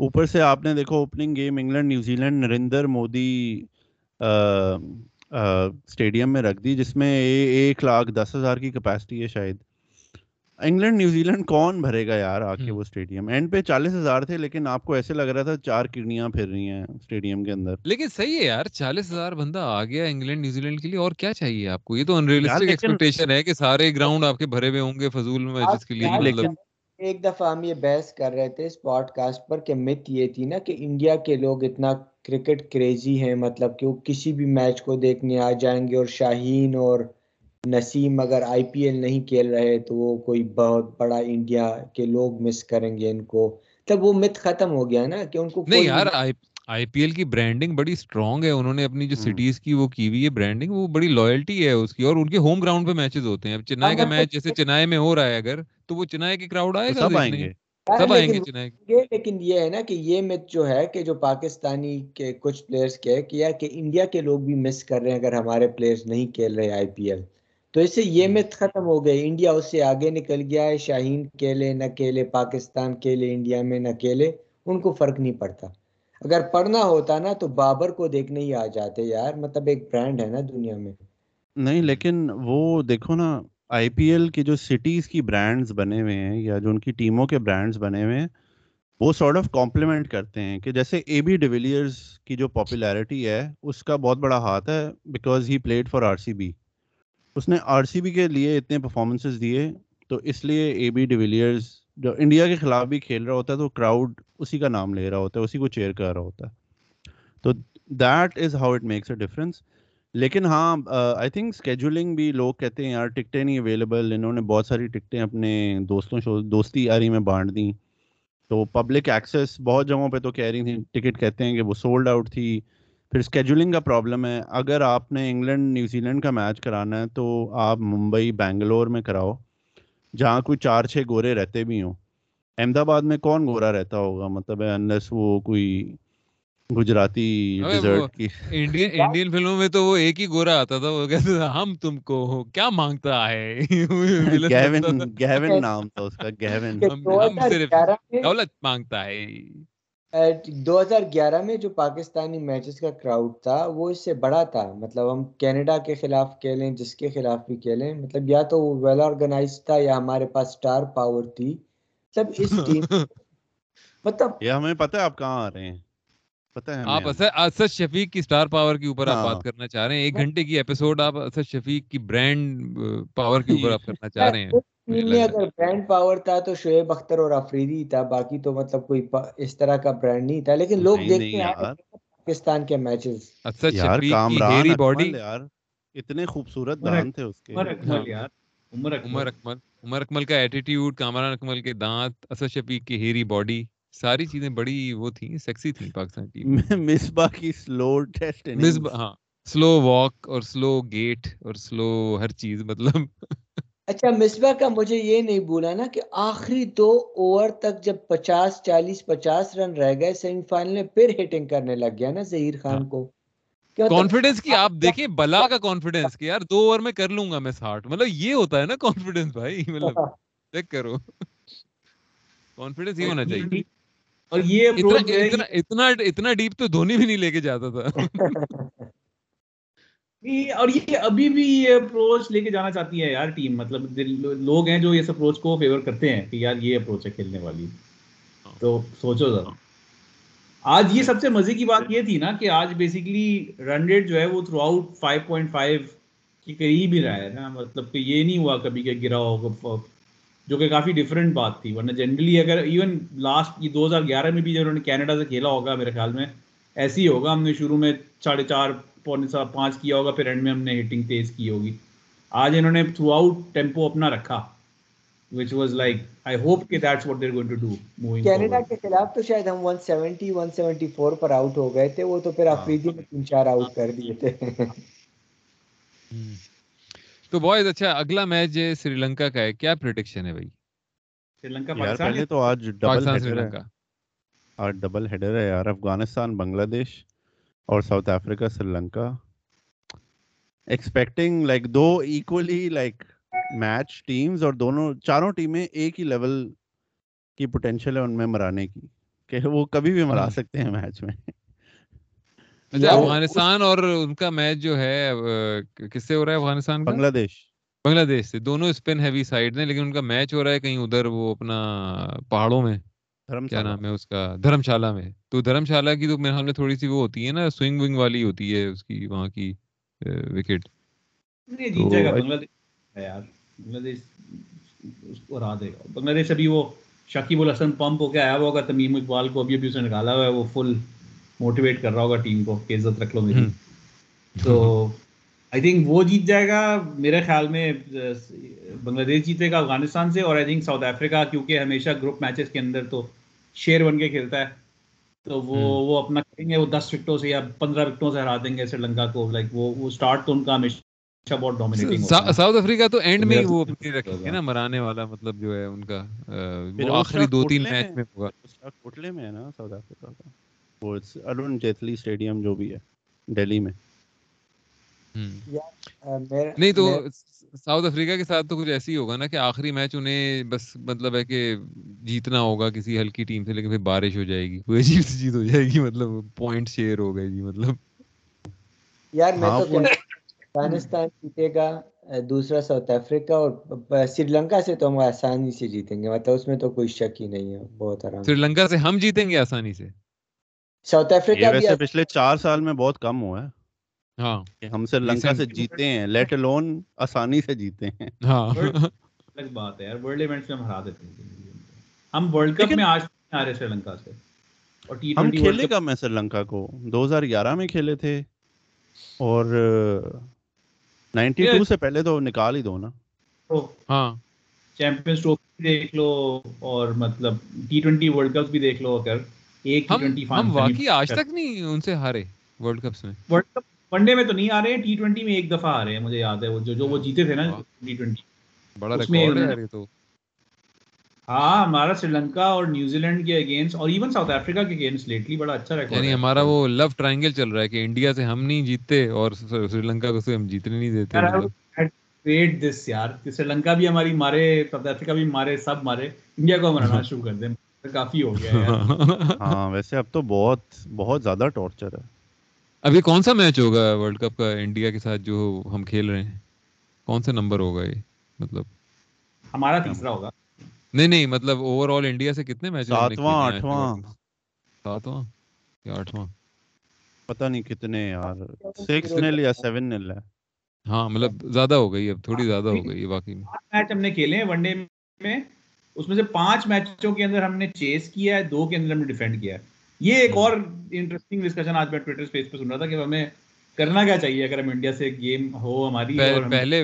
اوپر سے آپ نے دیکھو opening game England New Zealand Narendra Modi stadium میں رکھ دی جس میں ایک لاکھ دس ہزار کی کیپیسٹی ہے شاید۔ انگلینڈ نیوزی لینڈ کون بھرے گا یار آ کے وہ اسٹیڈیم اینڈ پہ چالیس ہزار تھے لیکن آپ کو ایسے لگ رہا تھا چار کڈنیاں پھر رہی ہیں اسٹیڈیم کے اندر۔ لیکن صحیح ہے یار چالیس ہزار بندہ آ گیا انگلینڈ نیوزی لینڈ کے لیے اور کیا چاہیے آپ کو؟ یہ تو انریلسٹک ایکسپیکٹیشن ہے کہ سارے گراؤنڈ آپ کے بھرے ہوئے ہوں گے فضول میچز کے لیے لیکن ایک دفعہ ہم یہ بحث کر رہے تھے اس پوڈ کاسٹ پر کہ مت یہ تھی نا کہ انڈیا کے لوگ اتنا کرکٹ کریزی ہیں مطلب کہ وہ کسی بھی میچ کو دیکھنے آ جائیں گے اور شاہین اور نسیم اگر آئی پی ایل نہیں کھیل رہے تو وہ کوئی بہت بڑا انڈیا کے لوگ مس کریں گے ان کو۔ تب وہ مت ختم ہو گیا نا کہ ان کو نہیں یار آئی پی ایل کی برانڈنگ بڑی اسٹرانگ ہے۔ انہوں نے اپنی جو سٹیز کی وہ کی ہوئی ہے برانڈنگ وہ بڑی لوئلٹی ہے اس کی۔ اور ان کے ہوم گراؤنڈ پہ میچز ہوتے ہیں۔ اب چنائی کا میچ جیسے چنائی میں ہو رہا ہے اگر تو وہ چنائی کی کراؤڈ آئے گا سب آئیں گے۔ سب آئیں گے چنائی لیکن یہ ہے نا کہ یہ مت جو ہے کہ جو پاکستانی کے کچھ پلیئرز کے کیا کہ انڈیا کے لوگ بھی مس کر رہے ہیں اگر ہمارے پلیئرز نہیں کھیل رہے آئی پی ایل۔ تو اس سے یہ مت ختم ہو گئے انڈیا اس سے آگے نکل گیا ہے۔ شاہین کھیلے نہ کھیلے پاکستان کھیلے انڈیا میں نہ کھیلے ان کو فرق نہیں پڑتا۔ اگر پڑھنا ہوتا نا تو بابر کو دیکھنے ہی آ جاتے یار۔ مطلب ایک برانڈ ہے نا دنیا میں۔ نہیں لیکن وہ دیکھو نا آئی پی ایل کی جو سٹیز کی برانڈز بنے ہوئے ہیں یا جو ان کی ٹیموں کے برانڈز بنے ہوئے ہیں وہ سارٹ آف کمپلیمنٹ کرتے ہیں کہ جیسے اے بی ڈیویلیئرز کی جو پاپولیرٹی ہے اس کا بہت بڑا ہاتھ ہے because he played for R C B اس نے آر سی بی کے لیے اتنے پرفارمنسز دیے، تو اس لیے اے بی ڈیویلیئرز جو انڈیا کے خلاف بھی کھیل رہا ہوتا ہے، تو کراؤڈ اسی کا نام لے رہا ہوتا ہے، اسی کو چیئر کر رہا ہوتا ہے۔ تو that is how it makes a difference لیکن ہاں آئی تھنک اسکیجولنگ بھی لوگ کہتے ہیں، یار ٹکٹیں نہیں اویلیبل انہوں نے بہت ساری ٹکٹیں اپنے دوستوں دوستی یاری میں بانٹ دیں۔ تو پبلک ایکسیس بہت جگہوں پہ تو کہہ رہی تھیں، ٹکٹ کہتے ہیں کہ وہ سولڈ آؤٹ تھی۔ پھر اسکیجولنگ کا پرابلم ہے۔ اگر آپ نے انگلینڈ نیوزی لینڈ کا میچ کرانا ہے تو آپ ممبئی بینگلور میں کراؤ جہاں کوئی چار چھ گورے رہتے بھی ہوں۔ احمد آباد میں کون گورا رہتا ہوگا؟ مطلب انلیس وہ کوئی گجراتی ڈیزرٹ کی انڈین فلموں میں تو وہ ایک ہی گورا آتا تھا وہ کہتے تھا ہم تم کو کیا مانگتا ہے؟ گیون گیون نام تھا اس کا گیون ہم صرف دولت مانگتا ہے۔ دو ہزار گیارہ میں جو پاکستانی میچز کا کراؤڈ تھا وہ اس سے بڑا تھا۔ مطلب ہم کینیڈا کے خلاف کھیلیں جس کے خلاف بھی کھیلیں۔ مطلب یا تو وہ ویل آرگنائز تھا یا ہمارے پاس سٹار پاور تھی۔ مطلب اس ٹیم مطلب یہ ہمیں پتہ ہے آپ کہاں آ رہے ہیں۔ پتہ ہے آپ اسد شفیق کی سٹار پاور کے اوپر آپ ہاں۔ بات کرنا چاہ رہے ہیں۔ ایک گھنٹے کی ایپیسوڈ آپ اسد شفیق کی برانڈ پاور کے اوپر آپ کرنا چاہ رہے ہیں۔ ٹیم میں اگر برانڈ پاور تھا تو شعیب اختر اور افریدی تھا باقی تو مطلب کوئی اس طرح کا برانڈ نہیں تھا لیکن لوگ دیکھتے ہیں۔ پاکستان کے میچز شفیق ہیری باڈی اکمل یار اتنے خوبصورت عمر دان تھے اس کے۔ عمر اکمل یار عمر عمر اکمل اکمل عمر اکمل کا ایٹیٹیوڈ کامران اکمل کے دانت اسد شفیق کی ہیری باڈی ساری چیزیں بڑی وہ تھیں سیکسی تھیں پاکستان ٹیم مصباح کی سلو ٹیسٹ مصباح ہاں سلو واک اور سلو گیٹ اور سلو ہر چیز مطلب۔ اچھا مصباح کا مجھے یہ نہیں بولا نا کہ آخری دو اوور تک جب پچاس چالیس پچاس رن رہ گئے سیمی فائنل میں پھر ہٹنگ کرنے لگ گیا نا ظہیر خان ہاں۔ کو۔ کانفیڈنس کی آپ دیکھیں بلا کا کانفیڈنس کہ یار دو اوور میں کر لوں گا میں ساٹھ۔ مطلب یہ ہوتا ہے نا کانفیڈنس بھائی مطلب چیک کرو۔ کانفیڈنس یہ ہونا چاہیے۔ اور یہ اتنا اتنا ڈیپ تو دھونی بھی نہیں لے کے جاتا تھا۔ اور یہ ابھی بھی یہ اپروچ لے کے جانا چاہتی ہے یار ٹیم مطلب لوگ ہیں جو اس اپروچ کو فیور کرتے ہیں کہ یار یہ اپروچ ہے کھیلنے والی۔ تو سوچو ذرا۔ آج یہ سب سے مزے کی بات یہ تھی نا کہ آج بیسیکلی رن ریٹ جو ہے وہ throughout five point five کے قریب ہی رہا ہے نا۔ مطلب کہ یہ نہیں ہوا کبھی کہ گرا ہوگا جو کہ کافی ڈفرینٹ بات تھی۔ ورنہ جنرلی اگر ایون لاسٹ یہ دو ہزار گیارہ میں بھی جب انہوں نے کینیڈا سے کھیلا ہوگا میرے خیال میں، ایسے ہی ہوگا۔ ہم نے شروع میں ساڑھے چار پونے سا پانچ کیا ہوگا پھر اینڈ میں ہم نے ہٹنگ تیز کی ہوگی۔ آج انہوں نے تھرو آؤٹ ٹیمپو اپنا رکھا which was like I hope کہ that's what they're going to do moving Canada کے خلاف تو شاید ہم 170 174 پر آؤٹ ہو گئے تھے وہ تو پھر ہاں۔ افریدی نے تین چار آؤٹ کر دیے تھے۔ تو بوائز اچھا اگلا میچ سری لنکا کا ہے۔ کیا پریڈکشن ہے بھائی؟ سری لنکا پاکستان؟ پہلے تو آج ڈبل ہیڈر ہے۔ آج ڈبل ہیڈر ہے یار افغانستان بنگلہ دیش۔ اور south Africa Sri Lanka expecting like دو ایکولی لائک میچ ٹیمز اور دونوں چاروں ٹیمیں ایک ہی لیول کی پوٹینشیل ہے ان میں مرانے کی کہ وہ کبھی بھی مرا ہاں۔ سکتے ہیں میچ میں۔ اچھا افغانستان اور ان کا میچ جو ہے کس سے ہو رہا ہے افغانستان بنگلہ دیش۔ بنگلہ دیش سے۔ دونوں اسپن ہیوی سائڈ ہیں لیکن ان کا میچ ہو رہا ہے کہیں ادھر وہ اپنا پہاڑوں میں۔ کیا نام ہے اس کا؟ دھرم شالہ میں۔ تو دھرم شالہ کی تو میرے خیال میں تھوڑی سی وہ ہوتی ہے نا سوئنگ ونگ والی ہوتی ہے اس کی وہاں کی وکٹ۔ یہ تو جیت جائے گا I- بنگلہ دیش ہے یار۔ بنگلہ دیش اس کو ہرا دے گا۔ بنگلہ دیش ابھی وہ شکیب الحسن پمپ ہو کے آیا ہوا ہوگا تمیم اقبال کو ابھی ابھی اس نے نکالا ہوا ہے۔ وہ فل موٹیویٹ کر رہا ہوگا ٹیم کو کہ عزت رکھ لو میری۔ تو آئی تھنک وہ جیت جائے گا میرے خیال میں بنگلہ دیش جیتے گا افغانستان سے اور آئی تھنک ساؤتھ افریقہ کیونکہ ہمیشہ گروپ میچز کے اندر تو شیر بن کے کھیلتا ہے تو وہ۔ وہ اپنا کریں گے وہ دس وکٹوں سے یا پندرہ وکٹوں سے ہرا دیں گے سری لنکا کو۔ لائک وہ وہ اسٹارٹ تو ان کا ہمیشہ بہت ڈومینیٹنگ ساؤتھ افریقہ تو اینڈ میں وہ اپنی رکھیں گے نا مرانے والا مطلب جو ہے ان کا وہ آخری دو تین میچ میں ہوگا۔ کوٹلے میں ہے نا ساؤتھ افریقہ کا۔ وہ ارون جیتلی اسٹیڈیم جو بھی ہے دہلی میں۔ نہیں تو ساؤتھ افریقہ کے ساتھ تو کچھ ایسی ہوگا نا کہ آخری میچ انہیں بس مطلب ہے کہ جیتنا ہوگا کسی ہلکی ٹیم سے لیکن پھر بارش ہو جائے گی عجیب سی چیز ہو جائے گی مطلب پوائنٹ شیئر ہو گئے جی مطلب۔ یار میں ہاں، تو افغانستان جیتے گا دوسرا ساؤتھ افریقہ اور سری لنکا سے تو ہم آسانی سے جیتیں گے مطلب اس میں تو کوئی شک ہی نہیں ہے بہت آرام سری لنکا سے ہم جیتیں گے آسانی سے؟ ساؤتھ افریقہ پچھلے چار سال میں بہت کم ہوا ہے۔ ہاں۔ ہم سری لنکا سے جیتے ہیں لیٹ لون آسانی سے جیتے ہیں۔ ہاں۔ الگ بات ہے یار ورلڈ ایونٹس میں ہم ہرا دیتے ہیں۔ ہم ورلڈ کپ میں آج نہیں آ رہے سری لنکا سے۔ اور ٹی ہم کھیلے کب میں سری لنکا کو۔ دو ہزار گیارہ میں کھیلے تھے۔ اور نائنٹی ٹو سے پہلے تو نکال ہی دو نا۔ ہاں۔ چیمپئنز ٹرافی دیکھ لو اور مطلب ٹی ٹوینٹی ورلڈ کپ بھی دیکھ لو۔ اگر ایک ٹی ہم ٹوینٹی ہم واقعی آج تک نہیں ان سے ہارے ورلڈ کپس میں۔ ورلڈ کپ ون ڈے میں تو نہیں آ رہے ٹی ٹوینٹی میں ایک دفعہ آ رہے ہیں مجھے یاد ہے وہ جو جو وہ جیتے تھے نا۔ ٹی ٹوینٹی بڑا ریکارڈ ہے یہ تو۔ ہاں ہمارا سری لنکا اور نیوزی لینڈ کے اگینسٹ اور ایون ساؤتھ افریقہ کے اگینسٹ لیٹلی بڑا اچھا ریکارڈ یعنی ہمارا وہ لو ٹرائنگل چل رہا ہے کہ انڈیا سے ہم نہیں جیتتے اور سری لنکا کو سے ہم جیتنے نہیں دیتے۔ دس یار سری لنکا بھی ہماری مارے ساؤتھ افریقہ بھی مارے سب مارے انڈیا کو مرانا شروع کر دیں۔ کافی ہو گیا ہاں ویسے اب تو بہت بہت زیادہ ٹارچر ہے۔ ابھی کون سا میچ ہوگا ورلڈ کپ کا انڈیا کے ساتھ جو ہم کھیل رہے ہیں؟ کون سا نمبر ہوگا یہ؟ مطلب ہمارا تیسرا ہوگا۔ نہیں نہیں مطلب اوور آل انڈیا سے کتنے میچ ساتواں آٹھواں۔ ساتواں؟ یا آٹھواں؟ پتہ نہیں کتنے یار۔ سکس نل یا سیون نل ہے۔ ہاں مطلب زیادہ ہو گئی اب تھوڑی زیادہ ہو گئی واقعی۔ میں میچ ہم نے کھیلے ہیں ون ڈے میں۔ اس میں سے پانچ میچوں کے اندر ہم نے چیس کیا ہے دو کے اندر ہم نے ڈیفینڈ کیا ہے۔ یہ ایک اور انٹرسٹنگ ڈسکشن آج میں ٹویٹر اسپیس پہ سن رہا تھا کہ ہمیں کرنا کیا چاہیے اگر ہم انڈیا سے گیم ہو ہماری پہلے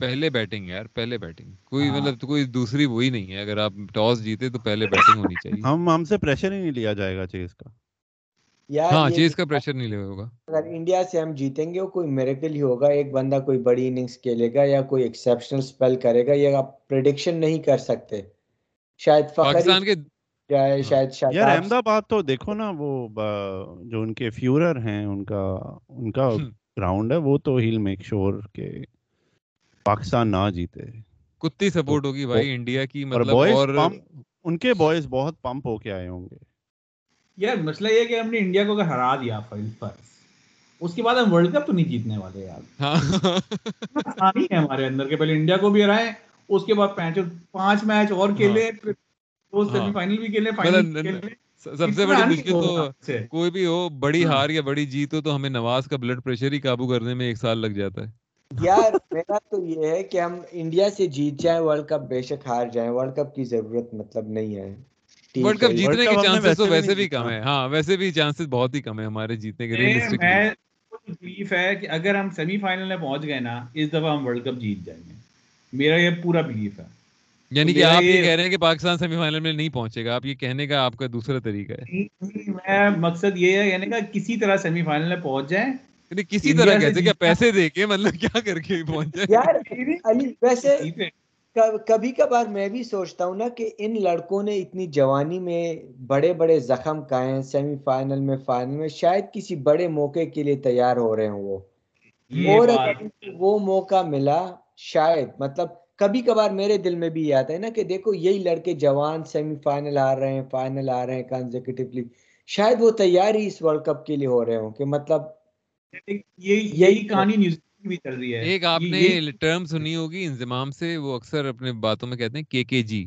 پہلے بیٹنگ یار پہلے بیٹنگ کوئی ہاں۔ مطلب کوئی دوسری وہی نہیں ہے۔ اگر آپ ٹاس جیتے تو پہلے بیٹنگ ہونی چاہیے۔ ہم ہم سے پریشر ہی نہیں لیا جائے گا چیز کا۔ ہاں چیز کا پریشر نہیں لے ہوگا۔ اگر انڈیا سے ہم جیتیں گے کوئی میریکل ہی ہوگا۔ ایک بندہ کوئی بڑی اننگز کھیلے گا یا کوئی ایکسیپشنل سپیل کرے گا یہ آپ پریڈکشن نہیں کر سکتے۔ شاید پاکستان کے شاید شاید یار احمد آباد تو دیکھو نا وہ جو ان کے فیورر ہیں ان کا ان کا گراؤنڈ ہے وہ تو ہیل میک شور کہ پاکستان نہ جیتے۔ کتی سپورٹ ہوگی بھائی انڈیا کی مطلب اور ان کے بوائز بہت پمپ ہو کے آئے ہوں گے۔ یار مسئلہ یہ کہ ہم نے انڈیا کو اگر ہرا دیا اس کے بعد ہم ورلڈ کپ تو نہیں جیتنے والے یار۔ ہاں۔ ہمارے اندر کے پہلے انڈیا کو بھی ہرائے اس کے بعد پانچ میچ اور کھیلے دو سیمی فائنل بھی کھیلے فائنل سب سے بڑی مشکل تو کوئی بھی ہو بڑی ہار یا بڑی جیت ہو تو ہمیں نواز کا بلڈ پریشر ہی قابو کرنے میں ایک سال لگ جاتا ہے۔ یار میرا تو یہ ہے کہ ہم انڈیا سے جیت جائیں ورلڈ کپ بے شک ہار جائیں ورلڈ کپ کی ضرورت مطلب نہیں ہے۔ ورلڈ کپ جیتنے کے چانسز تو ویسے بھی کم ہے ہاں ویسے بھی چانسز بہت ہی کم ہے ہمارے جیتنے کے بلیف ہے کہ اگر ہم سیمی فائنل میں پہنچ گئے نا اس دفعہ ہم ورلڈ کپ جیت جائیں گے۔ میرا یہ پورا بلیف ہے۔ یعنی کہ آپ یہ کہہ رہے ہیں کہ پاکستان سیمی فائنل میں نہیں پہنچے گا آپ یہ کہنے کا آپ کا دوسرا طریقہ ہے۔ میں مقصد یہ ہے یعنی کہ کسی طرح سیمی فائنل میں پہنچ جائیں۔ یعنی کسی طرح کہتے کیا پیسے دے کے مطلب کیا کر کے پہنچ جائیں۔ یار علی ویسے کبھی کبھار میں بھی سوچتا ہوں نا کہ ان لڑکوں نے اتنی جوانی میں بڑے بڑے زخم کھائے ہیں سیمی فائنل میں فائنل میں شاید کسی بڑے موقع کے لیے تیار ہو رہے ہوں وہ۔ اور وہ موقع ملا شاید مطلب کبھی کبھار میرے دل میں بھی آتا ہے نا کہ دیکھو یہی لڑکے جوان سیمی فائنل آ رہے ہیں فائنل آ رہے ہیں کنزیکٹولی شاید وہ تیار ہی اس ورلڈ کپ کے لیے ہو رہے ہوں کہ مطلب یہی کہانی نیوز بھی چل رہی ہے۔ ایک آپ نے ٹرم سنی ہوگی انضمام سے وہ اکثر اپنے باتوں میں کہتے ہیں کے کے جی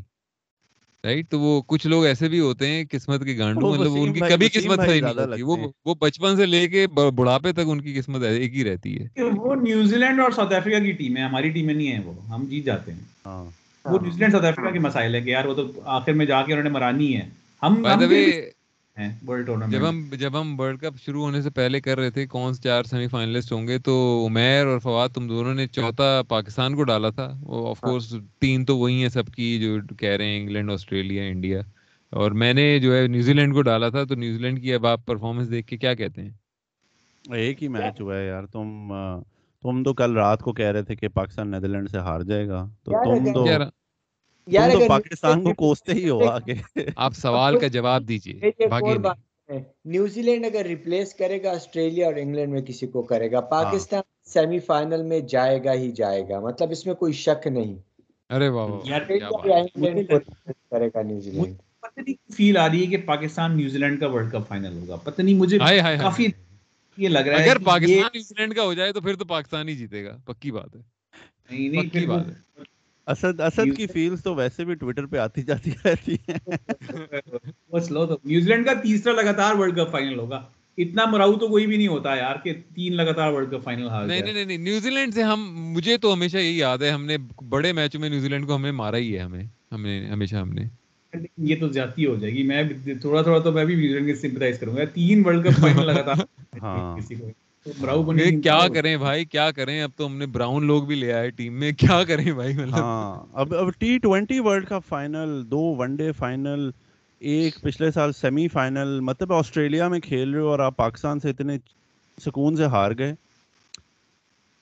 رائٹ تو وہ کچھ لوگ ایسے بھی ہوتے ہیں قسمت کے گانڈو مطلب ان کی کبھی قسمت صحیح نہیں ہوتی وہ وہ بچپن سے لے کے بڑھاپے تک ان کی قسمت ایک ہی رہتی ہے۔ وہ نیوزی لینڈ اور ساؤتھ افریقہ کی ٹیم ہے ہماری ٹیم میں نہیں ہے وہ ہم جیت جاتے ہیں۔ ہاں۔ وہ نیوزی لینڈ ساؤتھ افریقہ کے مسائل ہے کہ یار وہ تو آخر میں جا کے انہوں نے مرانی ہے۔ ہم جب ہم جب ہم ورلڈ کپ شروع ہونے سے پہلے کر رہے تھے کون سے چار سیمی فائنلسٹ ہوں گے؟ تو عمیر اور فواد تم دونوں نے چوتھا پاکستان کو ڈالا تھا۔ وہ آف کورس تین تو وہی ہیں سب کی جو کہہ رہے ہیں انگلینڈ آسٹریلیا انڈیا۔ اور میں نے جو ہے نیوزی لینڈ کو ڈالا تھا تو نیوزی لینڈ کی اب آپ پرفارمنس دیکھ کے کیا کہتے ہیں؟ ایک ہی میچ ہوا ہے یار۔ تم تم تو کل رات کو کہہ رہے تھے کہ پاکستان نیدرلینڈ سے ہار جائے گا۔ تو تم تو یار تو پاکستان کو کوستے ہی ہو آگے۔ آپ سوال کا جواب دیجیے نیوزی لینڈ اگر ریپلیس کرے گا آسٹریلیا اور انگلینڈ میں کسی کو کرے گا پاکستان سیمی فائنل میں جائے گا ہی جائے گا۔ مطلب اس میں کوئی شک نہیں۔ ارے واہ کرے گا نیوزی لینڈ۔ پتہ نہیں فیل آ رہی ہے کہ پاکستان نیوزی لینڈ کا ورلڈ کپ فائنل ہوگا۔ پتہ نہیں مجھے کافی یہ لگ رہا ہے اگر پاکستان نیوزی لینڈ کا ہو جائے تو پھر تو پاکستان ہی جیتے گا۔ پکی بات ہے۔ نہیں نہیں پکی بات ہے۔ اسد اسد کی فیلز تو ویسے بھی ٹویٹر پہ آتی جاتی رہتی ہیں۔ بس لو تو نیوزی لینڈ کا تیسرا لگاتار ورلڈ کپ فائنل ہوگا۔ اتنا مراؤ تو کوئی بھی نہیں ہوتا یار کہ تین لگاتار ورلڈ کپ فائنل ہار نہیں نہیں نہیں نیوزی لینڈ سے ہم مجھے تو ہمیشہ یہی یاد ہے ہم نے بڑے میچوں میں نیوزی لینڈ کو ہمیں مارا ہی ہے ہمیں ہم نے ہمیشہ ہم نے۔ یہ تو زیادتی ہو جائے گی۔ میں تھوڑا تھوڑا تو میں بھی نیوزی لینڈ سمپتھائز کروں گا۔ تین ورلڈ کپ فائنل لگاتار۔ ہاں۔ کسی کو۔ کیا کریں بھائی کیا کریں؟ اب تو ہم نے براؤن لوگ بھی لے آئے ٹیم میں کیا کریں بھائی؟ مطلب۔ اب اب T twenty world cup final دو ون ڈے فائنل ایک پچھلے سال سیمی فائنل مطلب آسٹریلیا میں کھیل رہے ہو اور آپ پاکستان سے اتنے سکون سے ہار گئے۔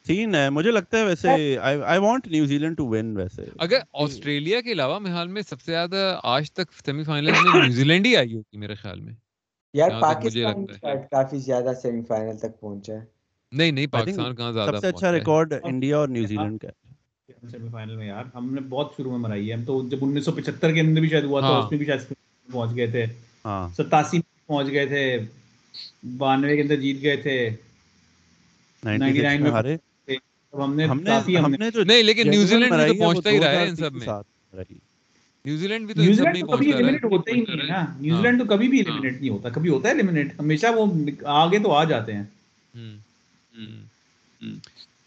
سین ہے مجھے لگتا ہے ویسے I want New Zealand to win ویسے۔ اگر آسٹریلیا کے علاوہ محال میں سب سے زیادہ آج تک سیمی فائنل میں نیوزی لینڈ ہی آئی ہوگی میرے خیال میں۔ یار پاکستان کافی زیادہ سیمی فائنل تک پہنچا ہے۔ نہیں نہیں پاکستان کہاں زیادہ سب سے اچھا ریکارڈ انڈیا اور نیوزی لینڈ کا سیمی فائنل میں یار ہم نے بہت شروع میں مرائی ہے۔ ہم تو جب انیس سو پچہتر کے اندر بھی شاید ہوا تھا اس میں بھی شاید پہنچ گئے تھے۔ ستاسی میں پہنچ گئے تھے۔ بانوے کے اندر جیت گئے تھے۔ نائنٹی نائن میں ہارے۔ ہم نے ہم نے نہیں لیکن نیوزی لینڈ تو پہنچتا ہی رہا ہے ان سب میں۔ نیوزی لینڈ بھی تو نیوزی لینڈ تو کبھی ایلیمنیٹ ہوتا ہی نہیں ہے نا۔ نیوزی لینڈ تو کبھی بھی ایلیمنیٹ نہیں ہوتا۔ کبھی ہوتا ہے ایلیمنیٹ ہمیشہ وہ آگے تو آ جاتے ہیں۔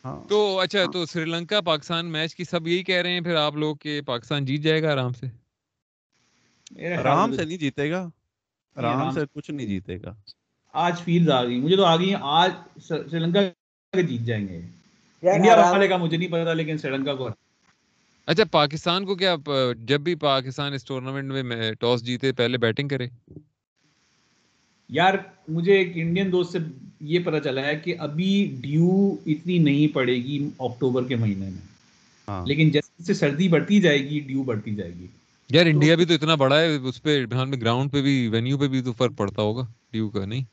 ہاں۔ تو اچھا تو سری لنکا پاکستان میچ کی سب یہی کہہ رہے ہیں پھر آپ لوگ کہ پاکستان جیت جائے گا آرام سے؟ آرام سے نہیں جیتے گا۔ آرام سے کچھ نہیں جیتے گا۔ آج فیلز آ گئی۔ مجھے تو آ گئی آج سری لنکا جیت جائیں گے۔ انڈیا والے کا مجھے نہیں پتا لیکن سری لنکا کو اچھا پاکستان کو کیا جب بھی پاکستان اس ٹورنامنٹ میں ٹاس جیتے پہلے بیٹنگ کرے؟ یار مجھے ایک انڈین دوست سے یہ پتا چلا ہے کہ ابھی ڈیو اتنی نہیں پڑے گی اکتوبر کے مہینے میں۔ ہاں۔ لیکن جیسے سردی بڑھتی جائے گی ڈیو بڑھتی جائے گی۔ یار انڈیا بھی تو اتنا بڑا ہے اس پہ گراؤنڈ پہ بھی وینیو پہ بھی تو فرق پڑتا ہوگا ڈیو کا نہیں؟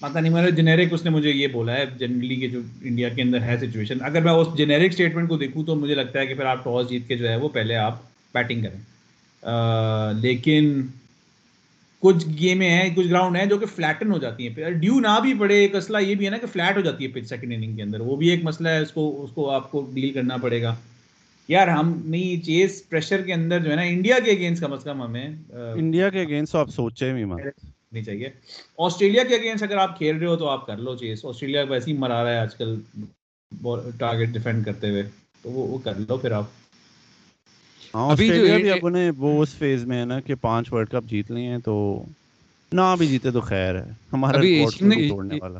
پتا نہیں میرا جنیرک اس نے مجھے یہ بولا ہے جنرلی کہ جو انڈیا کے اندر ہے سچویشن اگر میں اس جنیرک اسٹیٹمنٹ کو دیکھوں تو مجھے لگتا ہے کہ پھر آپ ٹاس جیت کے جو ہے وہ پہلے آپ بیٹنگ کریں۔ لیکن کچھ گیمیں ہیں کچھ گراؤنڈ ہیں جو کہ فلیٹن ہو جاتی ہیں۔ ڈیو نہ بھی پڑے ایک مسئلہ یہ بھی ہے نا کہ فلیٹ ہو جاتی ہے پچ سیکنڈ اننگ کے اندر۔ وہ بھی ایک مسئلہ ہے اس کو اس کو آپ کو ڈیل کرنا پڑے گا۔ یار ہم نہیں چیز پریشر کے اندر جو ہے نا انڈیا کے اگینسٹ کم از کم ہمیں انڈیا کے اگینسٹ آپ سوچے بھی مت۔ نہیں چاہیے۔ آسٹریلیا کے اگینسٹ اگر آپ کھیل رہے ہو تو آپ کر لو چیز۔ آسٹریلیا ویسے ہی مرا رہا ہے آج کل ٹارگیٹ ڈیفینڈ کرتے ہوئے۔ تو وہ کر لو پھر آپ۔ ہاں آسٹریلیا بھی اپنے وہ اس فیز میں ہے نا کہ پانچ ورلڈ کپ جیت لیے ہیں تو نہ بھی جیتے تو خیر ہے۔ ہمارا ریکارڈ توڑنے والا۔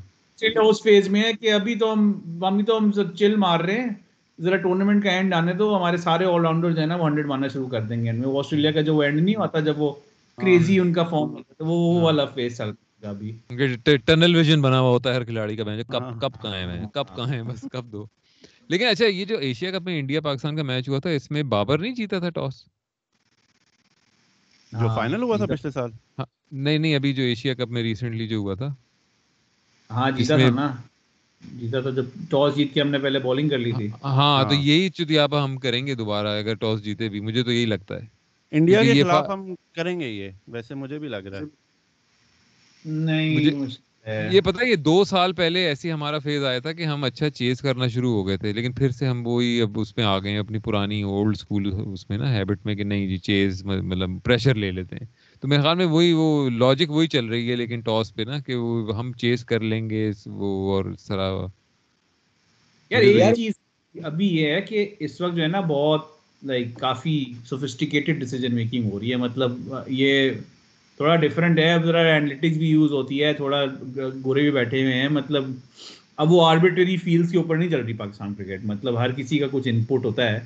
اس فیز میں ہے کہ ابھی تو ہم ابھی تو ہم چل مار رہے ہیں۔ ذرا ٹورنامنٹ کا اینڈ آنے تو ہمارے سارے آل راؤنڈر جو ہے نا وہ ہنڈریڈ مارنا شروع کر دیں گے۔ آسٹریلیا کا جو اینڈ نہیں ہوتا جب وہ کریزی ان کا فارم ہوتا ہے وہ وہ والا ابھی ٹنل ویژن بنا ہوا ہوتا ہے ہر کھلاڑی کا کب کب کہاں ہے کب کہاں ہے بس کب دو۔ لیکن اچھا یہ جو ایشیا کپ میں انڈیا پاکستان کا میچ ہوا تھا اس میں بابر نہیں جیتا تھا ٹاس جو فائنل ہوا تھا پچھلے سال۔ نہیں نہیں ابھی جو ایشیا کپ میں ریسنٹلی جو ہوا تھا۔ ہاں جیتا تھا نا۔ جیتا تھا جب ٹاس جیت کے ہم نے پہلے بولنگ کر لی تھی۔ ہاں تو یہی چتیا ہم کریں گے دوبارہ اگر ٹاس جیتے بھی مجھے تو یہی لگتا ہے۔ انڈیا کے خلاف ہم کریں گے یہ ویسے مجھے بھی لگ رہا ہے۔ نہیں یہ پتا یہ دو سال پہلے ایسی ہمارا فیز آیا تھا کہ ہم اچھا چیز کرنا شروع ہو گئے تھے لیکن پھر سے ہم وہی اب اس میں آ گئے اپنی پرانی اولڈ اسکول اس میں نا ہیبٹ میں کہ نہیں جی چیز مطلب پریشر لے لیتے ہیں۔ تو میرے خیال میں وہی وہ لاجک وہی چل رہی ہے لیکن ٹاس پہ نا کہ وہ ہم چیز کر لیں گے وہ اور سرا یار ایک چیز ابھی یہ ہے کہ اس وقت جو ہے نا بہت لائک کافی سوفسٹیکیٹڈ ڈیسیجن میکنگ ہو رہی ہے۔ مطلب یہ تھوڑا ڈفرینٹ ہے۔ اب ذرا اینالیٹکس بھی یوز ہوتی ہے۔ تھوڑا گورے بھی بیٹھے ہوئے ہیں۔ مطلب اب وہ آربیٹری فیلڈس کے اوپر نہیں چل رہی پاکستان کرکٹ مطلب ہر کسی کا کچھ ان پٹ ہوتا ہے۔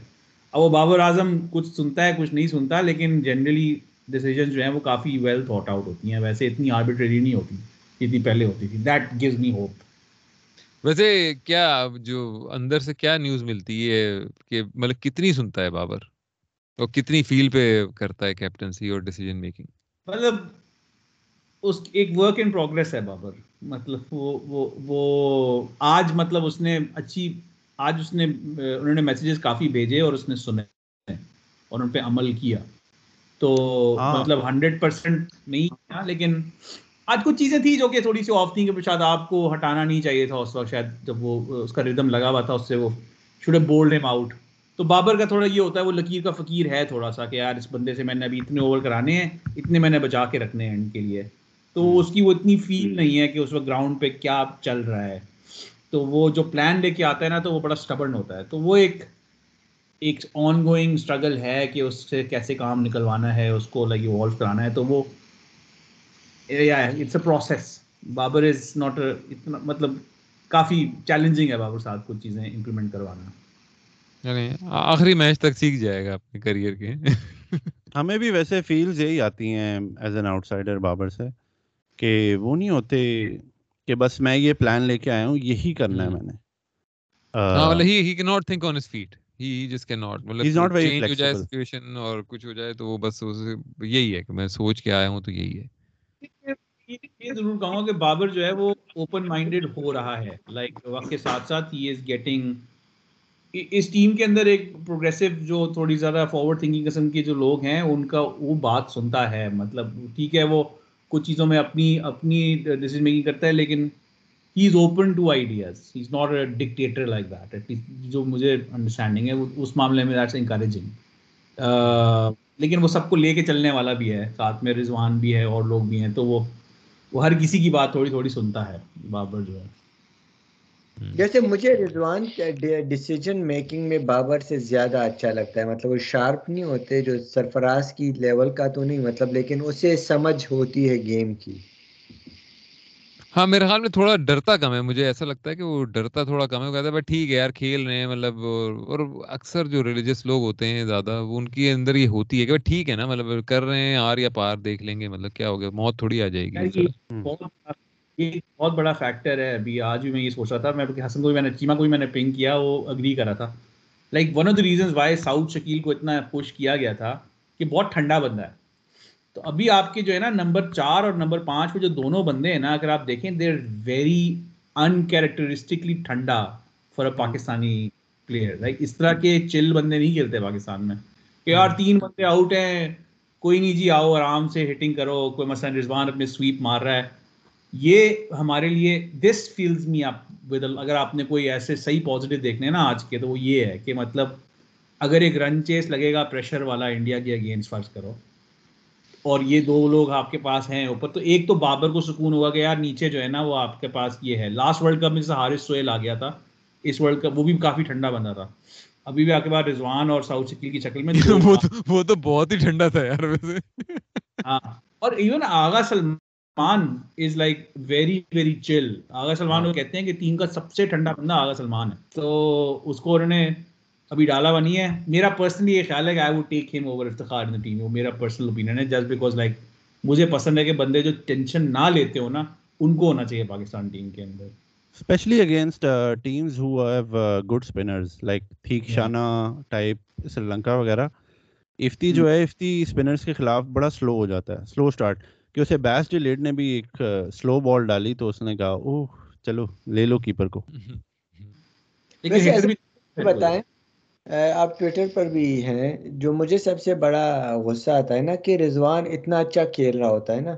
اب وہ بابر اعظم کچھ سنتا ہے، کچھ نہیں سنتا، لیکن جنرلی ڈیسیجن جو ہیں وہ کافی ویل تھاٹ آؤٹ ہوتی ہیں۔ ویسے اتنی آربیٹری نہیں ہوتی جتنی پہلے ہوتی تھی۔ دیٹ گیوز می ہوپ ویسے کیا جو اندر سے کیا نیوز ملتی ہے کہ مطلب کتنی سنتا ہے بابر؟ اور کتنی فیل پہ کرتا ہے کیپٹنسی اور ڈیسیجن میکنگ مطلب اس ایک ورک ان پروگرس ہے بابر۔ مطلب وہ وہ وہ آج مطلب اس نے اچھی آج اس نے انہوں نے میسیجز کافی بھیجے اور اس نے سنے اور ان پہ عمل کیا۔ تو ہاں۔ مطلب ہنڈریڈ پرسینٹ نہیں کیا لیکن آج کچھ چیزیں تھیں جو کہ تھوڑی سی آف تھیں کہ شاید آپ کو ہٹانا نہیں چاہیے تھا اس وقت شاید جب وہ اس کا ردم لگا ہوا تھا اس سے وہ should a bold him out تو بابر کا تھوڑا یہ ہوتا ہے وہ لکیر کا فقیر ہے تھوڑا سا کہ یار اس بندے سے میں نے ابھی اتنے اوور کرانے ہیں اتنے میں نے بچا کے رکھنے ہیں ان کے لیے. تو اس کی وہ اتنی فیل نہیں ہے کہ اس وقت گراؤنڈ پہ کیا چل رہا ہے. تو وہ جو پلان لے کے آتا ہے نا تو وہ بڑا اسٹبرن ہوتا ہے. تو وہ ایک ایک آن گوئنگ اسٹرگل ہے کہ اس سے کیسے کام نکلوانا ہے اس کو لائک ایوالو کرانا ہے. تو وہ it's a process Babar is not اتنا مطلب کافی چیلنجنگ ہے بابر صاحب کچھ چیزیں امپلیمنٹ کروانا یعنی آخری میچ تک سیکھ جائے گا اپنے کریئر کے ہمیں بھی ویسے فیلز یہی آتی ہیں as an outsider Babar سے کہ وہ نہیں ہوتے کہ بس میں یہ پلان لے کے آیا ہوں یہی کرنا ہے میں نے اور کچھ ہو جائے تو وہ بس یہی ہے کہ میں سوچ کے آیا ہوں تو یہی ہے یہ ضرور کہوں گا کہ بابر جو ہے وہ اوپن مائنڈیڈ ہو رہا ہے۔ لائک وقت کے ساتھ ساتھ ہی از گیٹنگ اس ٹیم کے اندر ایک پروگریسو جو تھوڑی زیادہ فارورڈ تھنکنگ قسم کے جو لوگ ہیں، ان کا وہ بات سنتا ہے۔ مطلب ٹھیک ہے، وہ کچھ چیزوں میں اپنی اپنی ڈیسیزن میکنگ کرتا ہے، لیکن he is open to ideas he is not a dictator like that at جو مجھے انڈرسٹینڈنگ ہے اس معاملے میں دیٹس انکریجنگ لیکن وہ سب کو لے کے چلنے والا بھی ہے۔ ساتھ میں رضوان بھی ہے اور لوگ بھی ہیں، تو وہ وہ ہر کسی کی بات تھوڑی تھوڑی سنتا ہے بابر جو ہے۔ جیسے مجھے رضوان ڈیسیجن میکنگ میں بابر سے زیادہ اچھا لگتا ہے۔ مطلب وہ شارپ نہیں ہوتے جو سرفراز کی لیول کا تو نہیں مطلب لیکن اسے سمجھ ہوتی ہے گیم کی۔ ہاں میرے خیال میں تھوڑا ڈرتا کم ہے۔ مجھے ایسا لگتا ہے کہ وہ ڈرتا تھوڑا کم ہے۔ وہ کہتا ہے بھائی ٹھیک ہے یار کھیل رہے ہیں مطلب اور اکثر جو ریلیجس لوگ ہوتے ہیں زیادہ وہ ان کے اندر یہ ہوتی ہے کہ ٹھیک ہے نا مطلب کر رہے ہیں آر یا پار دیکھ لیں گے مطلب کیا ہو گیا موت تھوڑی آ جائے گی یہ بہت بڑا فیکٹر ہے۔ ابھی آج بھی میں یہ سوچ رہا تھا میں حسن کو بھی میں نے چیما کو بھی میں نے پنگ کیا وہ اگری کرا تھا۔ Like one of the reasons why Saud Shakeel کو اتنا پوش کیا گیا تھا کہ بہت ٹھنڈا بندہ ہے۔ تو ابھی آپ کے جو ہے نا نمبر چار اور نمبر پانچ پہ جو دونوں بندے ہیں نا، اگر آپ دیکھیں they are very uncharacteristically ٹھنڈا for a Pakistani player like اس طرح کے چل بندے نہیں کھیلتے پاکستان میں۔ کہ یار تین بندے آؤٹ ہیں، کوئی نہیں جی آؤ آرام سے ہٹنگ کرو، کوئی مثلا رضوان اپنے سویپ مار رہا ہے۔ یہ ہمارے لیے دس فیلز می آپ ود اگر آپ نے کوئی ایسے صحیح پازیٹیو دیکھنے نا آج کے، تو وہ یہ ہے کہ مطلب اگر ایک رن چیس لگے گا پریشر والا انڈیا کے اگینسٹ فرض کرو۔ اور یہ دو لوگ آپ کے پاس ہیں اوپر تو ایک تو بابر کو سکون ہوا کہ یار نیچے جو ہے نا وہ آپ کے پاس یہ ہے۔ لاسٹ ورلڈ کپ میں جیسے حارث سویل آ گیا تھا اس ورلڈ کپ وہ بھی کافی ٹھنڈا بندہ تھا۔ ابھی بھی آپ کے پاس رضوان اور ساؤتھ شکل کی شکل میں وہ تو بہت ہی ٹھنڈا تھا یار ویسے۔ ہاں اور even Agha Salman is like very very chill Agha Salman وہ کہتے ہیں کہ ٹیم کا سب سے ٹھنڈا بندہ آغا سلمان ہے۔ تو اس کو انہوں نے ابھی ڈالا ہوا نہیں ہے۔ میرا پرسنلی یہ خیال ہے کہ آئی ووڈ ٹیک ہم اوور افتخار ان ٹیم وہ میرا پرسنل اوپینین ہے۔ جسٹ بیکاز لائک مجھے پسند ہے کہ بندے جو ٹینشن نہ لیتے ہو نا ان کو ہونا چاہیے پاکستان ٹیم کے اندر۔ Especially against teams who have good spinners like Theekshana type Sri Lanka وغیرہ۔ افتی جو ہے افتی اسپنرز کے خلاف بڑا سلو ہو جاتا ہے۔ سلو اسٹارٹ کہ اسے بیس ڈی لیڈ نے بھی ایک سلو uh, بال ڈالی تو اس نے کہا اوہ چلو لے لو کیپر کو۔ بتائیں آپ ٹویٹر پر بھی ہیں، جو مجھے سب سے بڑا غصہ آتا ہے نا کہ رضوان اتنا اچھا کھیل رہا ہوتا ہے نا،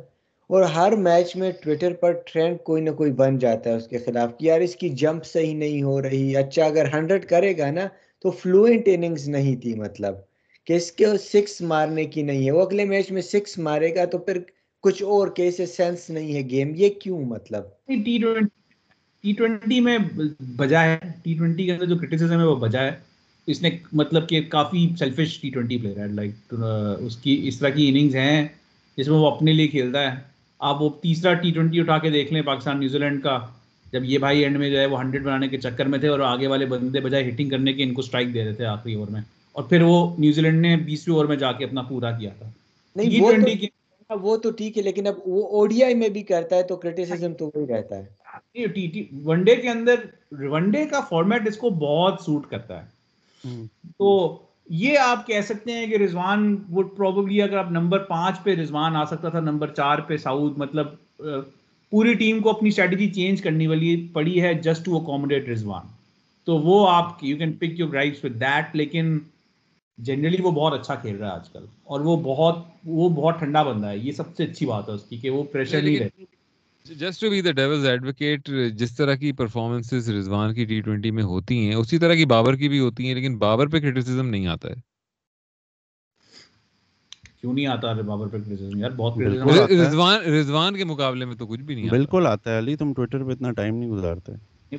اور ہر میچ میں ٹویٹر پر ٹرینڈ کوئی نہ کوئی بن جاتا ہے اس کے خلاف کہ یار اس کی جمپ صحیح نہیں ہو رہی اچھا اگر ہنڈریڈ کرے گا نا تو فلوئنٹ اننگز نہیں تھی مطلب کہ اس کے سکس مارنے کی نہیں ہے، وہ اگلے میچ میں سکس مارے گا تو پھر کچھ اور کیسے سینس نہیں ہے گیم یہ کیوں مطلب؟ ٹی ٹوینٹی میں بجا ہے ٹی ٹوینٹی کے اندر جو کرٹیسزم ہے وہ بجا ہے اس نے مطلب کہ کافی سیلفش ٹی ٹوینٹی پلیئر ہے لائک اس کی اس طرح کی اننگز ہیں جس میں وہ اپنے لیے کھیلتا ہے۔ آپ وہ تیسرا ٹی ٹوینٹی اٹھا کے دیکھ لیں پاکستان نیوزی لینڈ کا جب یہ بھائی اینڈ میں جو ہے وہ ہنڈریڈ بنانے کے چکر میں تھے اور آگے والے بندے بجائے ہٹنگ کرنے کے ان کو اسٹرائک دے رہے تھے آخری اوور میں۔ اور پھر وہ نیوزی لینڈ نے بیسویں اوور میں جا کے اپنا پورا کیا تھا۔ نہیں وہ تو ٹھیک ہے لیکن اب وہ او ڈی آئی میں بھی کرتا ہے تو کریٹیسزم تو وہی رہتا ہے۔ ون ڈے کے اندر ون ڈے کا فارمیٹ اس کو بہت سوٹ کرتا ہے۔ تو یہ آپ کہہ سکتے ہیں کہ رضوان وڈ پروبلی اگر آپ نمبر پانچ پہ رضوان آ سکتا تھا نمبر چار پہ سعود مطلب پوری ٹیم کو اپنی اسٹریٹجی چینج کرنے والی پڑی ہے جسٹ ٹو اکوموڈیٹ رضوان۔ تو وہ آپ you can pick your rights with that لیکن جنرلی وہ بہت اچھا کھیل رہا ہے آج کل۔ اور وہ بہت وہ بہت ٹھنڈا بندہ ہے۔ یہ سب سے اچھی بات ہے اس کی کہ وہ پریشر نہیں رہتی۔ Just to be the devil's advocate جس طرح کی پرفارمنسز رضوان کی ٹی ٹوینٹی میں ہوتی ہیں اسی طرح کی بابر کی بھی ہوتی ہیں لیکن بابر پہ کرٹیسزم نہیں آتا ہے۔ کیوں نہیں آتا بابر پہ کرٹیسزم یار بہت رضوان رضوان کے مقابلے میں تو کچھ بھی نہیں آتا۔ بالکل آتا ہے۔ علی تم ٹویٹر پہ اتنا ٹائم نہیں گزارتے۔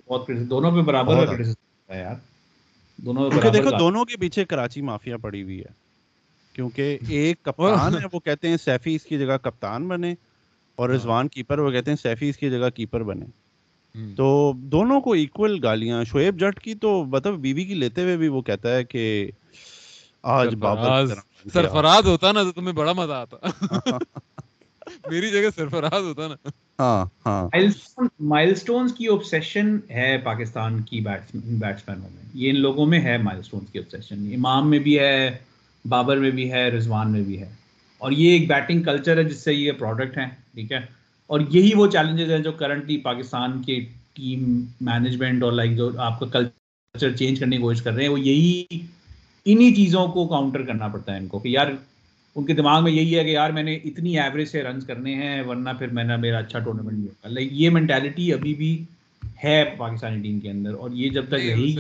بہت دونوں پہ برابر کرٹیسزم ہے یار دونوں دیکھو دونوں کے پیچھے کراچی مافیا پڑی ہوئی ہے۔ کیونکہ ایک کپتان ہے وہ کہتے ہیں سیفی اس کی جگہ کپتان بنے۔ اور ہاں۔ رضوان کیپر وہ کہتے ہیں سیفی اس کی جگہ کیپر بنے۔ تو دونوں کو ایکول گالیاں شعیب جٹ کی تو مطلب بیوی کی لیتے ہوئے بھی وہ کہتا ہے کہ آج بابر سرفراز ہوتا نا تو تمہیں بڑا مزہ آتا۔ میری جگہ سرفراز ہوتا نا۔ ہاں ہاں۔ مائل سٹونز کی اوبسیشن ہے پاکستان کی بیٹسمینوں میں۔ یہ ان لوگوں میں ہے مائل سٹونز کی اوبسیشن امام میں بھی ہے بابر میں بھی ہے رضوان میں بھی ہے۔ اور یہ ایک بیٹنگ کلچر ہے جس سے یہ پروڈکٹ ہیں ٹھیک ہے؟ اور یہی وہ چیلنجز ہیں جو کرنٹلی پاکستان کی ٹیم مینجمنٹ اور لائک جو آپ کا کلچر چینج کرنے کی کوشش کر رہے ہیں وہ یہی انہی چیزوں کو کاؤنٹر کرنا پڑتا ہے ان کو کہ یار ان کے دماغ میں یہی ہے کہ یار میں نے اتنی ایوریج سے رنس کرنے ہیں ورنہ پھر میں نے میرا اچھا ٹورنامنٹ نہیں ہوگا۔ لائک یہ مینٹیلٹی ابھی بھی ہے پاکستانی ٹیم کے اندر اور یہ جب تک رہی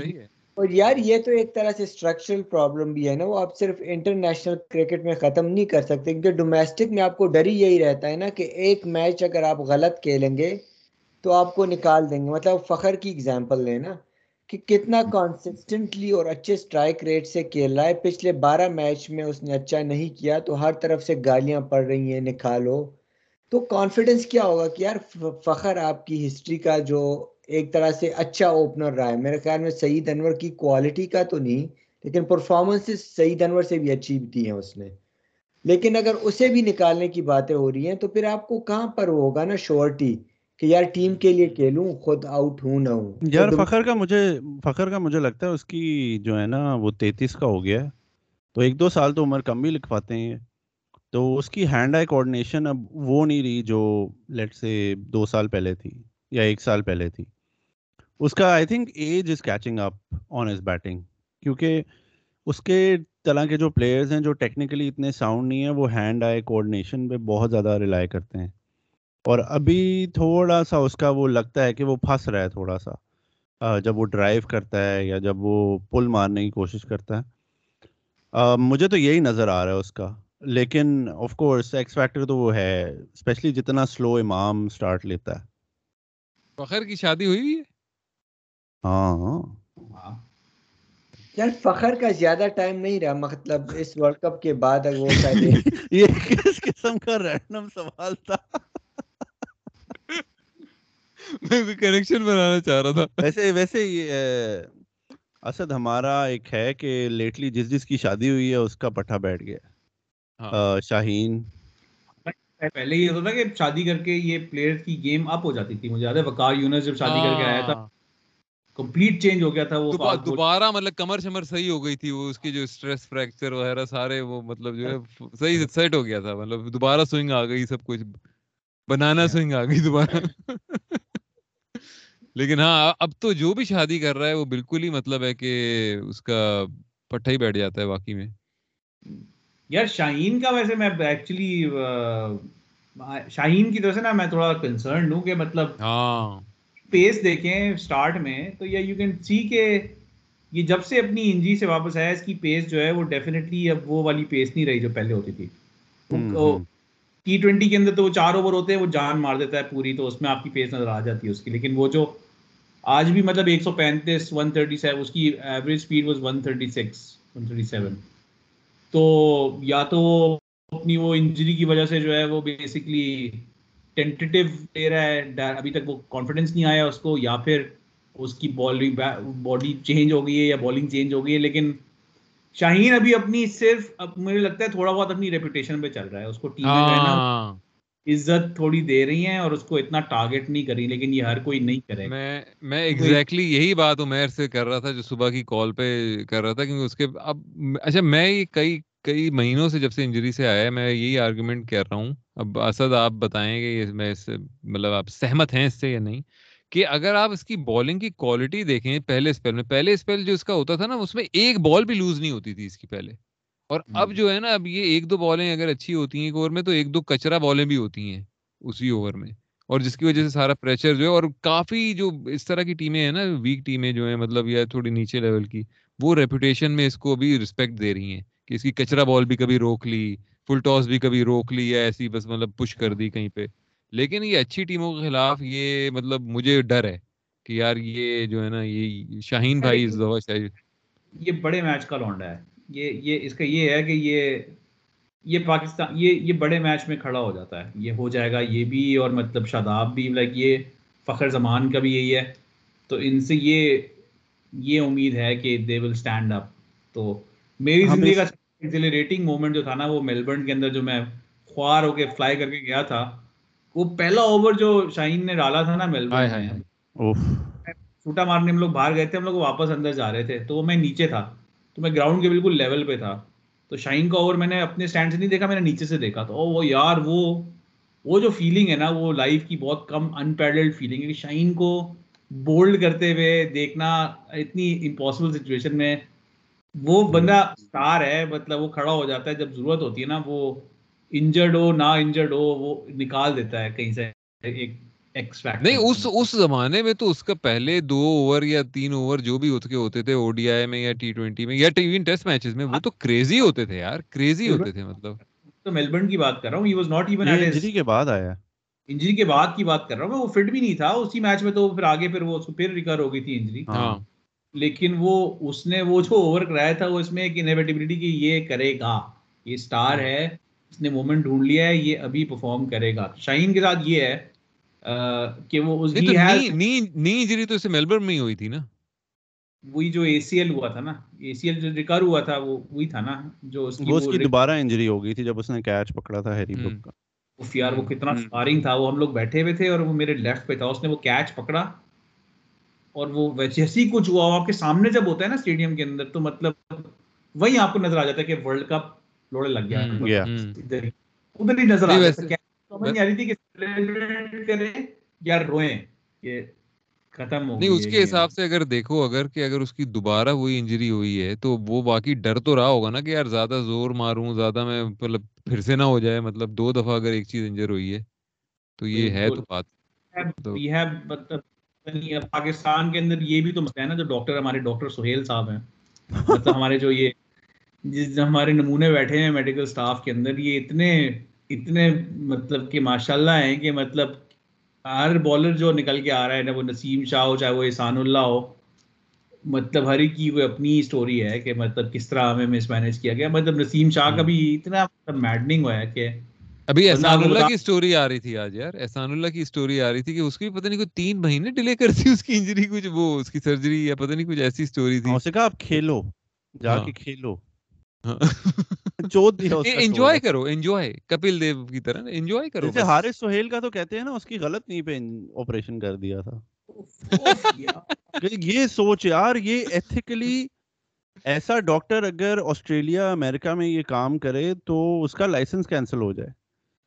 اور یار یہ تو ایک طرح سے اسٹرکچرل پرابلم بھی ہے نا، وہ آپ صرف انٹرنیشنل کرکٹ میں ختم نہیں کر سکتے، کیونکہ ڈومیسٹک میں آپ کو ڈر ہی یہی رہتا ہے نا کہ ایک میچ اگر آپ غلط کھیلیں گے تو آپ کو نکال دیں گے۔ مطلب فخر کی اگزامپل لیں نا کہ کتنا کانسسٹنٹلی اور اچھے اسٹرائک ریٹ سے کھیل رہا ہے۔ پچھلے بارہ میچ میں اس نے اچھا نہیں کیا تو ہر طرف سے گالیاں پڑ رہی ہیں، نکالو۔ تو کانفیڈنس کیا ہوگا کہ یار فخر آپ کی ہسٹری کا جو ایک طرح سے اچھا اوپنر رہا ہے۔ میرے خیال میں سعید انور کی کوالٹی کا تو نہیں لیکن پرفارمنس سعید انور سے بھی اچھی دی ہیں اس نے لیکن اگر اسے بھی نکالنے کی باتیں ہو رہی ہیں تو پھر آپ کو کہاں پر ہوگا نا شورٹی کہ یار ٹیم کے لیے کھیلوں خود آؤٹ ہوں نہ ہوں۔ یار فخر کا مجھے فخر کا مجھے لگتا ہے اس کی جو ہے نا وہ تینتیس کا ہو گیا ہے۔ تو ایک دو سال تو عمر کم بھی لکھواتے ہیں۔ تو اس کی ہینڈ آئی کوآڈینیشن اب وہ نہیں رہی جو لیٹ سے دو سال پہلے تھی۔ یا ایک سال پہلے تھی۔ اس کا I think age is catching up on his batting کیونکہ اس کے طرح کے جو پلیئرز ہیں جو ٹیکنیکلی اتنے ساؤنڈ نہیں ہیں، وہ ہینڈ آئی کوآڈینیشن پہ بہت زیادہ ریلائی کرتے ہیں۔ اور ابھی تھوڑا سا اس کا وہ لگتا ہے کہ وہ پھنس رہا ہے تھوڑا سا۔ جب وہ ڈرائیو کرتا ہے یا جب وہ پل مارنے کی کوشش کرتا ہے۔ مجھے تو یہی نظر آ رہا ہے اس کا۔ لیکن آف کورس ایکس فیکٹر تو وہ ہے اسپیشلی جتنا سلو امام اسٹارٹ لیتا ہے۔ فخر کی شادی ہوئی ہے؟ ہاں ہاں۔ یار فخر کا زیادہ ٹائم نہیں رہا مطلب اس ورلڈ کپ کے بعد وہ یہ کس قسم کا رینڈم سوال تھا؟ میں بھی کنیکشن بنانا چاہ رہا تھا۔ ویسے ویسے اسد ہمارا ایک ہے کہ لیٹلی جس جس کی شادی ہوئی ہے اس کا پٹھا بیٹھ گیا۔ ہاں۔ شاہین۔ پہلے یہ ہوتا کہ شادی کر کے یہ پلیئر کی گیم اپ ہو جاتی تھی مجھے یاد ہے وقار یونس جب شادی کر کے آیا تھا کمپلیٹ چینج ہو گیا تھا وہ دوبارہ مطلب کمر شمر صحیح ہو گئی تھی وہ اس کی جو اسٹریس فریکچر وغیرہ سارے وہ مطلب جو ہے صحیح سیٹ ہو گیا تھا مطلب دوبارہ سوئنگ آ گئی سب کچھ بنانا سوئنگ آ گئی دوبارہ۔ لیکن ہاں اب تو جو بھی شادی کر رہا ہے وہ بالکل ہی مطلب ہے کہ اس کا پٹھا ہی بیٹھ جاتا ہے واقعی میں۔ یار شاہین کا ویسے میں ایکچولی شاہین کی طرف سے نا میں تھوڑا کنسرن ہوں کہ مطلب ہاں۔ پیس دیکھیں اسٹارٹ میں تو یا یو کین سی کہ یہ جب سے اپنی انجری سے واپس آیا اس کی پیس جو ہے وہ ڈیفینیٹلی اب وہ والی پیس نہیں رہی جو پہلے ہوتی تھی۔ ٹی ٹوینٹی کے اندر تو وہ چار اوور ہوتے ہیں وہ جان مار دیتا ہے پوری تو اس میں آپ کی پیس نظر آ جاتی ہے اس کی۔ لیکن وہ جو آج بھی مطلب ایک سو پینتیس ون تھرٹی سیون اس کی average speed was one thirty six one thirty seven تو یا تو اپنی وہ انجری کی وجہ سے جو ہے وہ بیسکلی ٹینٹیو لے رہا ہے ابھی تک وہ کانفیڈینس نہیں آیا اس کو، یا پھر اس کی بالنگ باڈی چینج ہو گئی ہے یا بالنگ چینج ہو گئی ہے، لیکن شاہین ابھی اپنی صرف، اب مجھے لگتا ہے تھوڑا بہت اپنی ریپوٹیشن پہ چل رہا ہے، اس کو ٹیم میں رہنا عزت تھوڑی دے رہی ہیں اور اس کو اتنا ٹارگیٹ نہیں کر رہی لیکن یہ ہر کوئی نہیں کرے میں میں ایگزیکٹلی یہی بات عمیر سے کر رہا تھا جو صبح کی کال پہ کر رہا تھا کیونکہ اس کے اب اچھا میں کئی کئی مہینوں سے جب سے انجری سے آیا ہے میں یہی آرگومنٹ کر رہا ہوں۔ اب اسد آپ بتائیں گے میں اس مطلب آپ سہمت ہیں اس سے یا نہیں؟ کہ اگر آپ اس کی بالنگ کی کوالٹی دیکھیں پہلے اسپیل میں پہلے اسپیل جو اس کا ہوتا تھا نا اس میں ایک بال بھی لوز نہیں ہوتی تھی اس کی پہلے۔ اور اب جو ہے نا اب یہ ایک دو بالیں اگر اچھی ہوتی ہیں ایک اوور میں تو ایک دو کچرا بالیں بھی ہوتی ہیں اسی اوور میں۔ اور جس کی وجہ سے سارا پریشر جو ہے اور کافی جو اس طرح کی ٹیمیں ہیں نا ویک ٹیمیں جو ہیں مطلب یا تھوڑی نیچے لیول کی وہ ریپوٹیشن میں اس کو بھی رسپیکٹ دے رہی ہیں کہ اس کی کچرا بال بھی کبھی روک لی فل ٹاس بھی کبھی روک لی یا ایسی بس مطلب پش کر دی کہیں پہ۔ لیکن یہ اچھی ٹیموں کے خلاف یہ مطلب مجھے ڈر ہے کہ یار یہ جو ہے نا یہ شاہین بھائی یہ بڑے میچ کا لونڈا ہے۔ یہ یہ اس کا یہ ہے کہ یہ یہ پاکستان یہ یہ بڑے میچ میں کھڑا ہو جاتا ہے۔ یہ ہو جائے گا یہ بھی اور مطلب شاداب بھی لائک یہ فخر زمان کا بھی یہی ہے۔ تو ان سے یہ یہ امید ہے کہ دے ول اسٹینڈ اپ تو میری زندگی کا ایکسیلریٹنگ مومنٹ جو تھا نا وہ میلبرن کے اندر جو میں خوار ہو کے فلائی کر کے گیا تھا وہ پہلا اوور جو شاہین نے ڈالا تھا نا میلبرن چھوٹا مارنے ہم لوگ باہر گئے تھے ہم لوگ واپس اندر جا رہے تھے۔ تو وہ میں نیچے تھا۔ تو میں گراؤنڈ کے بالکل لیول پہ تھا۔ تو شاہین کا اوور میں نے اپنے اسٹینڈ سے نہیں دیکھا، میں نے نیچے سے دیکھا تو وہ یار، وہ وہ جو فیلنگ ہے نا، وہ لائف کی بہت کم ان پیرلڈ فیلنگ ہے کہ شاہین کو بولڈ کرتے ہوئے دیکھنا اتنی امپاسبل سچویشن میں وہ بندہ اسٹار ہے مطلب وہ کھڑا ہو جاتا ہے۔ جب ضرورت ہوتی ہے نا، وہ انجرڈ ہو نہ انجرڈ ہو، وہ نکال دیتا ہے کہیں سے ایک نہیں اس اس زمانے میں تو اس کا پہلے دو اوور یا تین اوور جو بھی ہوتے ہوتے تھے او ڈی آئی میں یا ٹی ٹوینٹی میں یا ایون ٹیسٹ میچز میں وہ تو کریزی ہوتے تھے یار کریزی ہوتے تھے مطلب۔ تو میلبرن کی بات کر رہا ہوں he was not even injury کے بعد آیا۔ انجری کے بعد کی بات کر رہا ہوں میں وہ فٹ بھی نہیں تھا اسی میچ میں تو پھر آگے پھر وہ پھر ریکور ہو گئی تھی انجری۔ ہاں۔ لیکن وہ اس نے وہ جو اوور کرایا تھا وہ اس میں ایک انیویٹیبلٹی کی یہ کرے گا یہ سٹار ہے اس نے مومنٹ ڈھونڈ لیا ہے یہ ابھی پرفارم کرے گا۔ شاہین کے ساتھ یہ ہے کہ وہ اس نی انجری تو اسے میلبرن میں ہی ہوئی تھی نا۔ وہی جو اے سی ایل ہوا تھا نا۔ اے سی ایل جو ریکور ہوا تھا وہ وہی تھا نا جو اس کی وہ اس کی دوبارہ انجری ہو گئی تھی جب اس نے کیچ پکڑا تھا ہیری۔ بروک کا۔ اف یار وہ کتنا ہم۔ سپارنگ تھا۔ وہ ہم لوگ بیٹھے ہوئے تھے اور وہ میرے لیفٹ پہ تھا۔ اس نے وہ کیچ پکڑا اور وہ جیسے ہی کچھ ہوا۔ آپ کے سامنے جب ہوتا ہے نا اسٹیڈیم کے اندر تو مطلب وہی آپ کو نظر آ جاتا ہے کہ ورلڈ کپ لوڑے لگ گیا۔ ادھر ہی نظر آ جاتا ہے کہ سمجھ نہیں آ رہی تھی کہ celebrate کریں یا روئیں کہ ختم ہو نہیں گئی اس کے۔ حساب سے اگر دیکھو اگر کہ اگر اس کی دوبارہ وہی انجری ہوئی ہے تو وہ باقی ڈر تو رہا ہوگا نا کہ یار زیادہ زور ماروں زیادہ میں مطلب پھر سے نہ ہو جائے مطلب دو دفعہ اگر ایک چیز انجر ہوئی ہے تو یہ ہے تو۔ بات مطلب پاکستان کے اندر یہ بھی تو مسئلہ ہے نا جو ڈاکٹر ہمارے ڈاکٹر سہیل صاحب ہیں مطلب ہمارے جو یہ جس ہمارے نمونے بیٹھے ہیں میڈیکل سٹاف کے اندر یہ اتنے اتنے مطلب کہ ماشاءاللہ ہیں کہ مطلب ہر بالر جو نکل کے آ رہا ہے نا وہ نسیم شاہ ہو چاہے وہ احسان اللہ ہو مطلب ہر ایک کی وہ اپنی اسٹوری ہے کہ مطلب کس طرح ہمیں مس مینج کیا گیا۔ مطلب نسیم شاہ کا بھی اتنا مطلب میڈننگ ہوا ہے کہ ابھی احسان اللہ کی اسٹوری آ رہی تھی آج یار۔ احسان اللہ کی اسٹوری آ رہی تھی کہ اس کی پتہ نہیں کوئی تین مہینے ڈیلے کرتی اس کی انجری کچھ وہ اس کی سرجری یا پتہ نہیں کچھ ایسی اسٹوری تھی۔ ہاں، اسے کہا آپ کھیلو جا ہاں۔ کے کھیلو انجوائے۔ کرو انجوائے کپل دیو کی طرح انجوائے کرو جیسے حارث سہیل کا تو کہتے ہیں نا اس کی غلط نہیں پہ آپریشن کر دیا تھا یہ سوچ یار یہ ایتھیکلی ایسا ڈاکٹر اگر آسٹریلیا امریکہ میں یہ کام کرے تو اس کا لائسنس کینسل ہو جائے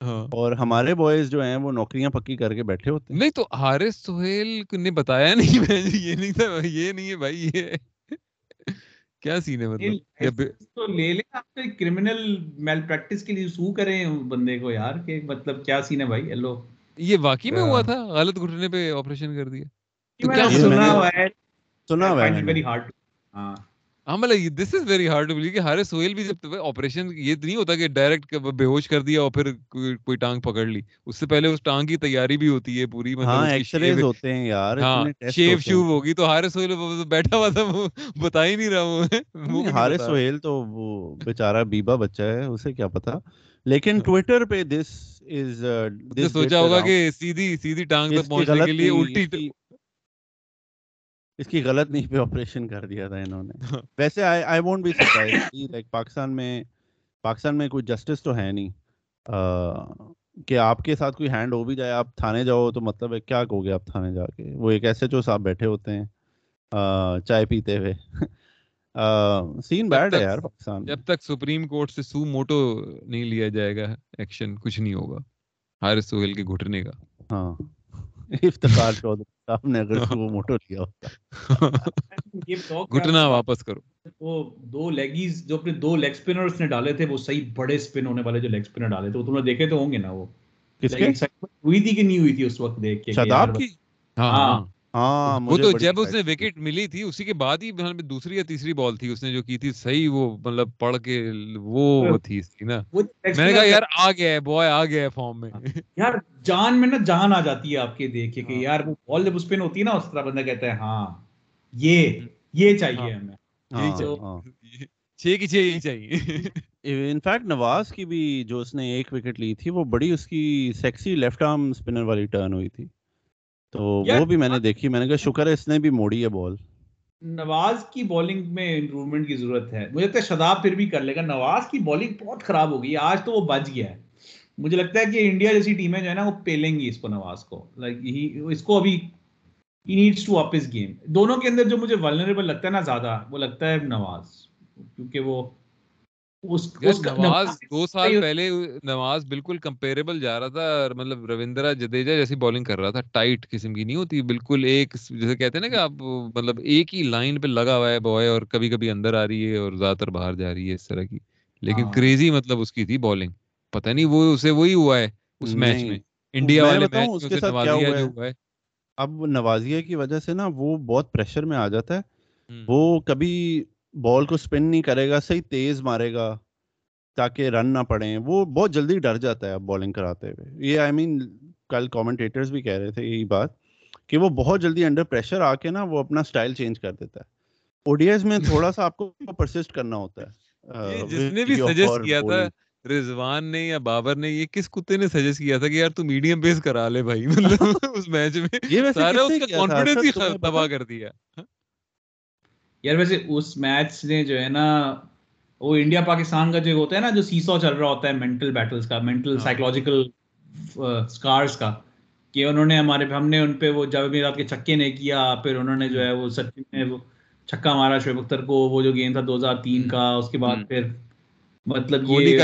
ہاں اور ہمارے بوائز جو ہیں وہ نوکریاں پکی کر کے بیٹھے ہوتے ہیں نہیں تو حارث سہیل نے بتایا نہیں یہ نہیں تھا یہ نہیں ہے بھائی یہ۔ کیا سین ہے مطلب؟ تو لے لیں آپ کرمنل میل پریکٹس کے لیے سو کریں بندے کو یار کہ مطلب کیا سین ہے بھائی؟ ہیلو یہ واقعی میں ہوا ہاں۔ تھا غلط گھٹنے پہ آپریشن کر دیا۔ تو سنا ہوا ہے۔ سنا ہوا ہے۔ ویری ہارڈ ہاں۔ This is very hard to believe کہ حارث سہیل بھی جب آپریشن یہ نہیں ہوتا کہ ڈائریکٹ بے ہوش کر دیا اور پھر کوئی ٹانگ پکڑ لی۔ اس سے پہلے اس ٹانگ کی تیاری بھی ہوتی ہے پوری مطلب ہاں ہوتے ہیں یار ہاں شیو شیو ہوگی تو حارث سہیل بیٹھا ہوا تھا وہ بتا ہی نہیں رہا حارث بتا سہیل تو وہ بیچارہ بیبا بچہ ہے اسے کیا پتا۔ لیکن ہاں۔ ٹویٹر پہ دس از نے سوچا ہوگا کہ سیدھی سیدھی ٹانگ تک پہنچنے کے لیے الٹی اس کی غلط نہیں پہ آپریشن کر دیا تھا انہوں نے۔ ویسے I won't be surprised like Pakistan میں پاکستان میں کوئی جسٹس تو ہے نہیں۔ کہ آپ کے ساتھ کوئی ہینڈ ہو بھی جائے آپ تھانے جاؤ تو مطلب ہے کیا کہو گے آپ تھانے جا کے؟ وہ ایک ایسے جو صاحب بیٹھے ہوتے ہیں چائے پیتے ہوئے۔ سین بیڈ ہے یار پاکستان جب تک سپریم کورٹ سے سو موٹو نہیں لیا جائے گا ایکشن کچھ نہیں ہوگا۔ حارث سہیل کے گھٹنے کا۔ ہاں۔ افتخار چودھری صاحب نے اگر سو موٹو لیا ہوتا۔ گھٹنا واپس کرو۔ وہ دو لیگیز جو اپنے دو لیگ اسپنرز نے ڈالے تھے وہ صحیح بڑے اسپن ہونے والے جو لیگ اسپنر ڈالے تھے وہ تم نے دیکھے تو ہوں گے نا وہ۔ کس کے؟ Excitement ہوئی تھی کہ نہیں ہوئی تھی اس وقت دیکھ کے شاداب کی؟ ہاں۔ ہاں۔ ہاں ہاں وہ تو جب اس نے وکٹ ملی تھی اسی کے بعد ہی دوسری یا تیسری بال تھی اس نے جو کی تھی صحیح وہ مطلب پڑھ کے وہ تھی اس کی نا میں نے کہا یار آ گیا ہے بوائے آ گیا ہے فارم میں یار جان میں نا جان آ جاتی ہے آپ کے دیکھ کے کہ ہاں۔ یار وہ بال جب اس پہ ہوتی ہے نا اس طرح بندہ کہتا ہے ہاں یہ یہ چاہیے ہاں۔ ہمیں ہاں، ہاں۔ چھ کی چھ یہی چاہیے انفیکٹ نواز کی بھی جو اس نے ایک وکٹ لی تھی وہ بڑی اس کی سیکسی لیفٹ آرم اسپنر والی ٹرن ہوئی تھی تو وہ بھی میں نے دیکھی میں نے کہا شکر ہے اس نے بھی موڑی ہے بال نواز کی بالنگ میں امپروومنٹ کی ضرورت ہے۔ مجھے لگتا ہے شداب پھر بھی کر لے گا۔ نواز کی بالنگ بہت خراب ہو گئی آج تو وہ بچ گیا ہے۔ مجھے لگتا ہے کہ انڈیا جیسی ٹیمیں جو ہے نا وہ پیلیں گی اس کو نواز کو۔ لائک اس کو ابھی نیڈس ٹو اپ گیم دونوں کے اندر جو مجھے ولنریبل لگتا ہے نا زیادہ وہ لگتا ہے نواز۔ کیونکہ وہ اس یار اس کا نواز دو سال پہلے نواز بالکل کمپیریبل جا رہا تھا مطلب رویندرا جدیجا جیسی بالنگ کر رہا تھا ٹائٹ قسم کی نہیں ہوتی بالکل ایک جیسے کہتے ہیں نا کہ آپ مطلب ایک ہی لائن پہ لگا ہوا ہے بوائے اور کبھی کبھی اندر آ رہی ہے اور زیادہ تر باہر جا رہی ہے اس طرح کی۔ لیکن ہاں۔ کریزی مطلب اس کی تھی بالنگ پتہ نہیں وہ اسے وہی ہوا ہے اس میچ میں۔ انڈیا والے میچ میں اسے نوازیا ہوا جو ہوا ہے۔ اب نوازیہ کی وجہ سے نا وہ بہت پریشر میں آ جاتا ہے۔ وہ کبھی بال کو اسپن نہیں کرے گا صحیح تیز مارے گا تاکہ رن نہ پڑیں وہ بہت جلدی ڈر جاتا ہے اب بالنگ کراتے ہوئے۔ یہ آئی مین کل کامنٹیٹرز بھی کہہ رہے تھے یہی بات کہ وہ بہت جلدی انڈر پریشر آ کے نا وہ اپنا سٹائل چینج کر دیتا ہے۔ اوڈیز میں تھوڑا سا آپ کو پرسسٹ کرنا ہوتا ہے۔ uh, جس نے بھی سجیسٹ کیا تھا. رضوان نے یا بابر نے یہ کس کتے نے سجیسٹ کیا تھا کہ یار تو میڈیم پیس کرا لے بھائی؟ مطلب اس میچ میں یہ سارا اس کا کانفیڈنس ہی تباہ کر دیا۔ یار ویسے اس میچ نے جو ہے نا وہ انڈیا پاکستان کا جو ہوتا ہے نا جو سیسو چل رہا ہوتا ہے مینٹل بیٹلز کا مینٹل ہاں۔ سائیکولوجیکل اسکارس کا کہ انہوں نے ہمارے ہم نے ان پہ وہ جب رات کے چھکے نے کیا پھر انہوں نے جو ہے وہ سچن نے وہ چھکا مارا شعیب اختر کو وہ جو گیم تھا دو ہزار تین کا اس کے بعد پھر مطلب یہ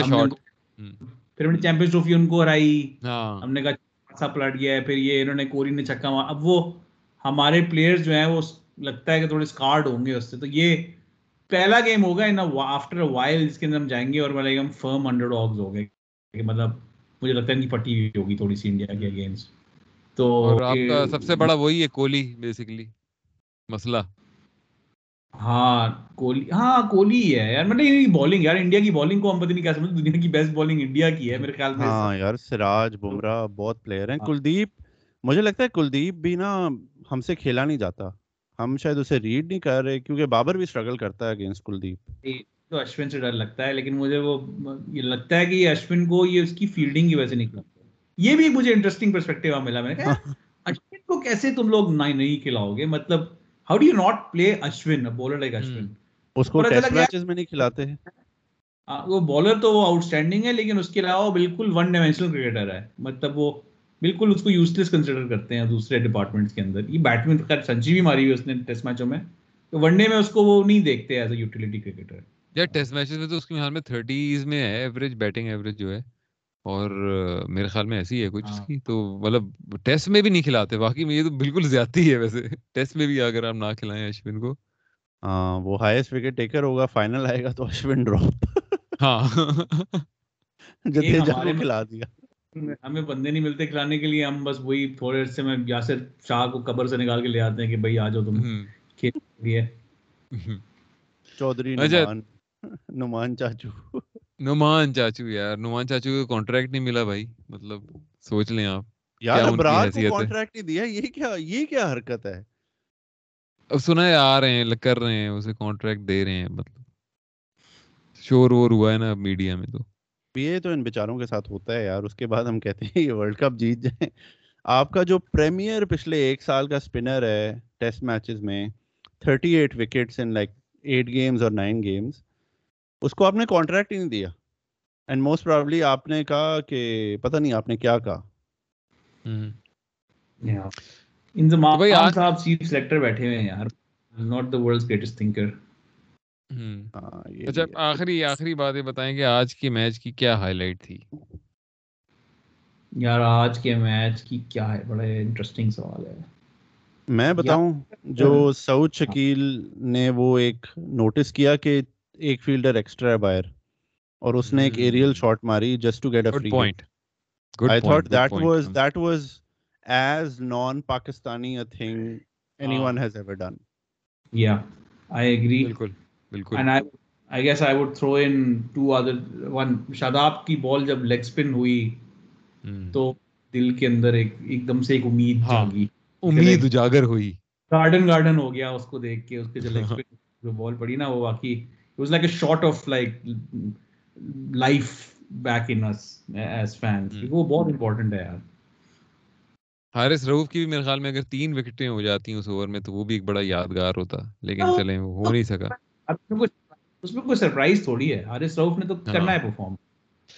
پھر ہم نے چیمپئنس ٹرافی ان کو ہرائی۔ ہاں۔ ہم نے کہا پلٹ گیا ہے پھر یہ انہوں نے کوہلی نے چھکا مارا۔ اب وہ ہمارے پلیئرز جو ہیں وہ لگتا ہے کہ تھوڑے اسکارڈ ہوں گے اس سے۔ تو یہ پہلا گیم ہوگا ان آفٹر وائل جس کے اندر ہم جائیں گے اور مطلب ہم فرم انڈر ڈاگز ہو گئے کہ مطلب مجھے لگتا ہے ان کی پٹی ہوئی ہوگی تھوڑی سی انڈیا کے اگینسٹ تو اور آپ کا سب سے بڑا وہی ہے کوہلی بیسیکلی مسئلہ۔ ہاں کوہلی ہاں کوہلی ہی ہے یار۔ مطلب یہ بالنگ یار انڈیا کی بالنگ کو ہم پتہ نہیں کیا سمجھتے دنیا کی بیسٹ بالنگ انڈیا کی ہے میرے خیال میں۔ ہاں یار سراج بمراہ بہت پلیئر ہیں۔ ہاں۔ کلدیپ مجھے لگتا ہے کلدیپ بھی نا ہم سے کھیلا نہیں جاتا۔ ہم شاید اسے ریڈ نہیں کر رہے کیونکہ بابر بھی اسٹرگل کرتا ہے اگینسٹ کلدیپ۔ تو اشون سے ڈر لگتا ہے لیکن مجھے وہ یہ لگتا ہے کہ یہ اشون کو یہ اس کی فیلڈنگ کی وجہ سے نکلا یہ بھی مجھے انٹرسٹنگ پرسپیکٹو ملا۔ میں نے کہا اشون کو کیسے تم لوگ نہیں کھلاؤ گے؟ مطلب how do you not play Ashwin bowler like Ashwin اس کو ٹیسٹ میچز میں نہیں کھلاتے ہیں۔ وہ بالر تو وہ آؤٹ اسٹینڈنگ ہے لیکن اس کے علاوہ وہ بالکل ون ڈائمینشنل کرکٹر ہے۔ مطلب وہ بالکل اس کو یوز لیس کنسیڈر کرتے ہیں دوسرے ڈپارٹمنٹس کے اندر۔ یہ بیٹمین خیر سنچی بھی ماری ہوئی اس نے ٹیسٹ میچوں میں۔ تو ون ڈے میں اس کو وہ نہیں دیکھتے ایز اے یوٹیلیٹی کرکٹر یار ٹیسٹ میچز میں تو اس کے خیال میں تھرٹیز میں ہے ایوریج بیٹنگ ایوریج جو ہے۔ اور میرے خیال میں ایسی ہے کچھ اس ہاں۔ کی۔ تو مطلب ٹیسٹ میں بھی نہیں کھلاتے باقی میں یہ تو بالکل زیادتی ہے ویسے۔ ٹیسٹ میں بھی اگر آپ نہ کھلائیں اشون کو۔ ہاں وہ ہائیسٹ وکٹ ٹیکر ہوگا فائنل آئے گا تو اشون ڈراپ ہاں۔ کھلا دیا۔ ہمیں بندے نہیں ملتے کھلانے کے لیے ہم بس وہی تھوڑے عرصے میں یاسر شاہ کو قبر سے نکال کے لے آتے ہیں کہ بھائی آ جاؤ تم ہم، کھیل لیے۔ ہم۔ چودھری اچھا۔ نعمان چاچو۔ نعمان چاچو یار نعمان چاچو کو کانٹریکٹ نہیں ملا بھائی۔ مطلب سوچ لیں آپ۔ یار ابرار کو؟ کانٹریکٹ نہیں دیا؟ یہ کیا یہ کیا حرکت ہے؟ اب سنا ہے آ رہے ہیں کر رہے ہیں اسے کانٹریکٹ دے رہے ہیں مطلب۔ شور وور ہوا ہے نا میڈیا میں تو۔ یہ تو ان بیچاروں کے ساتھ ہوتا ہے یار اس کے بعد ہم کہتے ہیں یہ ورلڈ کپ جیت جائیں۔ آپ کا جو پریمیئر پچھلے ایک سال کا اسپنر ہے ٹیسٹ میچز میں thirty eight wickets in like eight games اور نائن گیمز اس کو آپ نے کانٹریکٹ ہی نہیں دیا۔ اینڈ موسٹ پرابلی آپ نے کہا کہ پتہ نہیں آپ نے کیا کہا۔ انضمام صاحب چیف سلیکٹر بیٹھے ہوئے ہیں یار۔ Not the world's greatest thinker اچھا بھی ہے۔ آخری آخری باتیں بتائیں کہ آج کے میچ کی کیا ہائی لائٹ تھی؟ یار آج کے میچ کی کیا ہے؟ بڑے انٹرسٹنگ سوال ہے۔ میں بتاؤں جو سعود شکیل نے وہ ایک نوٹس کیا کہ ایک فیلڈر ایکسٹرا ہے باہر اور اس نے ایک. ایریل شاٹ ماری just to get a free point I thought that was that was as non-Pakistani a thing anyone has ever done. یا آئی ایگری بالکل۔ بالکل۔ Guess I would throw in to other one Shadab کی ball جب league spin ہوئی۔ تو دل کے اندر ایک ایک دم سے ایک امید ہاں۔ جاگی۔ امید اجاگر ہوئی۔ گارڈن گارڈن ہو گیا اس کو دیکھ کے اس کے جو لیگ اسپن جو بال پڑی نا وہ واقعی was like a of like life back in اس ایز. وہ بہت امپورٹنٹ ہے یار۔ حارث کی بھی میرے خیال میں اگر تین وکٹیں ہو جاتی اس اوور میں تو وہ بھی ایک بڑا یادگار ہوتا لیکن چلیں وہ ہو نہیں سکا۔ اب اس میں کوئی اس میں کوئی سرپرائز تھوڑی ہے۔ حارث رؤف نے تو ہاں۔ کرنا ہے پرفارم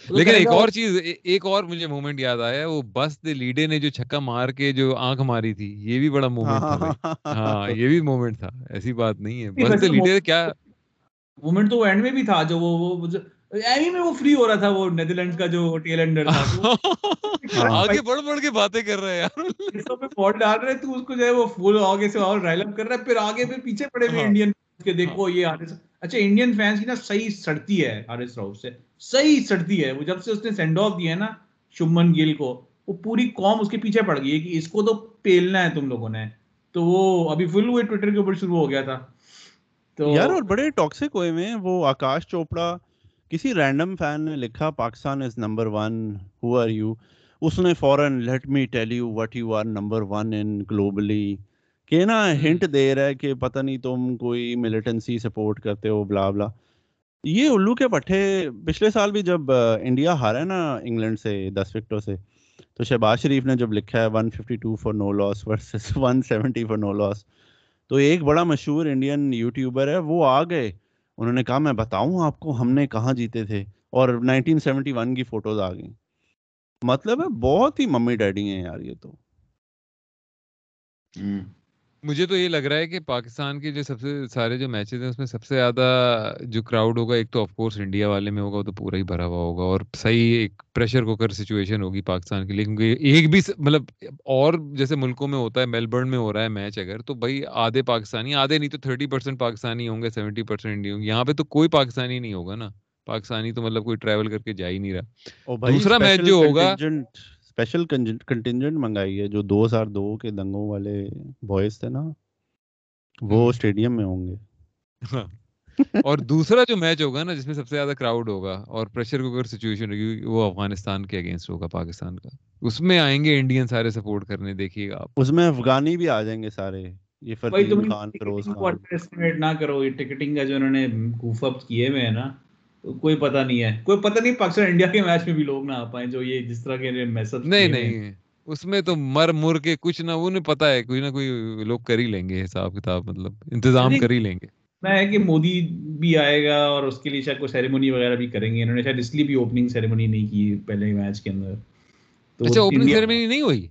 لیکن ایک اور چیز ایک اور مجھے مومنٹ یاد آیا وہ بس دے لیڈے نے جو چھکا مار کے جو آنکھ ماری تھی یہ بھی بڑا مومنٹ تھا بھائی۔ ہاں یہ بھی مومنٹ تھا۔ ایسی بات نہیں ہے۔ بس دے لیڈے کیا مومنٹ تو اینڈ میں بھی تھا جو وہ وہ ایمی میں وہ فری ہو رہا تھا وہ نیدرلینڈز کا جو ٹیل اینڈر تھا۔ آگے بڑھ بڑھ کے باتیں کر رہے ہیں یار۔ پہ بال ڈال رہے تو اس کو جو ہے وہ فل آگے سے اور رائل اپ کر رہا ہے پھر آگے پھر پیچھے پڑے ہوئے ہاں۔ انڈین کے دیکھو یہ حارث اچھا انڈین فینس کی نا صحیح سڑتی ہے حارث راؤف سے صحیح سڑتی ہے۔ وہ جب سے اس نے سینڈ آف دیا ہے نا شمن گل کو وہ پوری قوم اس کے پیچھے پڑ گئی ہے کہ اس کو تو پیلنا ہے تم لوگوں نے۔ تو وہ ابھی فل ہوئے ٹویٹر کے اوپر شروع ہو گیا تھا۔ تو یار اور بڑے ٹاکسک ہوئے میں وہ آکاش چوپڑا کسی رینڈم فین نے لکھا Pakistan is number one who are you اس نے فوراً let me tell you what you are number one in globally کہ نا ہنٹ دے رہا ہے کہ پتہ نہیں تم کوئی ملیٹنسی سپورٹ کرتے ہو بلا بلا یہ الو کے پٹھے پچھلے سال بھی جب انڈیا ہارا ہے نا انگلینڈ سے دس وکٹوں سے تو شہباز شریف نے جب لکھا ہے one fifty two for no loss versus one seventy for no loss تو ایک بڑا مشہور انڈین یوٹیوبر ہے وہ آ گئے۔ انہوں نے کہا میں بتاؤں آپ کو ہم نے کہاں جیتے تھے؟ اور نائنٹین سیونٹی ون کی فوٹوز آ گئیں۔ مطلب ہے بہت ہی ممی ڈیڈی ہیں یار یہ تو۔ مجھے تو یہ لگ رہا ہے کہ پاکستان کے جو سب سے سارے جو میچز ہیں اس میں سب سے زیادہ جو کراؤڈ ہوگا ایک تو آف کورس انڈیا والے میں ہوگا وہ تو پورا ہی بھرا ہوا ہوگا اور صحیح ایک پریشر کوکر سچویشن ہوگی پاکستان کے لیے کیونکہ ایک بھی مطلب اور جیسے ملکوں میں ہوتا ہے میلبرن میں ہو رہا ہے میچ اگر تو بھائی آدھے پاکستانی آدھے نہیں تو تھرٹی پرسینٹ پاکستانی ہوں گے سیونٹی پرسینٹ انڈیا ہوں گے۔ یہاں پہ تو کوئی پاکستانی نہیں ہوگا نا۔ پاکستانی تو مطلب کوئی ٹریول کر کے جا ہی نہیں رہا۔ دوسرا میچ جو ہوگا اسپیشل کنٹینجنٹ منگائی ہے جو دو ہزار دو کے دنگوں والے بوائز تھے نا وہ اسٹیڈیم میں ہوں گے۔ ہاں۔ اور دوسرا جو میچ ہوگا نا جس میں سب سے زیادہ کراؤڈ ہوگا اور پریشر کوکر سچویشن ہوگی وہ افغانستان کے اگینسٹ ہوگا پاکستان کا۔ اس میں آئیں گے انڈین سارے سپورٹ کرنے دیکھیے گا آپ۔ اس میں افغانی بھی آ جائیں گے سارے یہ فردین خان فیروز خان۔ نہ کرو یہ ٹکٹنگ کا جو انہوں نے گوف اپ کیے ہوئے ہیں نا کوئی پتہ نہیں ہے۔ کوئی پتہ نہیں پاکستان انڈیا کے میچ میں بھی لوگ نہ آ پائیں جو یہ جس طرح کے میسج نہیں نہیں اس میں تو مر مر کے کچھ نہ انہیں پتا ہے کوئی نہ کوئی لوگ کر ہی لیں گے حساب کتاب مطلب انتظام کر ہی لیں گے۔ میں ہے کہ مودی بھی آئے گا اور اس کے لیے شاید کوئی سیریمونی وغیرہ بھی کریں گے۔ انہوں نے شاید اس لیے بھی اوپننگ سیریمونی نہیں کی پہلے میچ کے اندر۔ تو اچھا اوپننگ سیریمونی نہیں ہوئی؟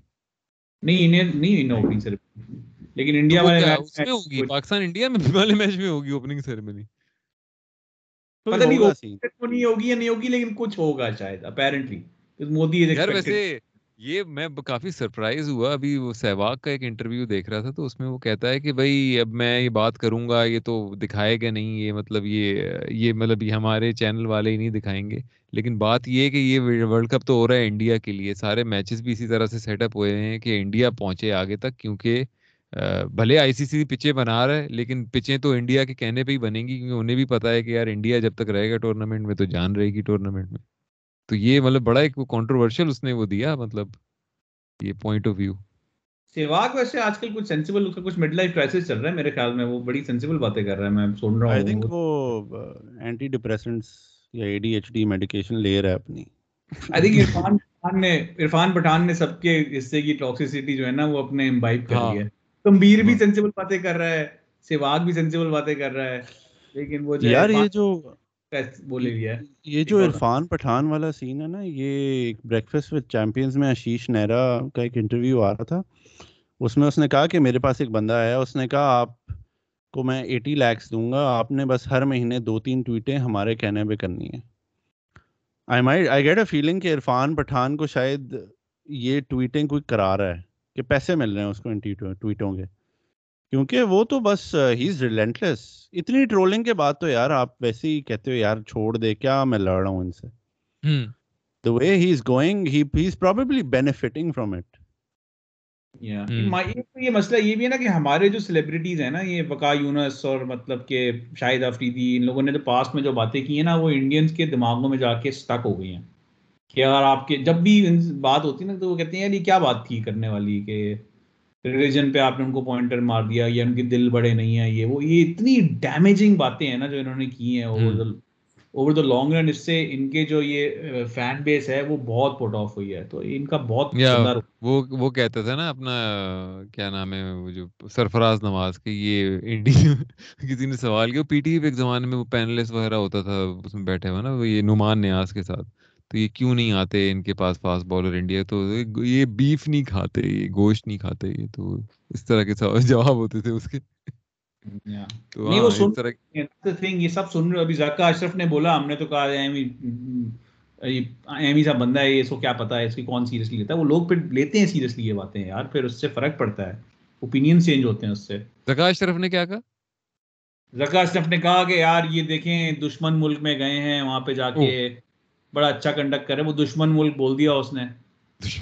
نہیں انہیں نہیں ہوئی نا اوپننگ سیریمونی لیکن انڈیا والے میچ میں ہوگی؟ پاکستان انڈیا میں والے میچ میں ہوگی اوپننگ سیریمونی پتہ نہیں سیریمونی ہوگی یا نہیں ہوگی لیکن کچھ ہوگا شاید اپیرنٹلی مودی ویسے یہ میں کافی سرپرائز ہوا۔ ابھی وہ سہواگ کا ایک انٹرویو دیکھ رہا تھا تو اس میں وہ کہتا ہے کہ بھائی اب میں یہ بات کروں گا یہ تو دکھائے گا نہیں یہ مطلب یہ یہ مطلب یہ ہمارے چینل والے ہی نہیں دکھائیں گے۔ لیکن بات یہ ہے کہ یہ ورلڈ کپ تو ہو رہا ہے انڈیا کے لیے۔ سارے میچز بھی اسی طرح سے سیٹ اپ ہوئے ہیں کہ انڈیا پہنچے آگے تک کیونکہ بھلے آئی سی سی پچیں بنا رہا ہے لیکن پچیں تو انڈیا کے کہنے پہ ہی بنیں گی کیونکہ انہیں بھی پتا ہے کہ یار انڈیا جب تک رہے گا ٹورنامنٹ میں تو جان رہے گی ٹورنامنٹ میں۔ تو یہ مطلب بڑا ایک کانٹروورشل اس نے وہ دیا مطلب یہ پوائنٹ آف ویو سیواگ ویسے آج کل کچھ سینسیبل اس کا کچھ مڈ لائف کرائسس چل رہا ہے میرے خیال میں وہ بڑی سینسیبل باتیں کر رہا ہے میں سن رہا ہوں۔ آئی تھنک وہ اینٹی ڈپریسنٹس یا A D H D medication لے رہا ہے اپنی۔ آئی تھنک عرفان پٹھان نے عرفان پٹھان نے سب کے حصے کی ٹاکسیسٹی جو ہے نا وہ اپنے امبائب کر لی ہے کمبیر بھی سینسیبل باتیں کر رہا ہے سیواگ بھی سینسیبل باتیں کر رہا ہے لیکن وہ یار یہ جو بولے لیا۔ یہ جو عرفان پٹھان والا سین ہے نا یہ بریکفسٹ وتھ چیمپئنز میں آشیش نیرا کا ایک انٹرویو آ رہا تھا۔ اس میں اس نے کہا کہ میرے پاس ایک بندہ آیا اس نے کہا آپ کو میں ایٹی لیکس دوں گا آپ نے بس ہر مہینے دو تین ٹویٹیں ہمارے کہنے پہ کرنی ہے آئی مائی آئی گیٹ اے فیلنگ کہ عرفان پٹھان کو شاید یہ ٹویٹیں کوئی کرا رہا ہے۔ کہ پیسے مل رہے ہیں اس کو ان ٹویٹوں کے۔ کیونکہ وہ تو بس ہی از ریلینٹلیس اتنی ٹرولنگ کے بعد تو یار آپ ویسے ہی کہتے ہو یار چھوڑ دے کیا میں لڑ رہا ہوں ان سے؟ the way he is going he he's probably benefiting from it یہ مسئلہ یہ بھی ہے نا کہ ہمارے جو سیلیبریٹیز ہیں نا یہ وقا یونس اور مطلب کہ شاہد آفریدی ان لوگوں نے جو پاسٹ میں جو باتیں کی ہیں نا وہ انڈینس کے دماغوں میں جا کے سٹک ہو گئی ہیں۔ کہ اگر آپ کے جب بھی بات ہوتی ہے نا تو وہ کہتے ہیں یار یہ کیا بات تھی کرنے والی کہ ریلیجن پہ آپ نے ان کو پوائنٹر مار دیا یا ان کے دل بڑے نہیں ہیں یہ وہ یہ اتنی ڈیمیجنگ باتیں ہیں نا جو انہوں نے کی ہیں over over the long run اس سے ان کے جو یہ فین بیس ہے وہ بہت پوٹ آف ہوئی ہے۔ تو ان کا بہت وہ وہ کہتے تھے نا اپنا کیا نام ہے وہ جو سرفراز نواز کے یہ انڈیا کسی نے سوال کیا پی ٹی وی ایک زمانے میں وہ پینلسٹ وغیرہ ہوتا تھا اس میں بیٹھے ہوئے نا وہ یہ نعمان نیاز کے ساتھ۔ تو یہ کیوں نہیں آتے ان کے پاس فاسٹ بالر انڈیا؟ تو یہ بیف نہیں کھاتے یہ گوشت نہیں کھاتے یہ تو اس طرح کے جواب ہوتے تھے اس کے۔ یہ سب سن رہے ابھی زکا اشرف نے بولا ہم نے تو کہا ایمی سا بندہ ہے اس کو کیا پتا ہے اس کی کون سیریسلی لیتا ہے؟ وہ لوگ پھر لیتے ہیں سیریسلی یہ باتیں یار پھر اس سے فرق پڑتا ہے۔ اوپینین چینج ہوتے ہیں اس سے۔ زکا اشرف نے کیا کہا؟ زکا اشرف نے کہا کہ یار یہ دیکھیں دشمن ملک میں گئے ہیں وہاں پہ جا کے بڑا اچھا کنڈکٹ کرے وہ دشمن ملک بول دیا اس نے۔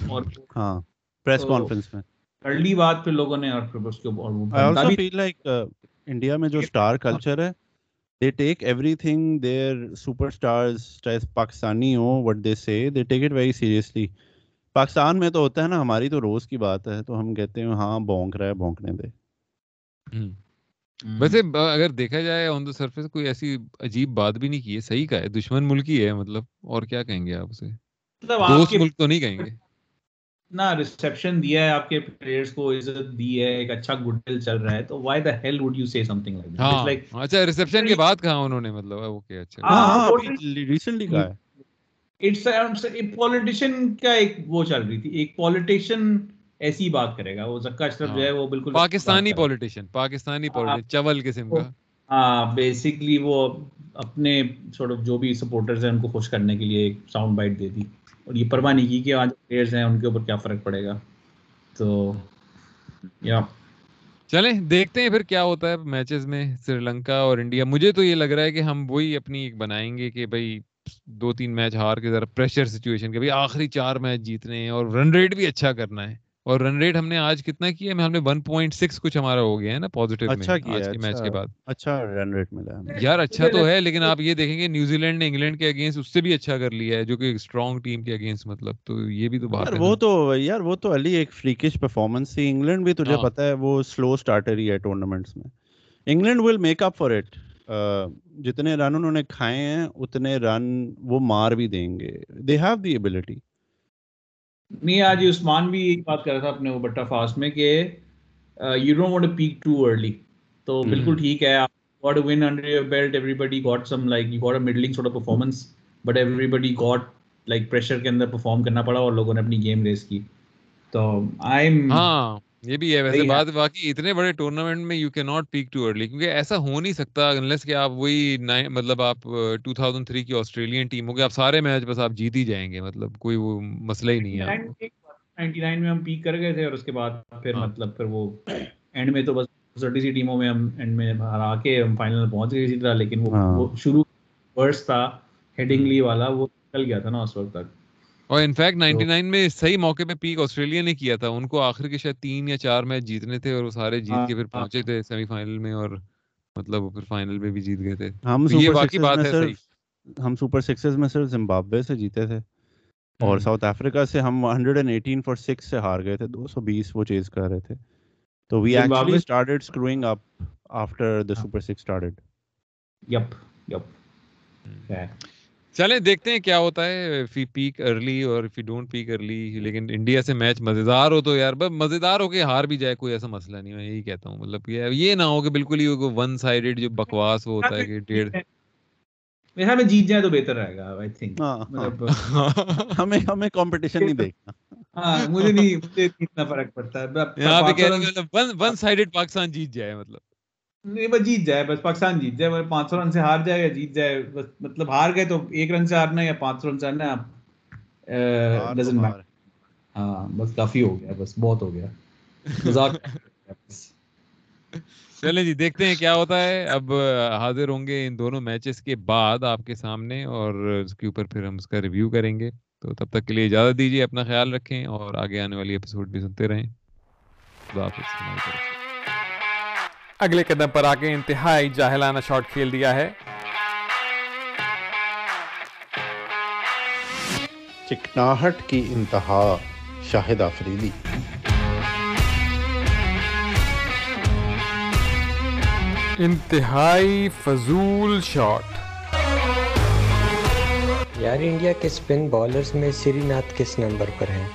اور ہاں پریس تو- کانفرنس میں۔ کر لی بات پھر لوگوں نے اور پھر اس کے اور وہ بنتا بھی لائک انڈیا میں جو اسٹار کلچر ہے they take everything their super stars چاہے پاکستانی ہو what they say they take it very seriously Pakistan میں تو ہوتا ہے نا ہماری تو روز کی بات ہے تو ہم کہتے ہیں ہاں بونک رہا ہے بونکنے دے۔ ویسے اگر دیکھا جائے آن دا سرفیس کوئی ایسی عجیب بات بھی نہیں کی ہے صحیح کا ہے دشمن ملک ہی ہے مطلب اور کیا کہیں گے آپ اسے؟ مطلب دوست ملک تو نہیں کہیں گے۔ نا ریسپشن دیا ہے آپ کے پلیئرز کو عزت دی ہے ایک اچھا گڈ ول چل رہا ہے تو why the hell would you say something like ہاں لائک اچھا ریسپشن کے بعد کہا انہوں نے مطلب اوکے اچھا۔ ہاں، ہاں وہ ریسنٹلی کہا ہے۔ اٹس پولیٹیشین کا ایک وہ چل رہی تھی ایک پولیٹیشین ایسی بات کرے گا۔ وہ زکا اشرف جو ہے وہ بالکل پاکستانی پولیٹیشین پاکستانی پولیٹیشن چول قسم کا۔ ہاں بیسکلی وہ اپنے سورٹ آف جو بھی سپورٹرز ہیں ان کو خوش کرنے کے لیے ایک ساؤنڈ بائٹ دے دی۔ اور یہ پرواہ نہیں کی کہ آج پلیئرز ہیں ان کے اوپر کیا فرق پڑے گا۔ تو یا چلیں دیکھتے ہیں پھر کیا ہوتا ہے میچز میں سری لنکا اور انڈیا مجھے تو یہ لگ رہا ہے کہ ہم وہی اپنی ایک بنائیں گے کہ بھائی دو تین میچ ہار کے ذرا پریشر سچویشن کے۔ بھائی آخری چار میچ جیتنے ہیں اور رن ریٹ بھی اچھا کرنا ہے۔ اور رن ریٹ ہم نے آج کتنا کیا ہے؟ ہم نے 1.6 کچھ ہمارا ہو گیا ہے نا پازیٹیو میں اچھا کیا آج کے میچ کے بعد۔ اچھا رن ریٹ ملا یار اچھا تو ہے لیکن آپ یہ دیکھیں گے نیوزی لینڈ نے انگلینڈ کے اگینسٹ اس سے بھی اچھا کر لیا ہے جو کہ اسٹرانگ ٹیم کے اگینسٹ مطلب۔ تو یہ بھی تو بات یار ہے وہ۔ تو یار وہ تو علی ایک فریکش پرفارمنس تھی۔ انگلینڈ بھی تجھے ہاں۔ پتا ہے وہ سلو اسٹارٹر ہی ہے ٹورنامنٹس میں۔ England will make up for it جتنے رن انہوں نے کھائے ہیں اتنے رن وہ مار بھی دیں گے۔ دے ہیو دی ایبلٹی نہیں آج عثمان بھی یہی بات کر رہا تھا اپنے وہ بٹا فاسٹ میں کہ you don't want peak too early تو بالکل ٹھیک ہے آپ got one under your belt everybody got some like you got a middling sort of performance but everybody got like pressure کے اندر پرفارم کرنا پڑا اور لوگوں نے اپنی گیم ریس کی۔ تو آئی ایم ہاں۔ یہ بھی ہے ویسے۔ بات واقعی اتنے بڑے ٹورنامنٹ میں یو کی ناٹ پیک ٹو ارلی کیونکہ ایسا ہو نہیں سکتا انلیس کہ آپ وہی مطلب آپ 2003 کی آسٹریلین ٹیم ہو گے آپ سارے میچ بس آپ جیت ہی جائیں گے مطلب کوئی وہ مسئلہ ہی نہیں ہے میں ہم پیک کر گئے تھے اور اس کے بعد پھر ہاں۔ مطلب پھر وہ اینڈ میں تو بس چھوٹی سی ٹیموں میں ہم اینڈ میں ہرا کے ہم فائنل پہنچ گئے اسی طرح لیکن وہ ہاں۔ وہ شروع ورس تھا ہیڈنگلی والا وہ نکل گیا تھا نا اس وقت تک اور انفیکٹ 99 میں صحیح موقع پہ پیک آسٹریلیا نے کیا تھا۔ ان کو آخر کے شاید تین یا چار میچ جیتنے تھے اور وہ سارے جیت کے پھر ہاں۔ پہنچے تھے سیمی فائنل میں اور مطلب وہ پھر فائنل میں بھی جیت گئے تھے۔ ہم یہ سکسز بات ہے صحیح۔ ہم سپر سکسز میں صرف زمبابوے سے جیتے تھے۔ اور۔ ساؤتھ افریقہ سے ہم 118 فار 6 سے ہار گئے تھے۔ 220 وہ چیز کر رہے تھے۔ تو we actually started screwing up after the super 6 started yep yep چلیں دیکھتے ہیں کیا ہوتا ہے فی پیک ارلی اور فی ڈونٹ پیک ارلی لیکن انڈیا سے میچ مزیدار ہو تو یار بس مزیدار ہو کے ہار بھی جائے کوئی ایسا مسئلہ نہیں میں یہی کہتا ہوں۔ مطلب یہ یہ نہ ہو کہ بالکل ہی ون سائڈڈ جو بکواس وہ ہوتا ہے کہ ڈیڑھ میرے خیال میں جیت جائے تو بہتر رہے گا آئی تھنک ہاں مطلب ہمیں ہمیں کمپٹیشن نہیں دیکھنا۔ ہاں مجھے نہیں مجھے اتنا فرق پڑتا ہے۔ یہاں پہ کہہ پاکستان- رہے ہیں ون ون سائڈڈ پاکستان جیت جائے مطلب۔ نہیں بس جیت جائے بس پاکستان جیت جائے بس پانچ سو رن سے ہار جائے یا جیت جائے بس مطلب ہار گئے تو ایک رن سے ہارنا یا پانچ سو رن سے ہارنا آپ ڈزن۔ ہاں بس کافی ہو گیا بس بہت ہو گیا۔ مذاق۔ چلیں جی دیکھتے ہیں کیا ہوتا ہے۔ اب حاضر ہوں گے ان دونوں میچز کے بعد آپ کے سامنے اور اس کے اوپر پھر ہم اس کا ریویو کریں گے۔ تو تب تک کے لیے اجازت دیجیے اپنا خیال رکھیں اور آگے آنے والی ایپیسوڈ بھی سنتے رہیں۔ خدا حافظ۔ اگلے قدم پر آ کے انتہائی جاہلانہ شاٹ کھیل دیا ہے۔ چکناہٹ کی انتہا شاہد آفریدی۔ انتہائی فضول شاٹ۔ یار انڈیا کے اسپن بالرز میں سری ناتھ کس نمبر پر ہیں؟